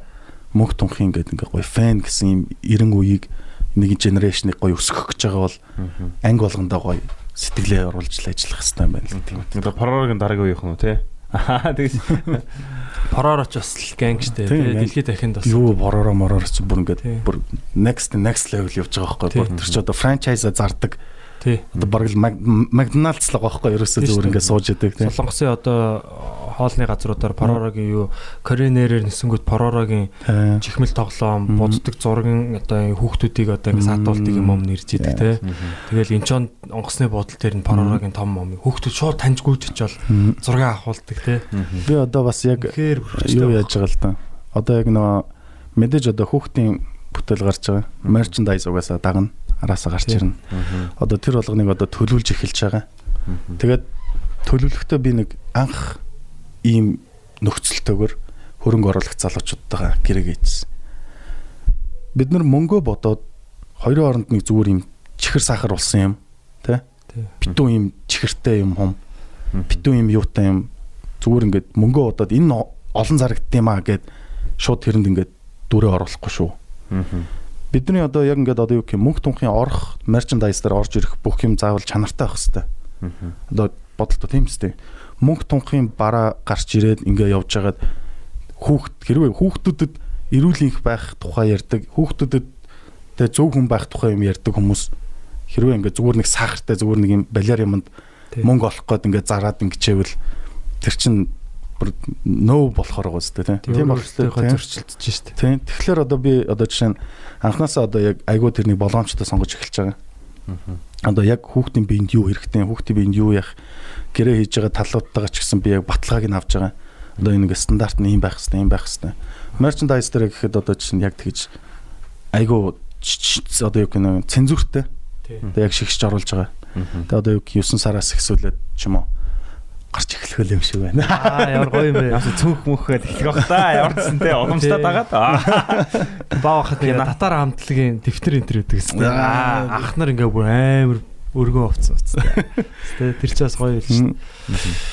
Speaker 5: мөнгө тунхын ингээд ингээ гоё фэн гэсэн юм эрен үеийг нэг генерашныг гоё өсгөх гэж байгаа бол анги болгондоо гоё сэтгэлээ оруулж л ажиллах хэрэгтэй юм байна л тийм.
Speaker 1: Одоо Пророгийн дараагийн үеийнх нь тий. Аа тэгээс
Speaker 4: Поророч бас л гангштэй
Speaker 5: Тийм,
Speaker 4: тий. Дэлхийд дахинд бас.
Speaker 5: Юу боророо мороор ч бүр ингээд бүр next next level явж байгаа байхгүй. Бүр тэр чи одоо franchise зардаг. Одоо бараг л McDonald's л байгаа байхгүй. Ерөөсөө
Speaker 4: Тийм шүү
Speaker 5: ингээд сууж идэг тийм.
Speaker 4: Солонгосын одоо хоолны газруудаар Поророгийн юу Коренерээр нисэнгүүт Поророгийн
Speaker 5: Тийм.
Speaker 4: чихмэл тоглоом, буддаг зургийн одоо хүүхдүүдийг одоо ингэ саатуулдаг юм юм нэрж идэг те. Тэгэл энэ ч онгоцны буудлын дээр нь Поророгийн том юм. Хүүхдүүд шууд таньж гүйж очивол
Speaker 5: Мгм.
Speaker 4: зураг авахулдаг те.
Speaker 5: Би одоо бас яг юу яаж байгаа л та. Одоо яг нөгөө мэдээж одоо хүүхдийн бүтээл гарч байгаа. Merchandise угаасаа дагна. Араасаа гарч ирнэ. Одоо тэр болгоныг одоо төлөвлөж эхэлж байгаа. Тэгээд төлөвлөхдөө би нэг анх ийм нөхцөлтөөр хөрөнгө оруулагч залуучуудтайгаа гэрээгээ ийдсэн. Бид нар мөнгөө бодоод хоёрын оронд нэг зүгээр юм чихэр сахар болсон юм тий? Битүү юм чихэртэй юм хум. Битүү юм юутай юм зүгээр ингээд мөнгөө бодоод энэ олон зарагдсан юм аа гэд шууд тэрэнд ингээд дүрээ оруулахгүй шүү. Бидний одоо яг ингээд одоо юу гэх юм мөнгө тунхын орох мерчендайз дээр орж ирэх бүх юм заавал чанартай байх хэрэгтэй. Одоо бодолтой тийм үстэй. Мөнгө тунхын бараа гарч ирээд ингээ явж хагаад хүүхд хэрвээ хүүхдүүдэд эрүүл их байх тухай ярьдаг хүүхдүүдэд тэгээ зөв хүн байх тухай юм ярьдаг хүмүүс хэрвээ ингээ зүгээр нэг сахартай зүгээр нэг юм балиар юмд мөнгө олох гээд ингээ зараад ингэчээвэл тэр чин бүр нөө болохоор байгаа үстэй тийм
Speaker 4: тийм. зөрчилдөж штэ.
Speaker 5: Тийм. Тэгэхээр одоо би одоо жишээ нь анханасаа одоо яг айгуу тэрний болгоомжтой сонгож эхэлж байгаа. Одоо яг хүүхдийн биед юу хэрэгтэй, хүүхдийн биед юу яах гэрээ хийж байгаа талуудтайгаа ч гэсэн би яг баталгааг нь авч байгаа. Одоо энэ ингээ стандарт нь ийм байх хэрэгтэй, ийм байх хэрэгтэй. Merchandise дээр гэхэд одоо жишээ нь яг тэгж айгуу одоо юу юм цензуртэй. Одоо яг шигшж оруулж байгаа. Тэгээ одоо юу гэх 9 сараас ихсүүлээд ч юм уу гарч эхлэх юм шиг байна.
Speaker 4: Аа ямар гоё юм бэ.
Speaker 1: Яасан цүнх мөхөд эхлэх бах та ямарчсан те уламжлаад байгаа да.
Speaker 4: Баа хахад татар хамтлагийн дэвтэр энэ төр өгдөг гэсэн. Аа ах нар ингээ бүр амар өргөн овцсон уцтай. Тэ тэр ч бас гоё л шүү.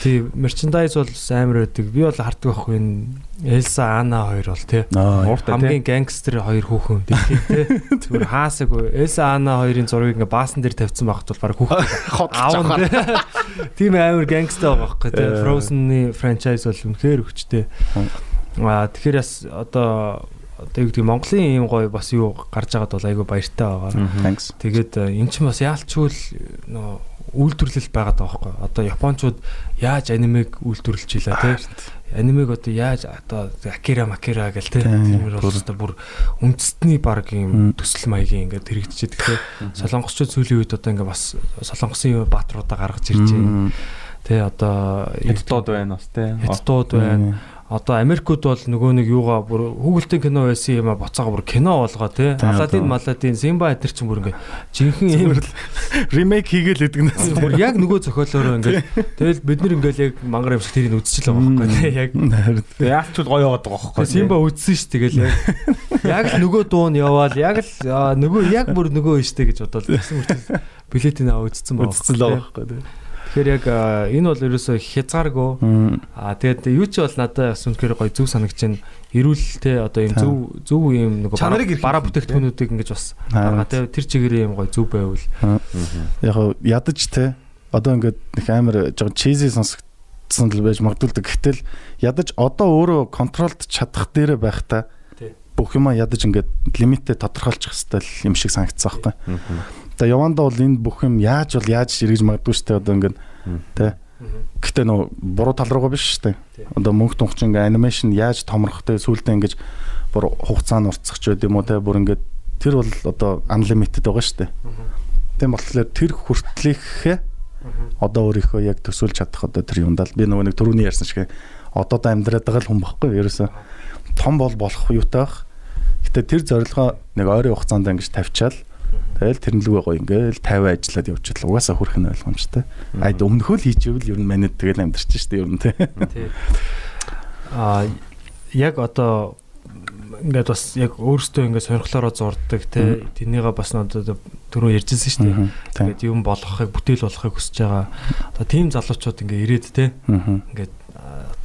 Speaker 4: Тий мерчендайз бол амар байдаг. Би бол харддаг байхгүй энэ Элса Ана хоёр бол тий. Хамгийн гангстер хоёр хүүхэн дэлхий тий. Зүгээр хаасаагүй Элса Ана хоёрын зургийг ингээ баасан дээр тавьсан байхад бол баг хүүхэн <laughs> аав нь <laughs> тийм амар гангстер байгаа байхгүй тий. Frozen-ы франчайз бол үнэхээр хүчтэй. Аа тэгэхээр бас одоо одоо юу гэдэг Монголын ийм гоё бас юу гарч байгаад бол айгүй баяртай байгаа. Тэгээд э, эн чинь бас яалчгүй нөө үйлдвэрлэл байгаад байгаа байхгүй. Одоо японочууд яаж анимег үйлдвэрлэж ийла тий. Анимег одоо яаж одоо Акира Макира гэл тий.
Speaker 5: Тийм,
Speaker 4: Тэр бол
Speaker 5: бүр.
Speaker 4: одоо бүр үндэстний баг юм төсөл маягийн ингээд хэрэгжиж идэг тий. Солонгосчууд сүүлийн үед одоо ингээд бас солонгосын баатруудаа гаргаж ирж байна. Тий одоо
Speaker 1: Хэдтууд байна бас те.
Speaker 4: Хэдтууд байна. Одоо Америкууд бол нөгөө нэг юугаа бүр хүүхэлдэйн кино байсан юм а буцаага бүр кино болгоо Аладдин
Speaker 5: одоо.
Speaker 4: Маладдин Симба эдэр чинь бүр ингээ жинхэнэ юм
Speaker 5: ремейк хийгээл өгдөгнээс
Speaker 4: бүр яг нөгөө зохиолоороо ингээ тэгэл бид нар ингээл яг мангар юм шиг тэрийг үзчихлээ байхгүй тий. Яг
Speaker 1: Яалчуд гоё яваад байгаа байхгүй.
Speaker 4: Симба үзсэн ш тэгэл яг яг л нөгөө дуу нь яваал яг л нөгөө яг бүр нөгөө штэ гэж бодоод гэсэн мөрчс билетийн аваа үзсэн байгаа.
Speaker 5: үзсэн л байгаа байхгүй тий.
Speaker 4: Тэгэхээр яг энэ бол ерөөсөө хязгааргүй Аа тэгээд юу ч бол надад бас үнэхээр гоё зөв санагч. Ирүүл те одоо юм
Speaker 5: Та.
Speaker 4: зөв зөв юм
Speaker 1: Чанарыг
Speaker 4: бараа- бүтээгдэхүүнүүдийг ингэж бас
Speaker 5: Харин.
Speaker 4: гаргаа те тэр чигээрээ юм гоё зөв байвал
Speaker 5: яг ядаж те одоо ингээд нэг амар жоо чизи сонсогдсон л байж магадгүй гэтэл ядаж одоо өөрөө контролд чадах дээрээ байхдаа
Speaker 4: Тий.
Speaker 5: бүх юма ядаж ингээд лимитээ тодорхойлчих хэвэл юм шиг санагдсан байхгүй. За яванда бол энэ бүх юм яаж бол яаж эргэж магадгүй дээ. Одоо ингээд те Гэтэ нөө буруу тал руугаа биш.
Speaker 4: Тий.
Speaker 5: Одоо мөнх тунхч ингээ анимашн яаж томрох те сүултээ ингэж бүр хугацаа нь уртсах ч байд юм уу те бүр ингээд тэр бол одоо unlimited байгаа дээ. Тийм болохоор тэр хүртлийнхээ одоо өөрийнхөө яг төсөөлж чадах одоо тэр юмдаа би нөгөө нэг түрүүний ярьсан шиг одоо да амьдраад байгаа л хүн баггүй ерөөсөө том бол болох юутай бах. Гэтэ тэр зорилгоо нэг ойрын хугацаанд ингэж тавьчаал тэгэл тэрнлүүгээ гоё ингээл 50 ажиллаад явчихлаа. Угаасаа хүрх нь ойлгомжтой. Айд өмнөхөө л хийчихвэл ер нь манайд тэгэл амьдрч штэ ер нь те.
Speaker 4: Аа яг одоо ингээд бас яг өөрөөсөө ингээд сонирхлоороо зурдаг те тэрнийгээ бас одоо түрүү ярьжсэн шүү дээ.
Speaker 5: Тийм.
Speaker 4: Ингээд юм болгохыг бүтээл болгохыг хүсэж байгаа. Одоо тийм залуучууд ингээд ирээд те ингээд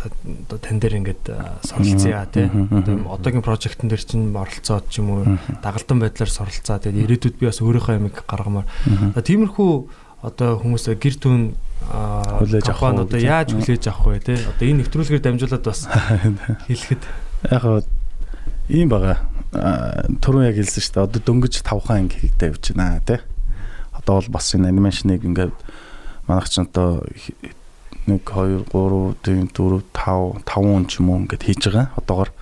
Speaker 4: одоо тань дээр ингээд суралцъя тий. Одоо одоогийн прожектын дээр чинь оролцоод ч юм уу дагалдан байдлаар суралцаа. Тэгээд ирээдүйд би бас өөрийнхөө ямиг гаргамаар. Одоо тиймэрхүү одоо хүмүүс гэр түн
Speaker 5: Хүлээж авах
Speaker 4: компаниудаа
Speaker 5: гэж.
Speaker 4: яаж хүлээж авах вэ те? Одоо энэ нэвтрүүлгээр дамжуулаад бас <laughs> хэлэхэд
Speaker 5: Яг ийм байгаа. Аа, Түрүүн яг хэлсэн шүү дээ. Одоо дөнгөж тавхан анги хийгдэ явж байна тий. Одоо бол бас энэ анимашныг ингээд манайх ч одоо 1 2 3 4 5 5 ч юм уу ингээд хийж байгаа. Одоогор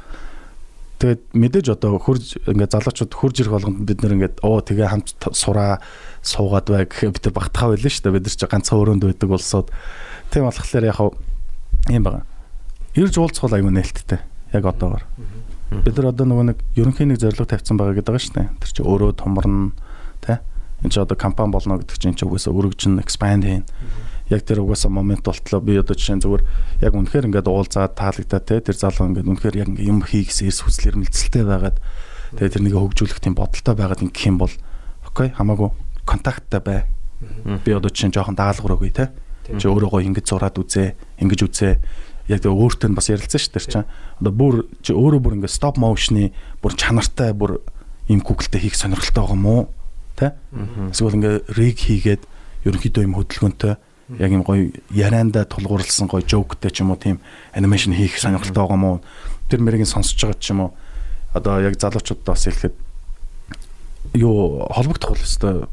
Speaker 5: Тэгээд мэдээж одоо хурж ингээд залуучууд хурж ирэх болгонд бид нэр ингээд оо тэгээ хамт сураа суугаад бай гэхээр бид нар багтахаа байлаа шүү дээ. Бид нар ч ганцхан өрөөнд байдаг болсоод тийм болохоор яг юм байгаа. Ирж уулзах аюу нээлттэй. Яг одоогор. Бид нар одоо нөгөө нэг ерөнхий нэг зорилго тавьсан байгаа гэдэг байгаа шүү дээ. Тэр чинь өөрөө томорно тий. Энд чинь одоо компани болно гэдэг чинь энэ чинь угаасаа өргөжин expand хийн. Яг тэр угаасаа момент болтлоо би одоо жишээ нь зүгээр яг үнэхээр ингээд уулзаад таалагдаа тий. Тэр залуу ингээд үнэхээр яг юм хийгээс эрс хүслэр мэлцэлтэй байгаад тэгээ тэр нэгэ хөгжүүлэх тийм бодолтой байгаад ингэх юм бол окей хамаагүй контакттай бай. Би одоо жишээ нь жоохон даалгавар өгье тий. Чи өөрөө гоё ингэж зураад үзээ, ингэж үзээ яг тэгээ өөртөө бас ярилцсан шүү дээ чинь. Одоо бүр чи өөрөө бүр ингээд стоп моушны бүр чанартай бүр юм гуглтэй хийх сонирхолтой байгаа юм уу? Тэ? Эсвэл ингээд риг хийгээд ерөнхийдөө юм хөдөлгөөнтэй яг юм гоё ярианда тулгуурласан гоё жооктэй ч юм уу тийм анимашн хийх сонирхолтой байгаа уу? Тэр мэрийг сонсож байгаа ч юм уу? Одоо яг залуучуудаа бас хэлэхэд юу холбогдох бол өстой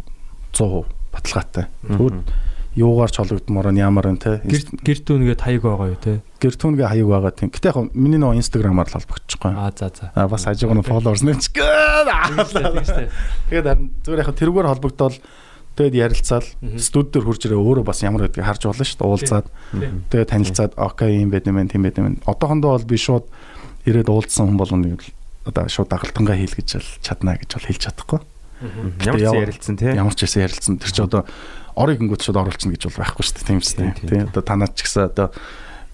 Speaker 5: 100% баталгаатай. Зүгээр юугаар ч холбогдмоор нь ямар нь те
Speaker 4: гэр түнгээд хаяг байгаа юу те?
Speaker 5: гэр түнгээ хаяг байгаа тийм. Гэтэ яг миний нөгөө инстаграмаар л холбогдчихгүй.
Speaker 4: Аа за за.
Speaker 5: А бас хажуугаар нь followers нэмчих гээ. Тэгээд харин зүгээр яг тэрүүгээр холбогдоод тэгээд ярилцаал студ дээр хурж ирээ өөрөө бас ямар гэдгийг харж болно шүү дээ уулзаад. Тэгээд танилцаад окей юм байт юм байна тийм байт юм байна. Одоохондоо бол би шууд ирээд уулзсан хүн болгоныг одоо шууд дагалдангаа хийл гэж чадна гэж бол хэлж чадахгүй.
Speaker 1: Ямар ч ярилцсан те.
Speaker 5: Ямар ч байсан ярилцсан. Тэр чинь одоо орыг ингүүд шууд оруулчихна гэж бол байхгүй шүү дээ. Тийм үстэй. Тийм. Одоо танаад ч гэсэн одоо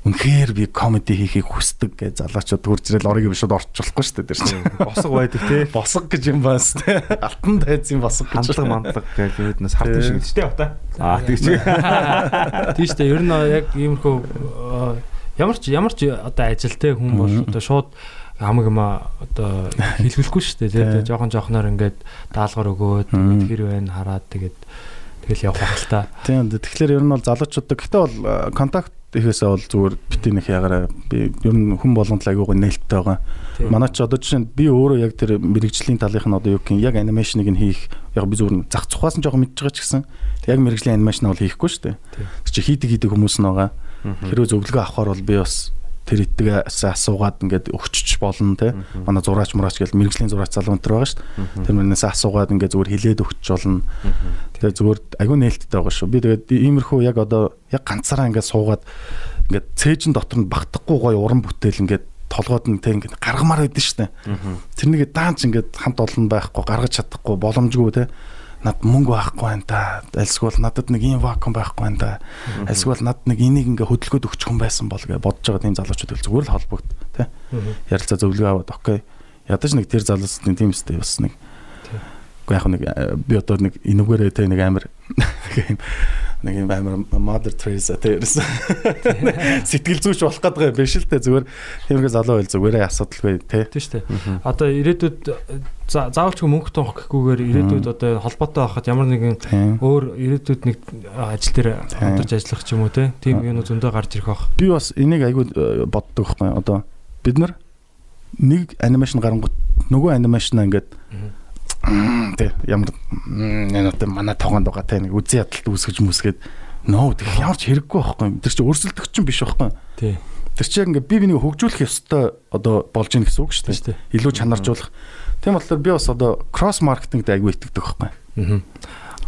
Speaker 5: үнэхээр би комеди хийхийг хүсдэг гэж залуучууд хурж ирэл орыг юм шууд орчуулахгүй шүү дээ. Чинь
Speaker 1: Босго байдаг те.
Speaker 5: босго гэж юм баас те. Алтан дайцын босго гэж.
Speaker 1: Хандлага мандлага гэж биднээс хардсан шиг ч те бата. Аа тэгч. <laughs>
Speaker 4: Тийм шүү дээ. Ер нь яг иймэрхүү ямар ч ямар ч одоо ажилтэй хүн бол одоо шууд хамаг юм одоо хэлүүлэхгүй шүү дээ. Тэгээ жоохон жоохноор ингээд даалгавар өгөөд хэр байна хараад тэгээд тэгэл явах байх л та.
Speaker 5: Тийм. Тэгэхээр ер нь бол залуучуудаа гэхдээ бол контакт ихээсээ бол зүгээр битээ нэг ягаараа би ер нь хүн болгонд л айгуугаа нээлттэй байгаа. Манай ч одоо жишээ нь би өөрөө яг тэр мэрэгжлийн талынх нь одоо юу гэх юм яг анимашныг нь хийх яг би зүгээр зах цухаас нь жоохон мэдж байгаа ч гэсэн яг мэрэгжлийн анимашн бол хийхгүй шүү дээ. Тэр чи хийдэг хийдэг хүмүүс нь байгаа. Хэрвээ зөвлөгөө авахар бол би бас тэр итгээс асуугаад ингээд өгчөж болно те. Манай зураач мураач гэл мэрэгжлийн зураач залуу өнтер байгаа шүү дээ. Тэр мөрнөөс асуугаад ингээд зүгээр хилээд өгч болно. Тэгээ зүгээр айгүй нээлттэй байгаа шүү. Би тэгээд иймэрхүү яг одоо яг ганцаараа ингээд суугаад ингээд цээжин дотор нь багтахгүй гоё уран бүтээл ингээд толгойд нь тэг ингээд гаргамаар байдсан шүү дээ. Тэрнийг даанч ингээд хамт олон байхгүй гаргаж чадахгүй боломжгүй те. Над мөнгө байхгүй байна да. Альсгүй надад нэг ийм вакуум байхгүй байна да. Альсгүй над нэг энийг ингээ хөдөлгөөд өгчих хүн байсан бол гэж бодож байгаа тийм залуучууд л зүгээр л холбогд тий. Ярилцаа зөвлөгөө аваад окей. Ядаж нэг тэр залуучдын тийм үстэй бас нэг Уу яг нэг э, би одоо нэг энүүгээрээ тэ нэг амар <laughs> нэг юм нэг юм амар mother Teresa тэрсэн <laughs> сэтгэл зүйч болох гэдэг юм биш л тэ зүгээр тиймэрхүү залуу байл зүгээрээ асуудалгүй тэ
Speaker 4: Тийм шүү дээ. Одоо ирээдүйд за- заавалчгүй мөнгө тоох гэхгүйгээр ирээдүйд одоо холбоотой байхад ямар нэгэн өөр ирээдүйд нэг ажил дээр хамтарч ажиллах ч юм уу те. Тийм юм зөндөө гарч ирэх бах.
Speaker 5: би бас энийг айгүй э, боддог байхгүй. Одоо бид нар нэг анимашн гарангууд нөгөө анимашнаа ингээд «Мм, тэ ямар энэ одоо манай тогоонд байгаа тэ нэг үзий ядалт үүсгэж мүсгээд нөө тэг ямар ч хэрэггүй байхгүй. Тэр чинь өрсөлдөх чинь биш байхгүй.
Speaker 4: Тий.
Speaker 5: тэр чинь ингээд би бинийг хөгжүүлэх ёстой одоо болж ийн гэсэн үг шүү дээ. илүү чанаржуулах. Тийм болохоор би бас одоо кросс маркетингд айгүй итгэдэг байхгүй.
Speaker 4: Аа.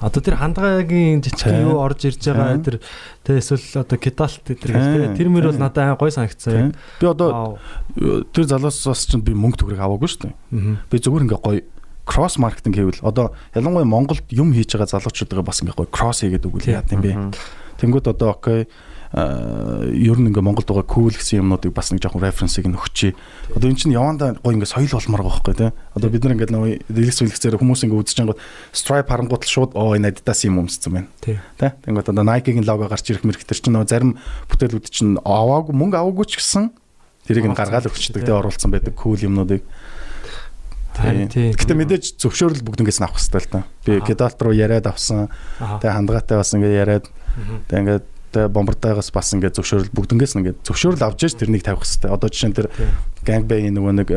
Speaker 4: Одоо тэр хандгаагийн жижиг юу орж ирж байгаа тэр тэ эсвэл одоо кидалт тэр тэр мөр бол надад гой санагцсан.
Speaker 5: би одоо тэр залуусаас чинь би мөнгө төгрөг аваагүй шүү дээ. Би зүгээр ингээ гоё кросс маркетинг хийвэл одоо ялангуяа Монголд юм хийж байгаа залуучуудаа бас ингээ гоё кросс хийгээд өгвөл яа гэм бэ. Тэнгүүд одоо окей ер нь ингээ Монголд байгаа cool гэсэн юмнуудыг бас нэг жоохон референсыг нь өгчий. Одоо эн чинь явандаа гоё ингээ соёл болмоор байгаа байхгүй тий. Одоо бид нар ингээ нөгөө дэлгэц үлгцээр хүмүүс ингээ үзэж байгаа Stripe харангуут л шууд оо энэ Adidas юм өмссөн байна.
Speaker 4: Тий.
Speaker 5: Тэ? Тэнгүүд одоо Nike-гийн лого гарч ирэх мэрэг тэр чинь нөгөө зарим бүтээлүүд чинь аваагүй мөнгө аваагүй ч гэсэн тэрийг нь гаргаад өгчдөг
Speaker 4: тий.
Speaker 5: оруулсан байдаг cool юмнуудыг.
Speaker 4: Харин
Speaker 5: Гэтэ мэдээж зөвшөөрөл бүгднгээс нь авах хэрэгтэй л та. Би Гедалт руу яриад авсан. Тэгээ хандгаатай бас ингээд яриад тэгээ ингээд тэгээ бомбардаагаас бас ингээд зөвшөөрөл бүгднгээс нь ингээд зөвшөөрөл авч яж тэрнийг тавих хэрэгтэй. Одоо жишээ нь тэр Gangbang нөгөө нэг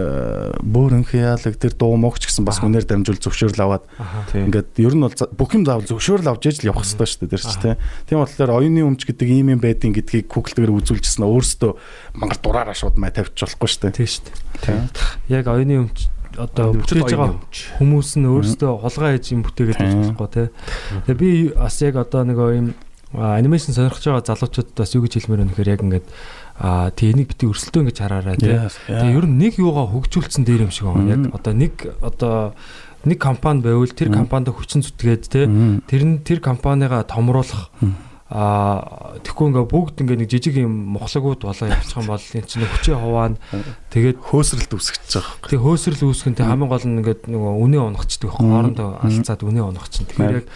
Speaker 5: бөөрөн хяалаг тэр дуу могч гэсэн бас үнээр дамжуул зөвшөөрөл аваад
Speaker 1: Тийм.
Speaker 5: ингээд ер нь бол бүх юм заавал зөвшөөрөл авч яж л явах хэрэгтэй шүү дээ тэр чинь тий. Тийм болохоор оюуны өмч гэдэг ийм юм байдгийн гэдгийг Google-дээр үзүүлжсэн нь өөрөөсөө мангар дураараа шууд май тавьчих болохгүй шүү дээ.
Speaker 4: Тийм шүү дээ.
Speaker 5: Тийм.
Speaker 4: Яг оюуны өмч одоо бүтээж байгаа хүмүүс нь өөрсдөө хулгай хийж юм бүтээгээд байж болохгүй тий. Тэгээ би бас яг одоо нэг юм анимашн сонирхож байгаа залуучуудад бас юу гэж хэлмээр гэхээр яг ингээд аа тий энийг бити өрсөлдөө ингэж хараарай тий. Тэгээ ер нь нэг юугаа хөгжүүлсэн дээр юм шиг байна. Яг одоо нэг одоо нэг компани байвал тэр компанид хүчин зүтгээд тий тэр нь тэр компанигаа томруулах Аа тэгэхгүй ингээ бүгд ингээ нэг жижиг юм мохлогууд болоо явчих юм бол энэ чинь хүчээ хуваана. Тэгээд
Speaker 5: хөөсрөлт үүсгэж байгаа.
Speaker 4: тэг хөөсрөл үүсгэн тэг хамгийн гол нь ингээд нөгөө үнэ унахчдаг байхгүй хоорондоо алцаад үнэ унах чинь. Тэгэхээр яг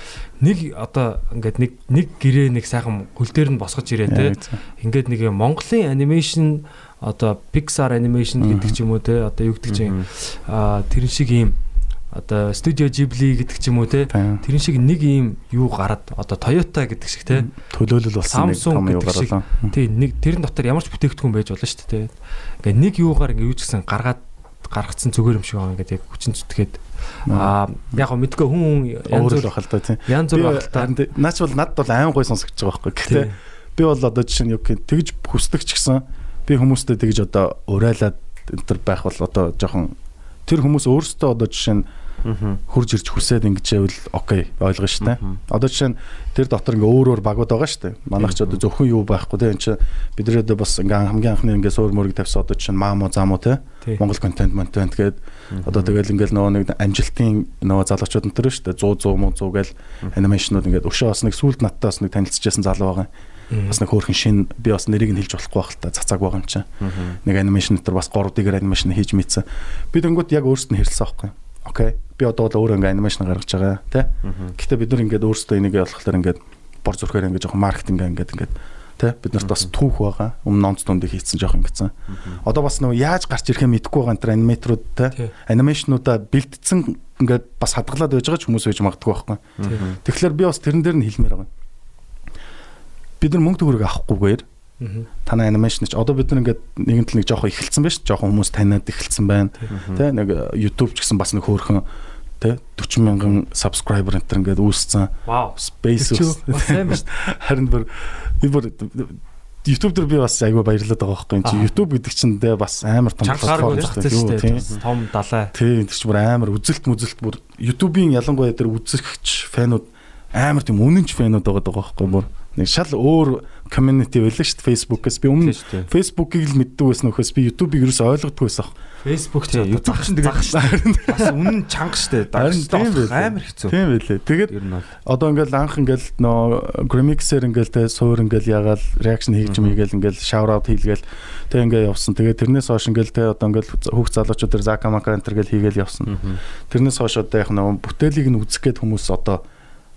Speaker 4: нэг одоо ингээд нэг нэг гэрээ нэг сайхан хөл дээр нь босгож ирээ те ингээд нэг Монголын анимашн одоо Pixar animation гэдэг ч юм уу те одоо юу гэдэг чинь тэрэн шиг юм одоо Studio Ghibli гэдэг ч юм уу те тэрэн шиг нэг юм юу гараад одоо Toyota гэдэг шиг те
Speaker 5: төлөөлөл болсон нэг том юу гаргалаа.
Speaker 4: тий нэг тэрэн дотор ямар ч бүтээгдэхүүн байж болно шүү дээ. Те ингээ нэг юугаар ингээ юу ч гэсэн гаргаад гаргацсан зүгээр юм шиг байгаа ингээд яг хүчин зүтгээд. Аа яг гоо мэдгүй хүн янз бүр
Speaker 5: бахал та тийм.
Speaker 4: янз бүр байх та
Speaker 5: наач бол надд бол айн гой сонсогдож байгаа байхгүй. Гэхдээ би бол одоо жишээ нь юу гэх тэгж хүсдэг ч гэсэн би хүмүүстэй тэгж одоо урайлаад энэ төр байх бол одоо жоохон тэр хүмүүс өөрсдөө одоо жишээ нь хурж ирж хүсээд ингэж байвал окей ойлгоо штэ. Одоо жишээ нь тэр дотор ингээ өөр өөр багууд байгаа штэ. Манайх ч одоо зөвхөн юу байхгүй те. Энд чинь бидний одоо бас ингээ хамгийн анхны ингээ суур мөрөг тавьсан одоо жишээ нь мамо замуу те. Монгол контент монтент гээд одоо тэгэл ингээл нөгөө нэг амжилтын нөгөө залуучууд энэ төр штэ 100 100 муу 100 гээл анимашнууд ингээд өшөө бас нэг сүлд надтай бас нэг танилцчихсан залуу байгаа. Бас нэг хөөрхөн шин би бас нэрийг нь хэлж болохгүй байх л та цацааг байгаа юм чинь. Нэг анимашн дотор бас 3 дигэр анимашн хийж мэдсэн. Би тэнгууд яг өөрсдөө нь хэлсэн аахгүй. Окей. Би одоо бол өөрөө ингээ анимашн гаргаж байгаа тий. Гэхдээ бид нар ингээд өөрсдөө энийг болохоор ингээд бор зүрхээр ингээд жоохон маркетинг ингээд ингээд тий бид нарт бас түүх байгаа. Өмнө нонц дундыг хийцэн жоохон ингэсэн. Одоо бас нөгөө яаж гарч ирэхээ мэдэхгүй байгаа энэ аниматорууд
Speaker 4: тий
Speaker 5: анимашнуудаа бэлдсэн ингээд бас хадгалаад байж байгаа ч хүмүүс байж магадгүй байхгүй. Тэгэхээр би бас тэрэн дээр нь хэлмээр байгаа. Бид нар мөнгө төгрөг авахгүйгээр танай анимашн ч одоо бид нар ингээд нэгэнт л нэг жоохон эхэлсэн байж жоохон хүмүүс таниад эхэлсэн байна. Тэ нэг э, YouTube ч гэсэн бас нэг хөөрхөн тэ 40 мянган subscriber энэ төр ингээд үүссэн.
Speaker 4: вау
Speaker 5: Space
Speaker 4: Чи
Speaker 5: үүс-
Speaker 4: бас сайн ба шүү
Speaker 5: Харин бүр бүр YouTube дээр би бас айгүй баярлаад байгаа байхгүй. Чи. YouTube гэдэг чинь тэ бас амар том платформ шүү. Тийм.
Speaker 4: том далай
Speaker 5: Тийм тэр чинь бүр амар үзэлт мүзэлт бүр YouTube-ийн ялангуяа тэр үзэгч фэнүүд амар тийм үнэнч фэнүүд байгаа даа байхгүй бүр нэг шал өөр community байлаа шүү дээ Facebook-ээс би өмнө
Speaker 1: шүү дээ.
Speaker 5: Facebook-ыг л мэддэг байсан нөхөөс би YouTube-ыг ерөөсөй ойлгодгүй байсан.
Speaker 4: Facebook ч
Speaker 1: Тийм, YouTube чинь тэгээд <laughs> бас үнэн чанга Дагчтай
Speaker 5: байлээ.
Speaker 1: амар хэцүү.
Speaker 5: Тийм байлээ. Тэгээд одоо ингээл анх ингээл нөө Gramix-ээр ингээл тэ суур ингээл ягаал reaction хийж мийгээл ингээл shout out хийлгээл тэ ингээ явсан. Тэгээд тэрнээс хойш ингээл тэ одоо ингээл хүүхд залуучууд тэр Zaka Maka enter гэл хийгээл явсан. Тэрнээс хойш одоо яг нэг бүтээлийг нь үзэх гээд хүмүүс одоо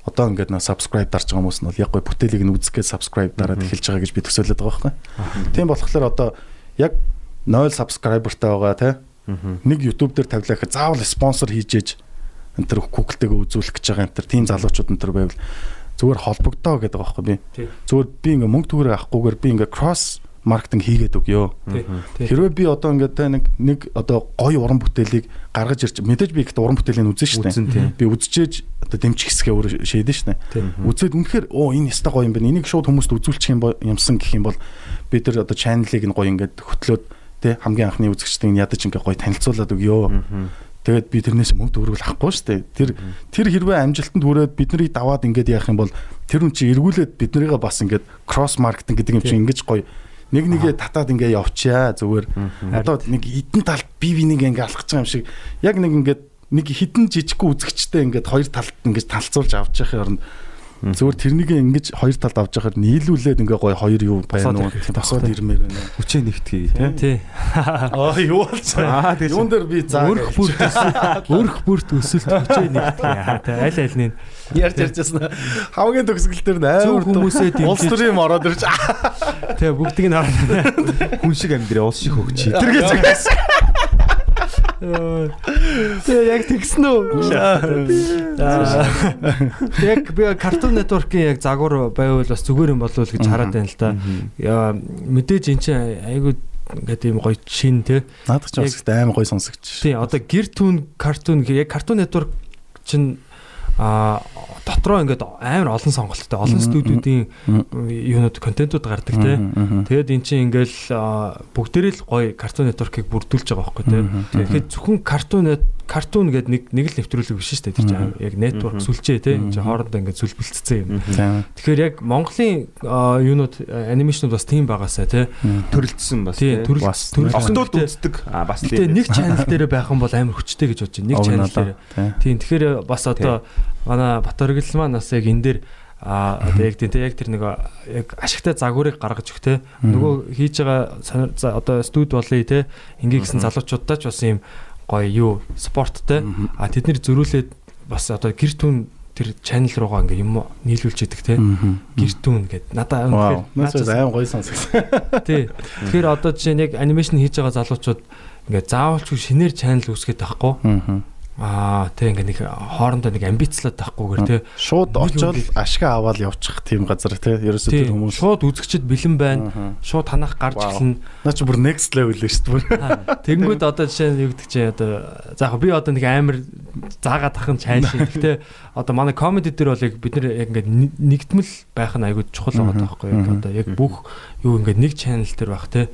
Speaker 5: одоо ингээд нэг subscribe дарж байгаа хүмүүс нь бол яг гой бүтээлийг нь үзэх гээд subscribe дараад эхэлж байгаа гэж би төсөөлөд байгаа байхгүй. Тийм болохоор одоо яг 0 subscriberтай байгаа те нэг YouTube дээр тавилаа гэхэд заавал спонсор хийж ээж энэ төр Google-тэйгээ үзүүлэх гэж байгаа энэ төр тийм залуучууд энэ төр байвал зүгээр холбогдоо гэдэг байгаа байхгүй би. Зүгээр би ингээ мөнгө төгрөг авахгүйгээр би ингээ кросс маркетинг хийгээд өгөө. Хэрвээ би одоо ингээд те нэг нэг одоо гоё уран бүтээлийг гаргаж ирч мэдээж би ихт уран бүтээлийг үзэн штэ.
Speaker 1: Үзэн, тийм.
Speaker 5: Би үзчихээж одоо дэмжих хэсгээ өөр шийдэн штэ.
Speaker 4: тий
Speaker 5: Үзээд үнэхээр оо энэ яста гоё юм байна. Энийг шууд хүмүүст үзүүлчих юм юмсан гэх юм бол бид нар одоо чаналыг нь гоё ингээд хөтлөөд те хамгийн анхны үзэгчдийн ядаж ингээд гоё танилцуулаад өгөө. Тэгээд би тэрнээс мөнгө төгрөг авахгүй штэ. Тэр тэр хэрвээ амжилтанд хүрээд бид нарыг даваад ингээд яах юм бол тэр хүн чи эргүүлээд бид нарыгаа бас ингээд кросс маркетинг гэдэг юм чи ингэж гоё нэг нэгээ татаад ингээ явчаа зүгээр. Одоо нэг хитэн талд бие бинийг ингээ алхаж байгаа юм шиг. Яг нэг ингээд нэг хитэн жижигхэн үзэгчтэй ингээд хоёр талд ингээд талцуулж авч яхахын оронд зүгээр тэрнийг ингэж хоёр талд авч яхаар нийлүүлээд ингээ гоё хоёр юу байна уу? тосоод ирмээр байна.
Speaker 1: хүчээ нэгтгэе тийм.
Speaker 4: тий.
Speaker 5: Аа юу болж
Speaker 1: Аа, тэгэж-
Speaker 5: Юун дээр би заа
Speaker 4: өрх бүрт өсөлт. <laughs> Өрх бүрт өсөлт хүчээ нэгтгэе тий аль аль нь
Speaker 5: ярьж ярьжсэн хамгийн төгсгөл
Speaker 4: Зөв
Speaker 5: амар
Speaker 4: хүмүүсээ дэмжиж-
Speaker 5: улс төрийн ороод ирж
Speaker 4: тий бүгдийг нь хараад
Speaker 1: Хүн шиг амьдрээ ус шиг хөгчий.
Speaker 5: тэр гэж
Speaker 4: Тэгээ яг тэгсэн үү? Яг би Cartoon Network-ийн яг загвар байвал бас зүгээр юм болов гэж хараад байна л да. Мэдээж эн чинь айгуу ингээд ийм гоё шин те.
Speaker 5: Наадах ч бас амар гоё сонсогч.
Speaker 4: Тий, одоо гэр түн картун яг Cartoon Network чинь а дотроо ингээд амар олон сонголттой олон студиудын юунууд контентууд гардаг те. Тэгээд эн чинь ингээл бүгдээрээ л гоё Cartoon Network-ыг бүрдүүлж байгаа байхгүй те. Тэгэхээр зөвхөн Cartoon картун гэдэг нэг нэг л нэвтрүүлэг биш шүү дээ. Тэр чинь яг network сүлжээ те. Энд чинь хоорондоо ингээд сүлбэлцсэн юм. Тэгэхээр яг Монголын юунууд анимашнууд бас тийм байгаасаа те.
Speaker 1: Төрөлдсөн бас
Speaker 4: те. Бас
Speaker 1: охтууд үздэг. А бас
Speaker 4: тийм. нэг чанал дээр байх юм бол амар хүчтэй гэж бодож байна. Нэг чанал дээр. Тийм. Тэгэхээр бас одоо манай Батөргөл маань бас яг энэ дээр а одоо яг тийм яг тэр нэг яг ашигтай загварыг гаргаж өг те нөгөө хийж байгаа одоо студ болъё те ингээ гисэн залуучуудаа ч бас юм гоё юу спорттой а тэдний зөрүүлээд бас одоо гэр түн тэр чанал руугаа ингээ юм нийлүүлж идэг те гэр түн гэд. Надаа
Speaker 5: үнэхээр аим гоё сонсогдсон <laughs>
Speaker 4: тий. Тэгэхээр одоо жишээ нь яг анимашн хийж байгаа залуучууд ингээ заавалчгүй шинээр чанал үүсгэж байхгүй Аа тэг ингээ нэг хоорондоо нэг амбицлаад тахгүйгээр те
Speaker 5: шууд очоод ашгаа аваад явчих тийм газар те ерөөсөө тэр хүмүүс.
Speaker 4: Шууд үзэгчд бэлэн байна. Шууд танах гарч эхэлнэ
Speaker 5: наа чи бүр next level л шүү дээ.
Speaker 4: Тэгэнгүүт одоо жишээ нь юу гэдэг чи одоо за яг би одоо нэг амар заагаад тахын чайн шиг <laughs> те одоо манай комеди дээр бол яг бид нар яг ингээ нэгдмэл байх нь айгүй чухал байгаа байхгүй яг одоо. Яг бүх юу ингээ нэг channel дээр байх тэгэл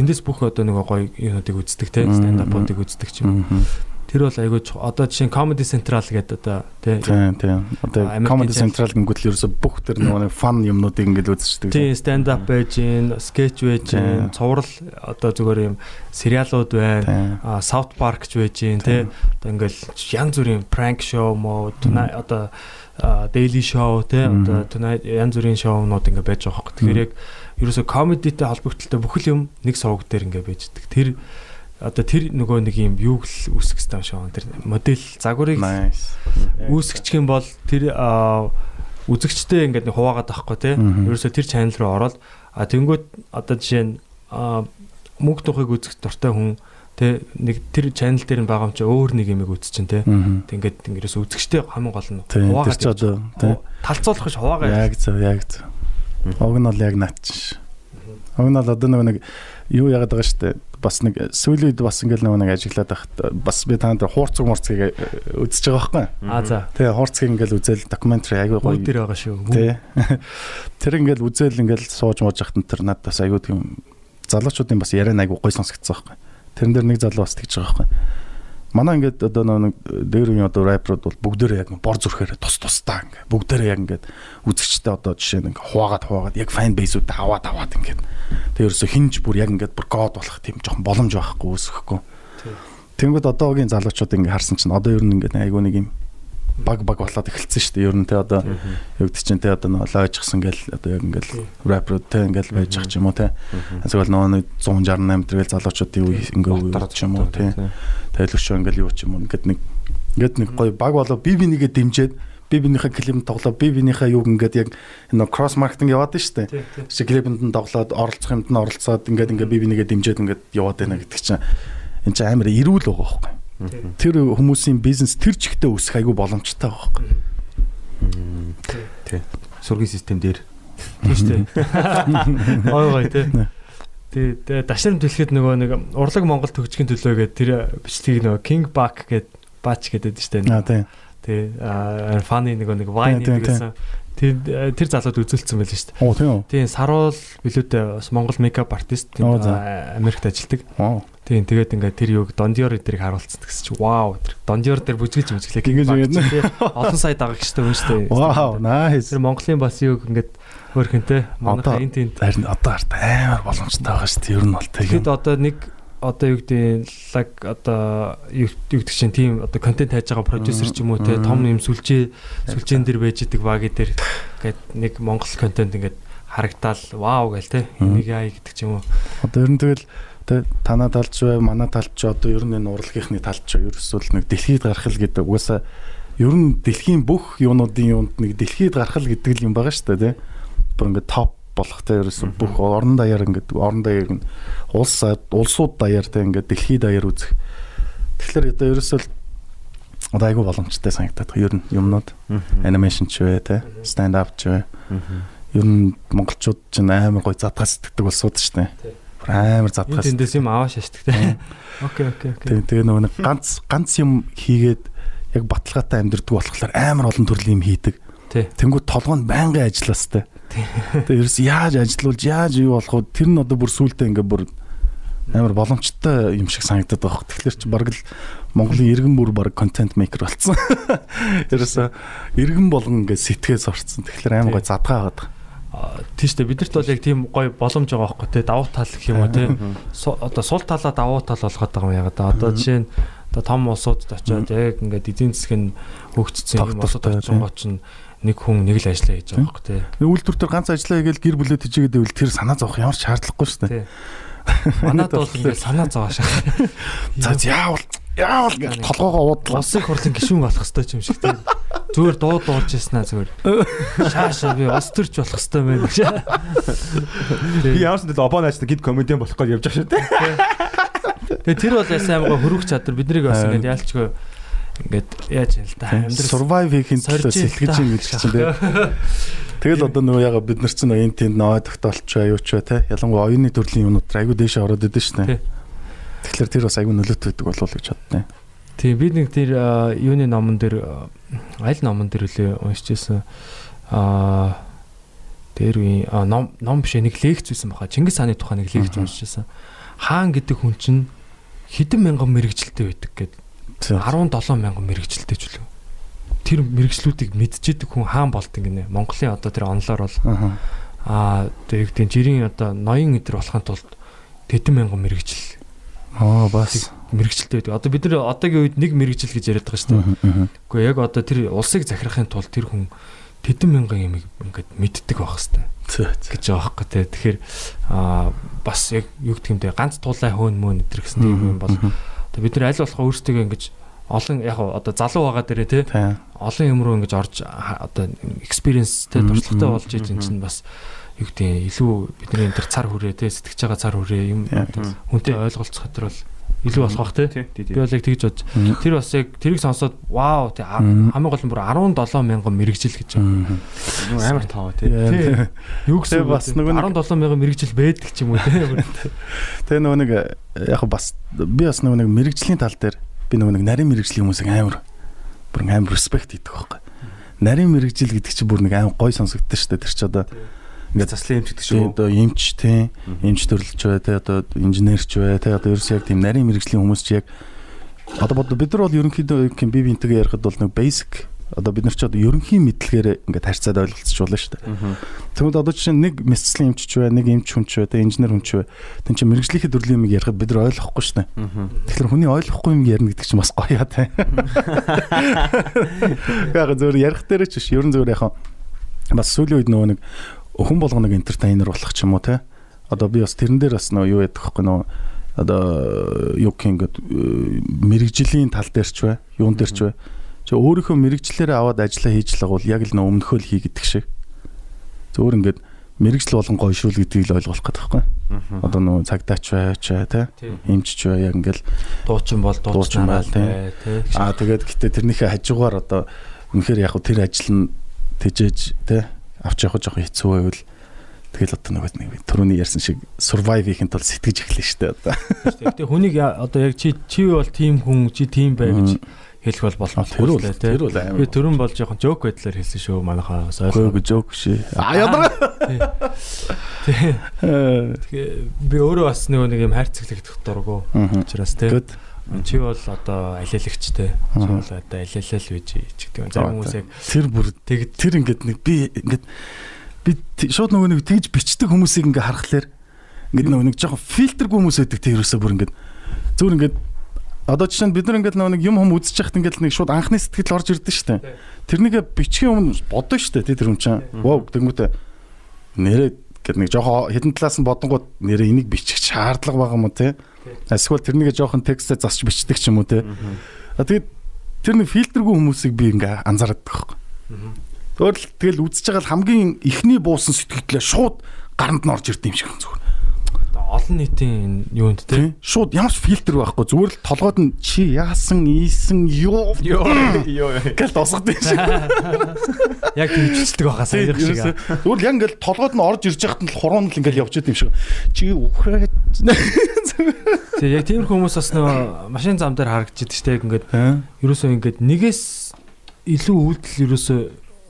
Speaker 4: тэндээс бүх одоо нэг гоё юунуудыг үздэг те stand up-уудыг үздэг ч юм Тэр бол айгүй одоо жишээ Comedy Central гэдэг одоо
Speaker 5: тийм тийм одоо Comedy Central гингүүт л ерөөсө бүх тэр нөгөө фан юмнуудыг ингээд үзчихдэг.
Speaker 4: Тийм stand up байж гин, sketch байж гин, цуврал одоо зүгээр юм сериалууд байна. South Park ч байж гин тий. Одоо ингээд янз бүрийн prank show мó одоо daily show тий. Одоо tonight янз бүрийн шоунууд ингээд байж байгаа хөөх. Тэгэхээр яг ерөөсө comedy-тэй холбогдолтой бүх юм нэг сувг дээр ингээд байждаг. Тэр одоо тэр нөгөө нэг юм юуг л үүсгэх юм шиг тэр модель загварыг үүсгэх юм бол тэр үзэгчтэй ингээд хуваагаад байхгүй те. Ерөөсө тэр чанал руу ороод а тэнгүүт одоо жишээ нь мөнгө тухайг үзэх дуртай хүн те нэг тэр чанал дээр нь байгаа юм чи өөр нэг юмыг үзчихин те. Ингээд ингэрээс үзэгчтэй хамгийн гол нь
Speaker 5: хуваагаад тэр ч одоо
Speaker 4: талцуулах ш хуваагаа
Speaker 5: яг зөв яг зөв. Уг нь бол яг наач уг нь бол одоо нэг юу яагаад байгаа штэ бас нэг сүүлийн үед бас ингээл нэг ажиглаад байхад бас би та нар хуурцаг мурцгийг үзэж байгаа байхгүй.
Speaker 4: Аа за.
Speaker 5: Тэгээ хуурцгийг ингээл үзэл докюментари аягүй гоё.
Speaker 4: Тэр байгаа шүү.
Speaker 5: Тий. <laughs> Тэр ингээл үзэл ингээл сууж мууж яхад тэр надад бас аягүй тийм залуучуудын бас яриа аягүй гоё сонсогдсон байхгүй. Тэрэн дээр нэг залуу бас тэгж байгаа байхгүй манай ингээд одоо нэг дээр үеийн одоо рэперүүд бол бүгдээрээ яг бор зүрхээр тус тусдаа ингээд бүгдээрээ яг ингээд үзэгчтэй одоо жишээ нь ингээд хуваагаад хуваагаад яг файн бейсүүд аваад аваад ингээд тэг ерөөсө хинж бүр яг ингээд бүр код болох тийм жоохон боломж байхгүй үүсэхгүй. Тэнгүүд одоогийн залуучууд ингээд харсан чинь одоо ер нь ингээд айгүй нэг юм баг баг болоод эхэлсэн шүү дээ. Ер нь те одоо юу гэдэг чинь те одоо нөө лойжчихсан гэл одоо яг ингээл рэпрүүд те ингээл байж байгаа ч юм уу те. Эсвэл нөгөө 168 тэргээл залуучуудын үе ингээ үе ч юм уу те. Тайлгшоо ингээл юу ч юм уу ингээд нэг ингээд нэг гоё баг болоо. Би бинийгээ дэмжиад би бинийхээ клипэнд тоглоо. Би бинийхээ юг ингээд яг энэ кросс маркетинг яваад нь шүү дээ. Чи клипэнд нь тоглоод оролцох юмд нь оролцоод ингээд ингээд би бинийгээ дэмжиад ингээд яваад байна гэдэг чинь. Энэ чинь амар эрүүл байгаа байхгүй Тэр хүмүүсийн бизнес тэр чигтээ өсөх айгүй боломжтой байхгүй.
Speaker 1: Тий. Сургууль систем дээр.
Speaker 4: Тий шүү <laughs> дээ. Ой гой тий. Тэгээ дашрам төлөхөд нөгөө нэг урлаг Монгол төгжгийн төлөө гэдэг тэр бичлэгийг нөгөө King Back гэдэг баач гэдэг шүү дээ.
Speaker 5: Аа тий.
Speaker 4: Тий. Аа фаны нөгөө нэг Vine гэсэн Тэр тэр залууд үзүүлсэн байл шүү дээ.
Speaker 5: Оо тийм үү.
Speaker 4: Тийм саруул билүүтэй бас Монгол мейкап артист Америкт ажилладаг. Тийм тэгээд ингээд тэр юг Дондиор эдэрийг харуулцсан гэсэн чи вау тэр Дондиор дээр бүжгэлж бүжгэлээ
Speaker 5: ингэж байна.
Speaker 4: Олон сая дагагч шүү дээ.
Speaker 5: Вау nice.
Speaker 4: Тэр Монголын бас юг ингээд хөөрхөнтэй
Speaker 5: манайхаа энэ тийм харин одоо арт амар боломжтой байгаа шүү дээ. Ер нь бол
Speaker 4: тэгээд одоо нэг одоо юу гэдэг лаг одоо юу гэдэг чинь тийм одоо контент хайж байгаа продюсер ч юм уу те том юм сүлжээ сүлжээн дээр байж идэг баг дээр гээд нэг монгол контент ингээд харагдаал вау гээл те энийг яа гэдэг ч юм уу
Speaker 5: одоо ер нь тэгэл тэ танаа талч бай манаа талч одоо ер нь энэ урлагийнхны талч ерөөсөө нэг дэлхийд гарах л гэдэг. Угаасаа ер нь дэлхийн бүх юунуудын юунд нэг дэлхийд гарах л гэдэг юм байгаа шүү дээ те. Бүр ингээд топ болох те. Ерөөсөн бүх орон даяар ингээд орон даяар нь улс улсууд даяар те ингээд дэлхийд даяар үзэх. Тэгэхээр одоо ерөөсөө л одоо айгүй боломжтой санагдаад байна. Ер нь юмнууд анимашн ч вэ те. Stand up ч вэ. Ер нь монголчууд ч амар гоё задгаа сэтгэдэг болсууд шүү дээ. Бүр амар задгаа.
Speaker 4: Тэндээс юм аваа шашдаг те. Окей, окей, окей.
Speaker 5: Тэгээ тэгээ нөгөө ганц ганц юм хийгээд яг баталгаатай амьдрдаг болохоор амар олон төрлийн юм хийдэг. Тэнгүү толгойн байнгын ажилластай. Тэгээ ерөөс яаж ажилуулж яаж юу болох вэ? Тэр нь одоо бүр сүултээ ингээ бүр амар боломжтой юм шиг санагдаад байгаа. Тэгэхээр чи бараг л Монголын иргэн бүр бараг контент мейкер болцсон. Ерөөсө иргэн болгон ингээ сэтгэээс орцсон. Тэгэхээр амар гой задгаа байгаа.
Speaker 4: Тийм шүү дээ. Бидэрт бол яг тийм гоё боломж байгаа байхгүй те давуу тал гэх юм уу те. Одоо сул талаа давуу тал болгоод байгаа юм яг одоо. Одоо жишээ нь одоо том улсуудад очиод яг ингээд эдийн засгийн хөгжсөн юм улсууд очингоо чинь нэг хүн нэг л ажиллаа хийж байгаа байхгүй те.
Speaker 5: Үйлдвэр дээр ганц ажиллаа хийгээл гэр бүлээ тэжээгээд байвал тэр санаа зовох ямар ч шаардлагагүй шүү дээ.
Speaker 4: Манад <laughs> бол ингээд санаа зовоо шах.
Speaker 5: За яавал яавал гэж толгоогоо уудлаа.
Speaker 4: Улсын хурлын гишүүн болох хэвээр юм шиг тийм. Зүгээр дуу дуулж яснаа зүгээр. Шаашаа би ус төрч болох хэвээр байна гэж.
Speaker 1: Би ч зүйл обон ажил гид комедиан болох гэж явж байгаа шүү дээ.
Speaker 4: Тэгээ тэр бол ясаа аймага хөрөх чадвар биднийг бас ингээд яалчгүй ингээд яаж юм л та
Speaker 5: амьдрал survive хийхин төлөө сэлгэж юм гэж чинь тийм. Тэгэл одоо нөгөө яга бид нар чинь оюун тэнд нөө тогтоолч аюуч бай те. Ялангуяа оюуны төрлийн юмнууд айгу дээшээ ороод идэв шнэ. Тэгэхээр тэр бас айгу нөлөөтэй байдаг болов гэж боддیں۔
Speaker 4: Тийм би нэг тэр юуны номон дээр аль номон дээр үлээ уншижсэн аа тэр үе ном ном биш нэг лекц байсан баха. Чингис хааны тухай нэг лекц уншижсэн. Хаан гэдэг хүн чинь хэдэн мянган мэрэгжилтэй байдаг гэдэг 17 мянган мэрэгжилтэй ч үлээ тэр мэрэгчлүүдийг мэдчихэдэг хүн хаан болт ингэнэ. Монголын одоо тэр онлоор бол аа тэр тийм жирийн одоо ноён өдр болохын тулд тэдэн мянган мэрэгжил.
Speaker 5: Аа бас.
Speaker 4: Мэрэгчлээ байдаг. Одоо бид нар одоогийн үед нэг мэрэгжил гэж яриад байгаа шүү дээ. Гэхдээ яг одоо тэр улсыг захирахын тулд тэр хүн тэдэн мянган юм ингээд мэддэг байх хэвээр. Гэж байгаа байхгүй тий. Тэгэхээр аа бас яг юу гэх юм бэ ганц тулай хөөн мөн өдр гэсэн юм бол одоо бид нар аль болох өөрсдөө ингэж олон яг одоо залуу байгаа дээрээ тий олон юм руу ингэж орж одоо экспириенстэй туршлагатай болж энэ чинь бас юу гэдэг илүү бидний энэ төр цар хүрээ тий сэтгэж байгаа цар хүрээ юм хүнтэй ойлголцох хатар бол илүү болох бах тий би бол яг тэгж бод тэр бас яг тэрийг сонсоод вау тий хамгийн гол нь бүр 17 мянган мэрэгжил гэж
Speaker 1: байна. Амар тоо тий.
Speaker 4: Юу гэсэн бас нөгөө 17 мянган мэрэгжил байдаг ч юм уу тий.
Speaker 5: Тэгээ нөгөө нэг яг бас би бас нөгөө нэг мэрэгжлийн тал дээр би нөгөө нэг нарийн мэрэгжлийн хүмүүсийг амар бүр амар респект хийдэг байхгүй. Нарийн мэрэгжил гэдэг чинь бүр нэг амар гой сонсогддог шүү дээ. Тэр чи одоо
Speaker 1: ингээд заслын эмч гэдэг шүү.
Speaker 5: Одоо эмч тий, эмч төрлөж бай тий, одоо инженерч бай тий, одоо ерөөс яг тийм нарийн мэрэгжлийн хүмүүс чи яг одоо бид нар бол ерөнхийдөө би бинтэйгээ ярихад бол нэг basic одоо бид нар ч одоо ерөнхий мэдлэгээр ингээд харьцаад ойлголцож болно шүү дээ. Тэгвэл одоо жишээ нь нэг мэдслэн эмчч бай, нэг эмч хүн ч бай, тэ инженер хүн ч бай. Тэн чинь мэрэгжлийнхээ төрлийн юмыг ярихад бид нар ойлгохгүй шүү дээ. Тэгэхээр хүний ойлгохгүй юм ярина гэдэг чинь бас гоё яа тэ. <laughs> Яг зөвөр ярих дээр ч биш. Ерөн зөвөр яхаа бас сүүлийн үед нөгөө нэг хүн болгоныг энтертайнер болох ч юм уу те. Одоо би бас тэрэн дээр бас нөгөө юу яддаг хөхгүй нөгөө одоо юу гэх ингээд мэрэгжлийн тал дээр ч бай, юун дээр ч бай чи өөрийнхөө мэрэгчлэрээ аваад ажиллаа хийж л бол яг л нөө өмнөхөө л хий гэдэг шиг. Зөвөр ингээд мэрэгжил болон гойшруул гэдгийг л ойлгох гэдэг байхгүй. Одоо нөө цагдаач байч тий. Эмчч бай яг ингээл
Speaker 4: дуучин бол дуучин
Speaker 5: байл тий. Аа тэгээд гэтээ тэрнийхээ хажуугаар одоо үнэхээр яг тэр ажил нь тэжээж тий авч явах жоохон хэцүү байвал тэгэл одоо нөгөө нэг түрүүний ярьсан шиг survive хийхин тулд сэтгэж эхлэв шүү дээ одоо.
Speaker 4: Гэтэ хүнийг одоо яг чи чи бол team хүн чи team бай гэж хэлэх бол боломжтой
Speaker 5: лээ тий. Тэр бол амар.
Speaker 4: Би төрөн бол жоохон жоок байдлаар хэлсэн шүү манайхаас
Speaker 5: ойлгоо. Гөө жоок шээ. А ядарга.
Speaker 4: Тэгээ би өөрөө бас нөгөө нэг юм хайрцаглагдах дургу. Учираас тий. Чи бол одоо алиалагчтай. Чи бол одоо алиалал бийж ч гэдэг. Зарим хүмүүс яг
Speaker 5: тэр бүр тэг тэр ингээд нэг би ингээд би шууд нөгөө нэг тэгж бичдэг хүмүүсийг ингээ харахаар ингээд нөгөө нэг жоохон фильтргүй хүмүүс байдаг тэр юусаа бүр ингээд зүгээр ингээд Одоо жишээ нь бид нар ингээд нэг юм хум үзэж яхад ингээд нэг шууд анхны сэтгэл орж ирдэ штэ. Тэрнийгээ бичгийн өмнө бодно штэ тий тэр хүн чинь. Вау тэгмүтэ нэрээ гэд нэг жоохон хідэн талаас нь бодонгууд нэрээ энийг бичих шаардлага байгаа юм уу тий. Эсвэл тэрнийгээ жоохон текстээ засч бичдэг ч юм уу. А тэгээд тэр нэг фильтргүй хүмүүсийг би ингээ анзаардаг байхгүй. Тэгвэл тэгэл үзэж байгаа хамгийн ихний буусан сэтгэлдээ шууд гаранд нь орж ирд юм шиг зүгээр.
Speaker 4: Олон нийтийн юунд те.
Speaker 5: Шууд ямар ч фильтр байхгүй. Зүгээр л толгойд нь чи яасан, ийсэн, юу
Speaker 1: ёо.
Speaker 5: гэл тосгод <laughs> шиг.
Speaker 4: Яг хөвчлөлтөг байхаа сайн шиг.
Speaker 5: Зүгээр л яг ингээл толгойд нь орж ирж яхад нь л хуруунд л ингээл явж идэм шиг. Чи ухраад.
Speaker 4: Тэгээ яг тиймэрхүү хүмүүс бас нөгөө машин зам дээр харагдчих штэ яг ингээд ерөөсөө ингээд нэгээс илүү үйлдэл ерөөсөө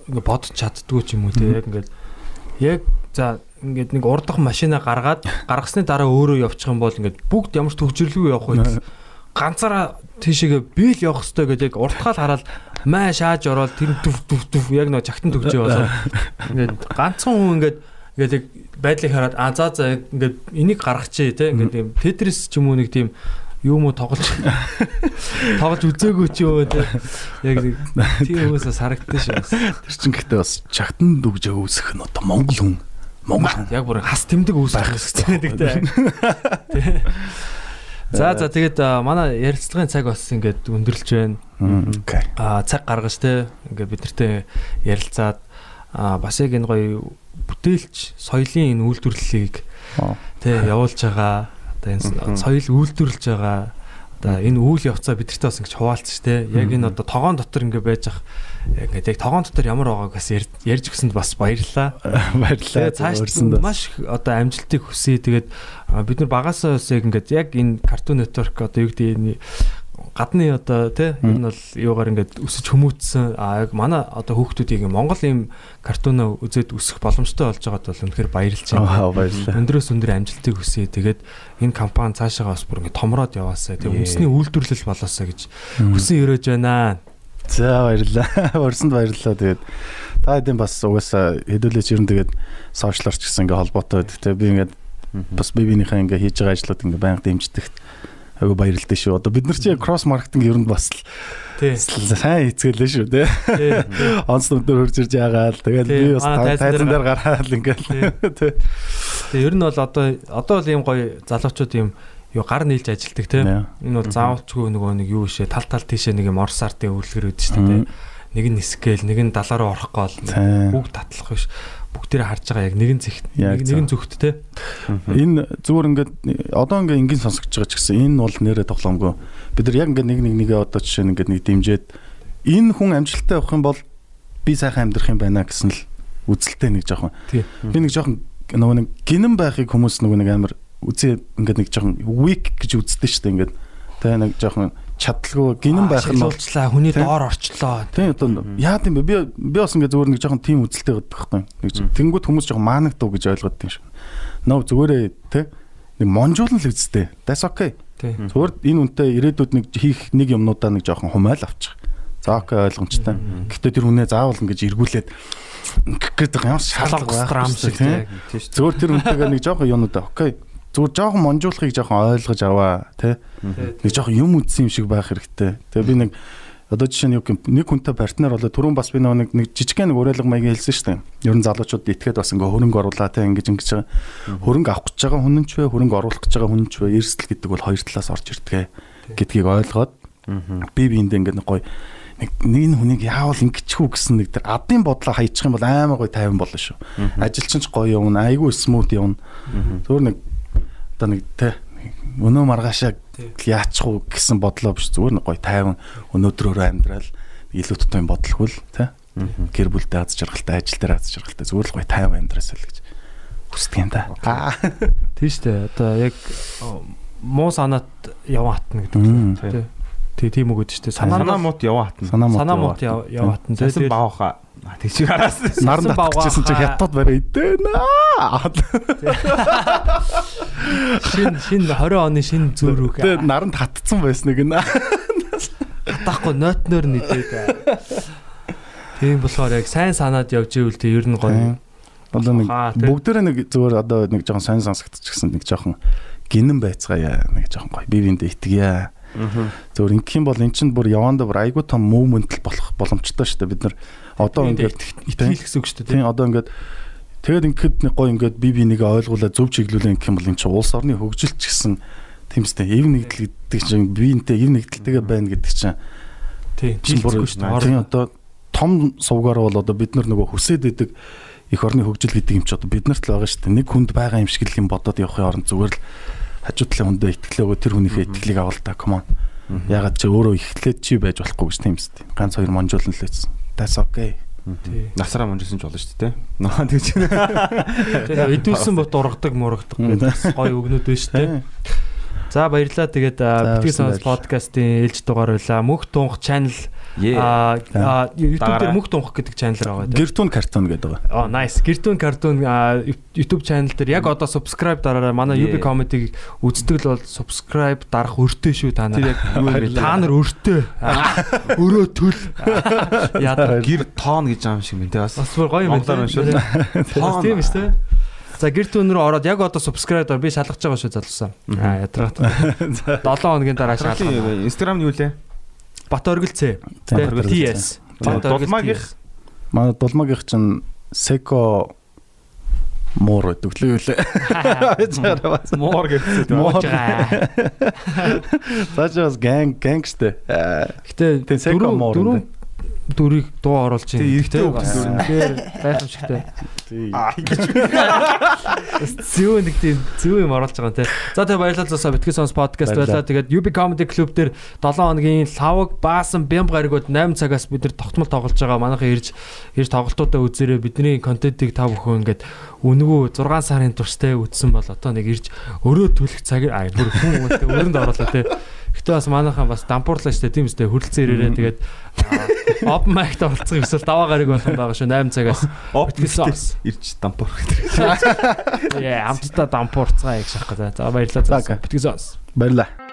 Speaker 4: ингээд бодож чаддгүй ч юм уу те яг ингээд яг за ингээд нэг урдах машина гаргаад гаргасны дараа өөрөө явчих юм бол ингээд бүгд ямар ч төвчрлгүй явах байх. Ганцаараа тийшээгээ би л явах хэрэгтэй гэдэг яг уртгаал хараад маа шааж ороод тэр дүв дүв дүв яг нэг чагтан төгжөө болоо. Ингээд ганцхан хүн ингээд ингээд яг байдлыг хараад а за за ингээд энийг гаргачихъя те ингээд юм тетрис ч юм уу нэг тийм юу мө тоглож тоглож үзээгүй ч юм уу те яг тийм хүмүүсээс харагдсан шүү.
Speaker 5: Тэр чин гэхдээ бас чагтан дүгжээ үүсэх нь одоо монгол хүн. Монгол.
Speaker 4: Яг бүр хас тэмдэг үүсэх хэрэгтэй <laughs> те. За за тэгээд манай ярилцлагын цаг бас ингээд өндөрлж байна.
Speaker 5: Окей.
Speaker 4: А цаг гаргаж те ингээд бид нартэй ярилцаад бас яг энэ гоё бүтээлч соёлын энэ үйлдвэрлэлийг
Speaker 5: Аа.
Speaker 4: те явуулж байгаа одоо энэ соёл үйлдвэрлэж байгаа одоо энэ үйл явцаа бидэртээ бас ингэж шүү дээ. Яг энэ одоо тогоон дотор ингэ байж ах яг ингэ яг тогоон дотор ямар байгааг бас ярьж өгсөнд бас баярлалаа. <laughs>
Speaker 5: Баярлалаа.
Speaker 4: Тэгээ цааш
Speaker 5: Өрсөнд бас.
Speaker 4: маш одоо амжилтыг хүсье. Тэгээд бид нар багасаа бас яг ингээд яг энэ Cartoon Network одоо юу гэдэг энэ гадны одоо тий энэ бол юугаар ингээд өсөж хүмүүцсэн а яг манай одоо хүүхдүүдийг Монгол ийм картуна үзээд өсөх боломжтой болж байгаад бол үнэхээр баярлж байна.
Speaker 5: Аа баярлалаа.
Speaker 4: Өндрөөс өндөр амжилтыг хүсье. Тэгээд энэ компани цаашаа бас бүр ингээд томроод яваасаа. Тэгээд үндэсний үйлдвэрлэл болоосаа гэж хүсэн өрөөж байна.
Speaker 5: За баярлалаа. <laughs> Өрсөнд баярлалаа. Тэгээд та хэдийн бас угаасаа хэдүүлээч ер нь тэгээд сошиалорч гэсэн ингээ холбоотой байдаг. Тэгээд би ингээд бас би биенийхээ ингээ хийж байгаа ажлууд ингээ байнга дэмждэгт айгу баярлалтай шүү. Одоо бид нар чи кросс маркетинг ер нь бас л сайн хийцгэлээ шүү те. <laughs> Онц нүдээр хурж ирж байгаа л тэгээд би бас
Speaker 4: тайзан дээр
Speaker 5: гараад ингээл те. <laughs>
Speaker 4: Тэгээ ер нь бол одоо одоо бол ийм гоё залуучууд ийм юу гар нийлж ажилдаг тийм. Энэ бол заавалчгүй нөгөө нэг юу ишээ тал тал тийшээ нэг юм орс артын үйлгэр үүд шүү дээ. Нэг нь нисгээл, нэг нь далаа руу орох гол бүгд татлах биш. Бүгдээрээ харж байгаа яг нэгэн зэгт нэгэн зүгт те.
Speaker 5: Энэ зүгээр ингээд одоо ингээд энгийн сонсогдож байгаа ч гэсэн энэ бол нэрээ тоглоомгүй. Бид нар яг ингээд нэг нэг нэгээ одоо жишээ нь ингээд нэг дэмжиэд энэ хүн амжилттай явах юм бол би сайхан амьдрах юм байна гэсэн л үзэлтэй нэг жоохон. Би нэг жоохон нөгөө нэг гинэн байхыг хүмүүс нөгөө нэг амар үзээ ингээд нэг жоохон weak гэж үздэг шүү дээ ингээд. Тэ нэг жоохон чадлаггүй гинэн байх нь бол
Speaker 4: уулчлаа хүний
Speaker 5: Тийм.
Speaker 4: доор орчлоо.
Speaker 5: Тийм одоо яа гэм бэ би би бас ингээд зүгээр нэг жоохон тим үзэлтэй байдаг байхгүй нэг ч- тэнгууд хүмүүс жоохон маанагдав гэж ойлгоод тийм шүү. Нөө зүгээрээ те нэг монжуулна л үсттэй. That's okay.
Speaker 4: Тий.
Speaker 5: Зүгээр энэ үнтэй ирээдүйд нэг хийх нэг юмнуудаа нэг жоохон хумайл авчих. За окей ойлгомжтой. Гэхдээ тэр хүнээ заавал ингэж эргүүлээд гэдэг шаардлага
Speaker 4: страм
Speaker 5: байхгүй
Speaker 4: шиг.
Speaker 1: Тийм.
Speaker 5: Зүгээр тэр үнтэйгээ нэг жоохон юмнуудаа окей. Зүгээр жоохон монжуулахыг жоохон ойлгож аваа те. Нэг жоохон юм үдсэн юм шиг байх хэрэгтэй. Тэгээ би нэг одоо жишээ нь юу гэм нэг хүнтэй партнер болоо түрүүн бас би нэг нэг жижигхэн нэг уриалга маягийн хэлсэн шүү дээ. Ер нь залуучууд итгээд бас ингээ хөрөнгө оруулаа те ингэж ингэж байгаа. Хөрөнгө авах гэж байгаа хүн нь ч вэ, хөрөнгө оруулах гэж байгаа хүн нь ч вэ, эрсдэл гэдэг бол хоёр талаас орж ирдэг гэдгийг ойлгоод би биэндээ ингээ нэг гоё нэг энэ хүнийг яавал ингэчихүү гэсэн нэг тэр адын бодлоо хаячих юм бол аймаа гоё тайван болно шүү. Ажилчин ч гоё явна, айгүй смут явна. Зүгээр нэг одоо нэг те өнөө маргаашаа яачих уу гэсэн бодлоо биш зүгээр нэг гоё тайван өнөөдрөөрөө амьдрал илүү тутам бодлохвол те гэр бүлтэй аз жаргалтай ажил дээр аз жаргалтай зүгээр л гоё тайван амьдрасаа л гэж хүсдэг юм да. Аа.
Speaker 4: Тийм шүү дээ. Одоо яг муу санаат яван хатна гэдэг.
Speaker 5: Мм.
Speaker 4: Тий тийм үг гэдэг шүү дээ.
Speaker 1: Санаа мут яваа хатна.
Speaker 5: Санаа
Speaker 4: мут яван хатна. тий.
Speaker 1: Засан
Speaker 4: Тэгээд-
Speaker 1: баахаа. Тэгчиг араас.
Speaker 5: наран татчихсан чи хятад барай идэнэ.
Speaker 4: Шин шин 20 оны шин зүрх
Speaker 5: Тэгээ наранд хатцсан байсан нэг нэ.
Speaker 4: хатахгүй нойтноор нэдээд. Тийм болохоор яг сайн санаад явж ивэл тий ер нь гоё.
Speaker 5: Одоо нэг бүгдээрээ нэг зүгээр одоо нэг жоохон сайн сонсогдчихсан нэг жоохон гинэн байцгаая нэг жоохон гоё бие биендээ итгэе. Зөвөр ингэх юм бол эн чинь бүр яванда бүр айгуу том мувмент л болох боломжтой шүү дээ бид нар одоо ингээд
Speaker 4: итгэл гэсэн үг шүү дээ.
Speaker 5: тийм одоо ингээд тэгээд ингээд нэг гоё ингээд бие биенийг ойлгуулаад зөв чиглүүлэх гэх юм бол эн чинь улс орны хөгжилч гэсэн тийм үстэй эв нэгдэл гэдэг чинь биентэй эв нэгдэлтэйгээ байна гэдэг чинь
Speaker 4: Тийм. Жилзгүй шүү дээ.
Speaker 5: тийм одоо том сувгаар бол одоо бид нар нөгөө хүсээд идэг их орны хөгжил гэдэг юм чи одоо биднэрт л байгаа шүү дээ. Нэг хүнд байгаа юм шиг л юм бодоод явахын оронд зүгээр л хажуу талын хүндээ итгэлээ өгөө тэр хүнийхээ итгэлийг авал та come on. Ягаад чи өөрөө ихлээд чи байж болохгүй гэж тийм үст. Ганц хоёр монжуулн л лээсэн. That's okay.
Speaker 1: Насраа мунжсэн ч болно шүү дээ. Наа тэгж. <laughs>
Speaker 4: Тэгээ идүүлсэн бот ургадаг мургадаг гэдэг гоё өгнүүд байна шүү дээ. За баярлалаа. Тэгээд битгий сонс подкастын ээлж дугаар байлаа. Мөнх тунх channel аа YouTube дээр мөнх тунх гэдэг channel байгаа тийм.
Speaker 5: Гэртүүн картон гэдэг байгаа.
Speaker 4: Аа nice. Гэртүүн картун YouTube channel дээр яг одоо subscribe дараарай. Манай UB comedy үздэг л бол subscribe дарах өртөө шүү та нар. Та нар өртөө. <laughs> Өрөө төл.
Speaker 1: Яа гэр тоон гэж юм шиг байна те бас.
Speaker 4: Бас бүр гоё юм байна шүү. Тийм шүү дээ. За гэр түн рүү ороод яг одоо subscribe би шалгаж байгаа шүү залуусаа. Аа ятраат. 7 хоногийн дараа шалгах.
Speaker 1: Instagram нь юу лээ?
Speaker 4: Бат оргилцээ. TS.
Speaker 1: Дулмагийнх
Speaker 5: манай дулмагийнх чинь Seco муур гэдэг лээ юу лээ.
Speaker 4: Муур гэсэн.
Speaker 5: Муур. Цааш бас ганг гангстэй.
Speaker 4: Гэтэ
Speaker 5: Тэн Seco муур.
Speaker 4: дөрөв дүрийг дуу оруулж байна.
Speaker 1: эрэгтэй хөлбөр дүр.
Speaker 4: Тэгэхээр гайхамшигтай. Зүү нэг тийм зүү юм оруулж байгаа юм те. За тэгээ баярлалаа зоосоо битгий сонс подкаст байлаа. Тэгээд UB Comedy Club дээр 7 хоногийн лавг баасан бямб гаригууд 8 цагаас бид нар тогтмол тоглож байгаа. Манайхан ирж ирж тоглолтуудаа үзээрэй. Бидний контентыг та бүхэн ингээд үнгүү 6 сарын турштай үтсэн бол одоо нэг ирж өрөө төлөх цаг аа бүр хүн үнэтэй өрөнд оруулаа те. Гэтэ бас манайхан бас дампуурлаа штэ тийм үстэй хөрөлцөн ирээрээ тэгээд open mic-д оролцох юмсэл даваа гараг болох байгаа шүү 8 цагаас. Сонс.
Speaker 1: Ирж дампуур гэдэг.
Speaker 4: Яа, хамтдаа дампуурцгаа яг шахах гэдэг. За баярлалаа. Сонс.
Speaker 5: Баярлаа.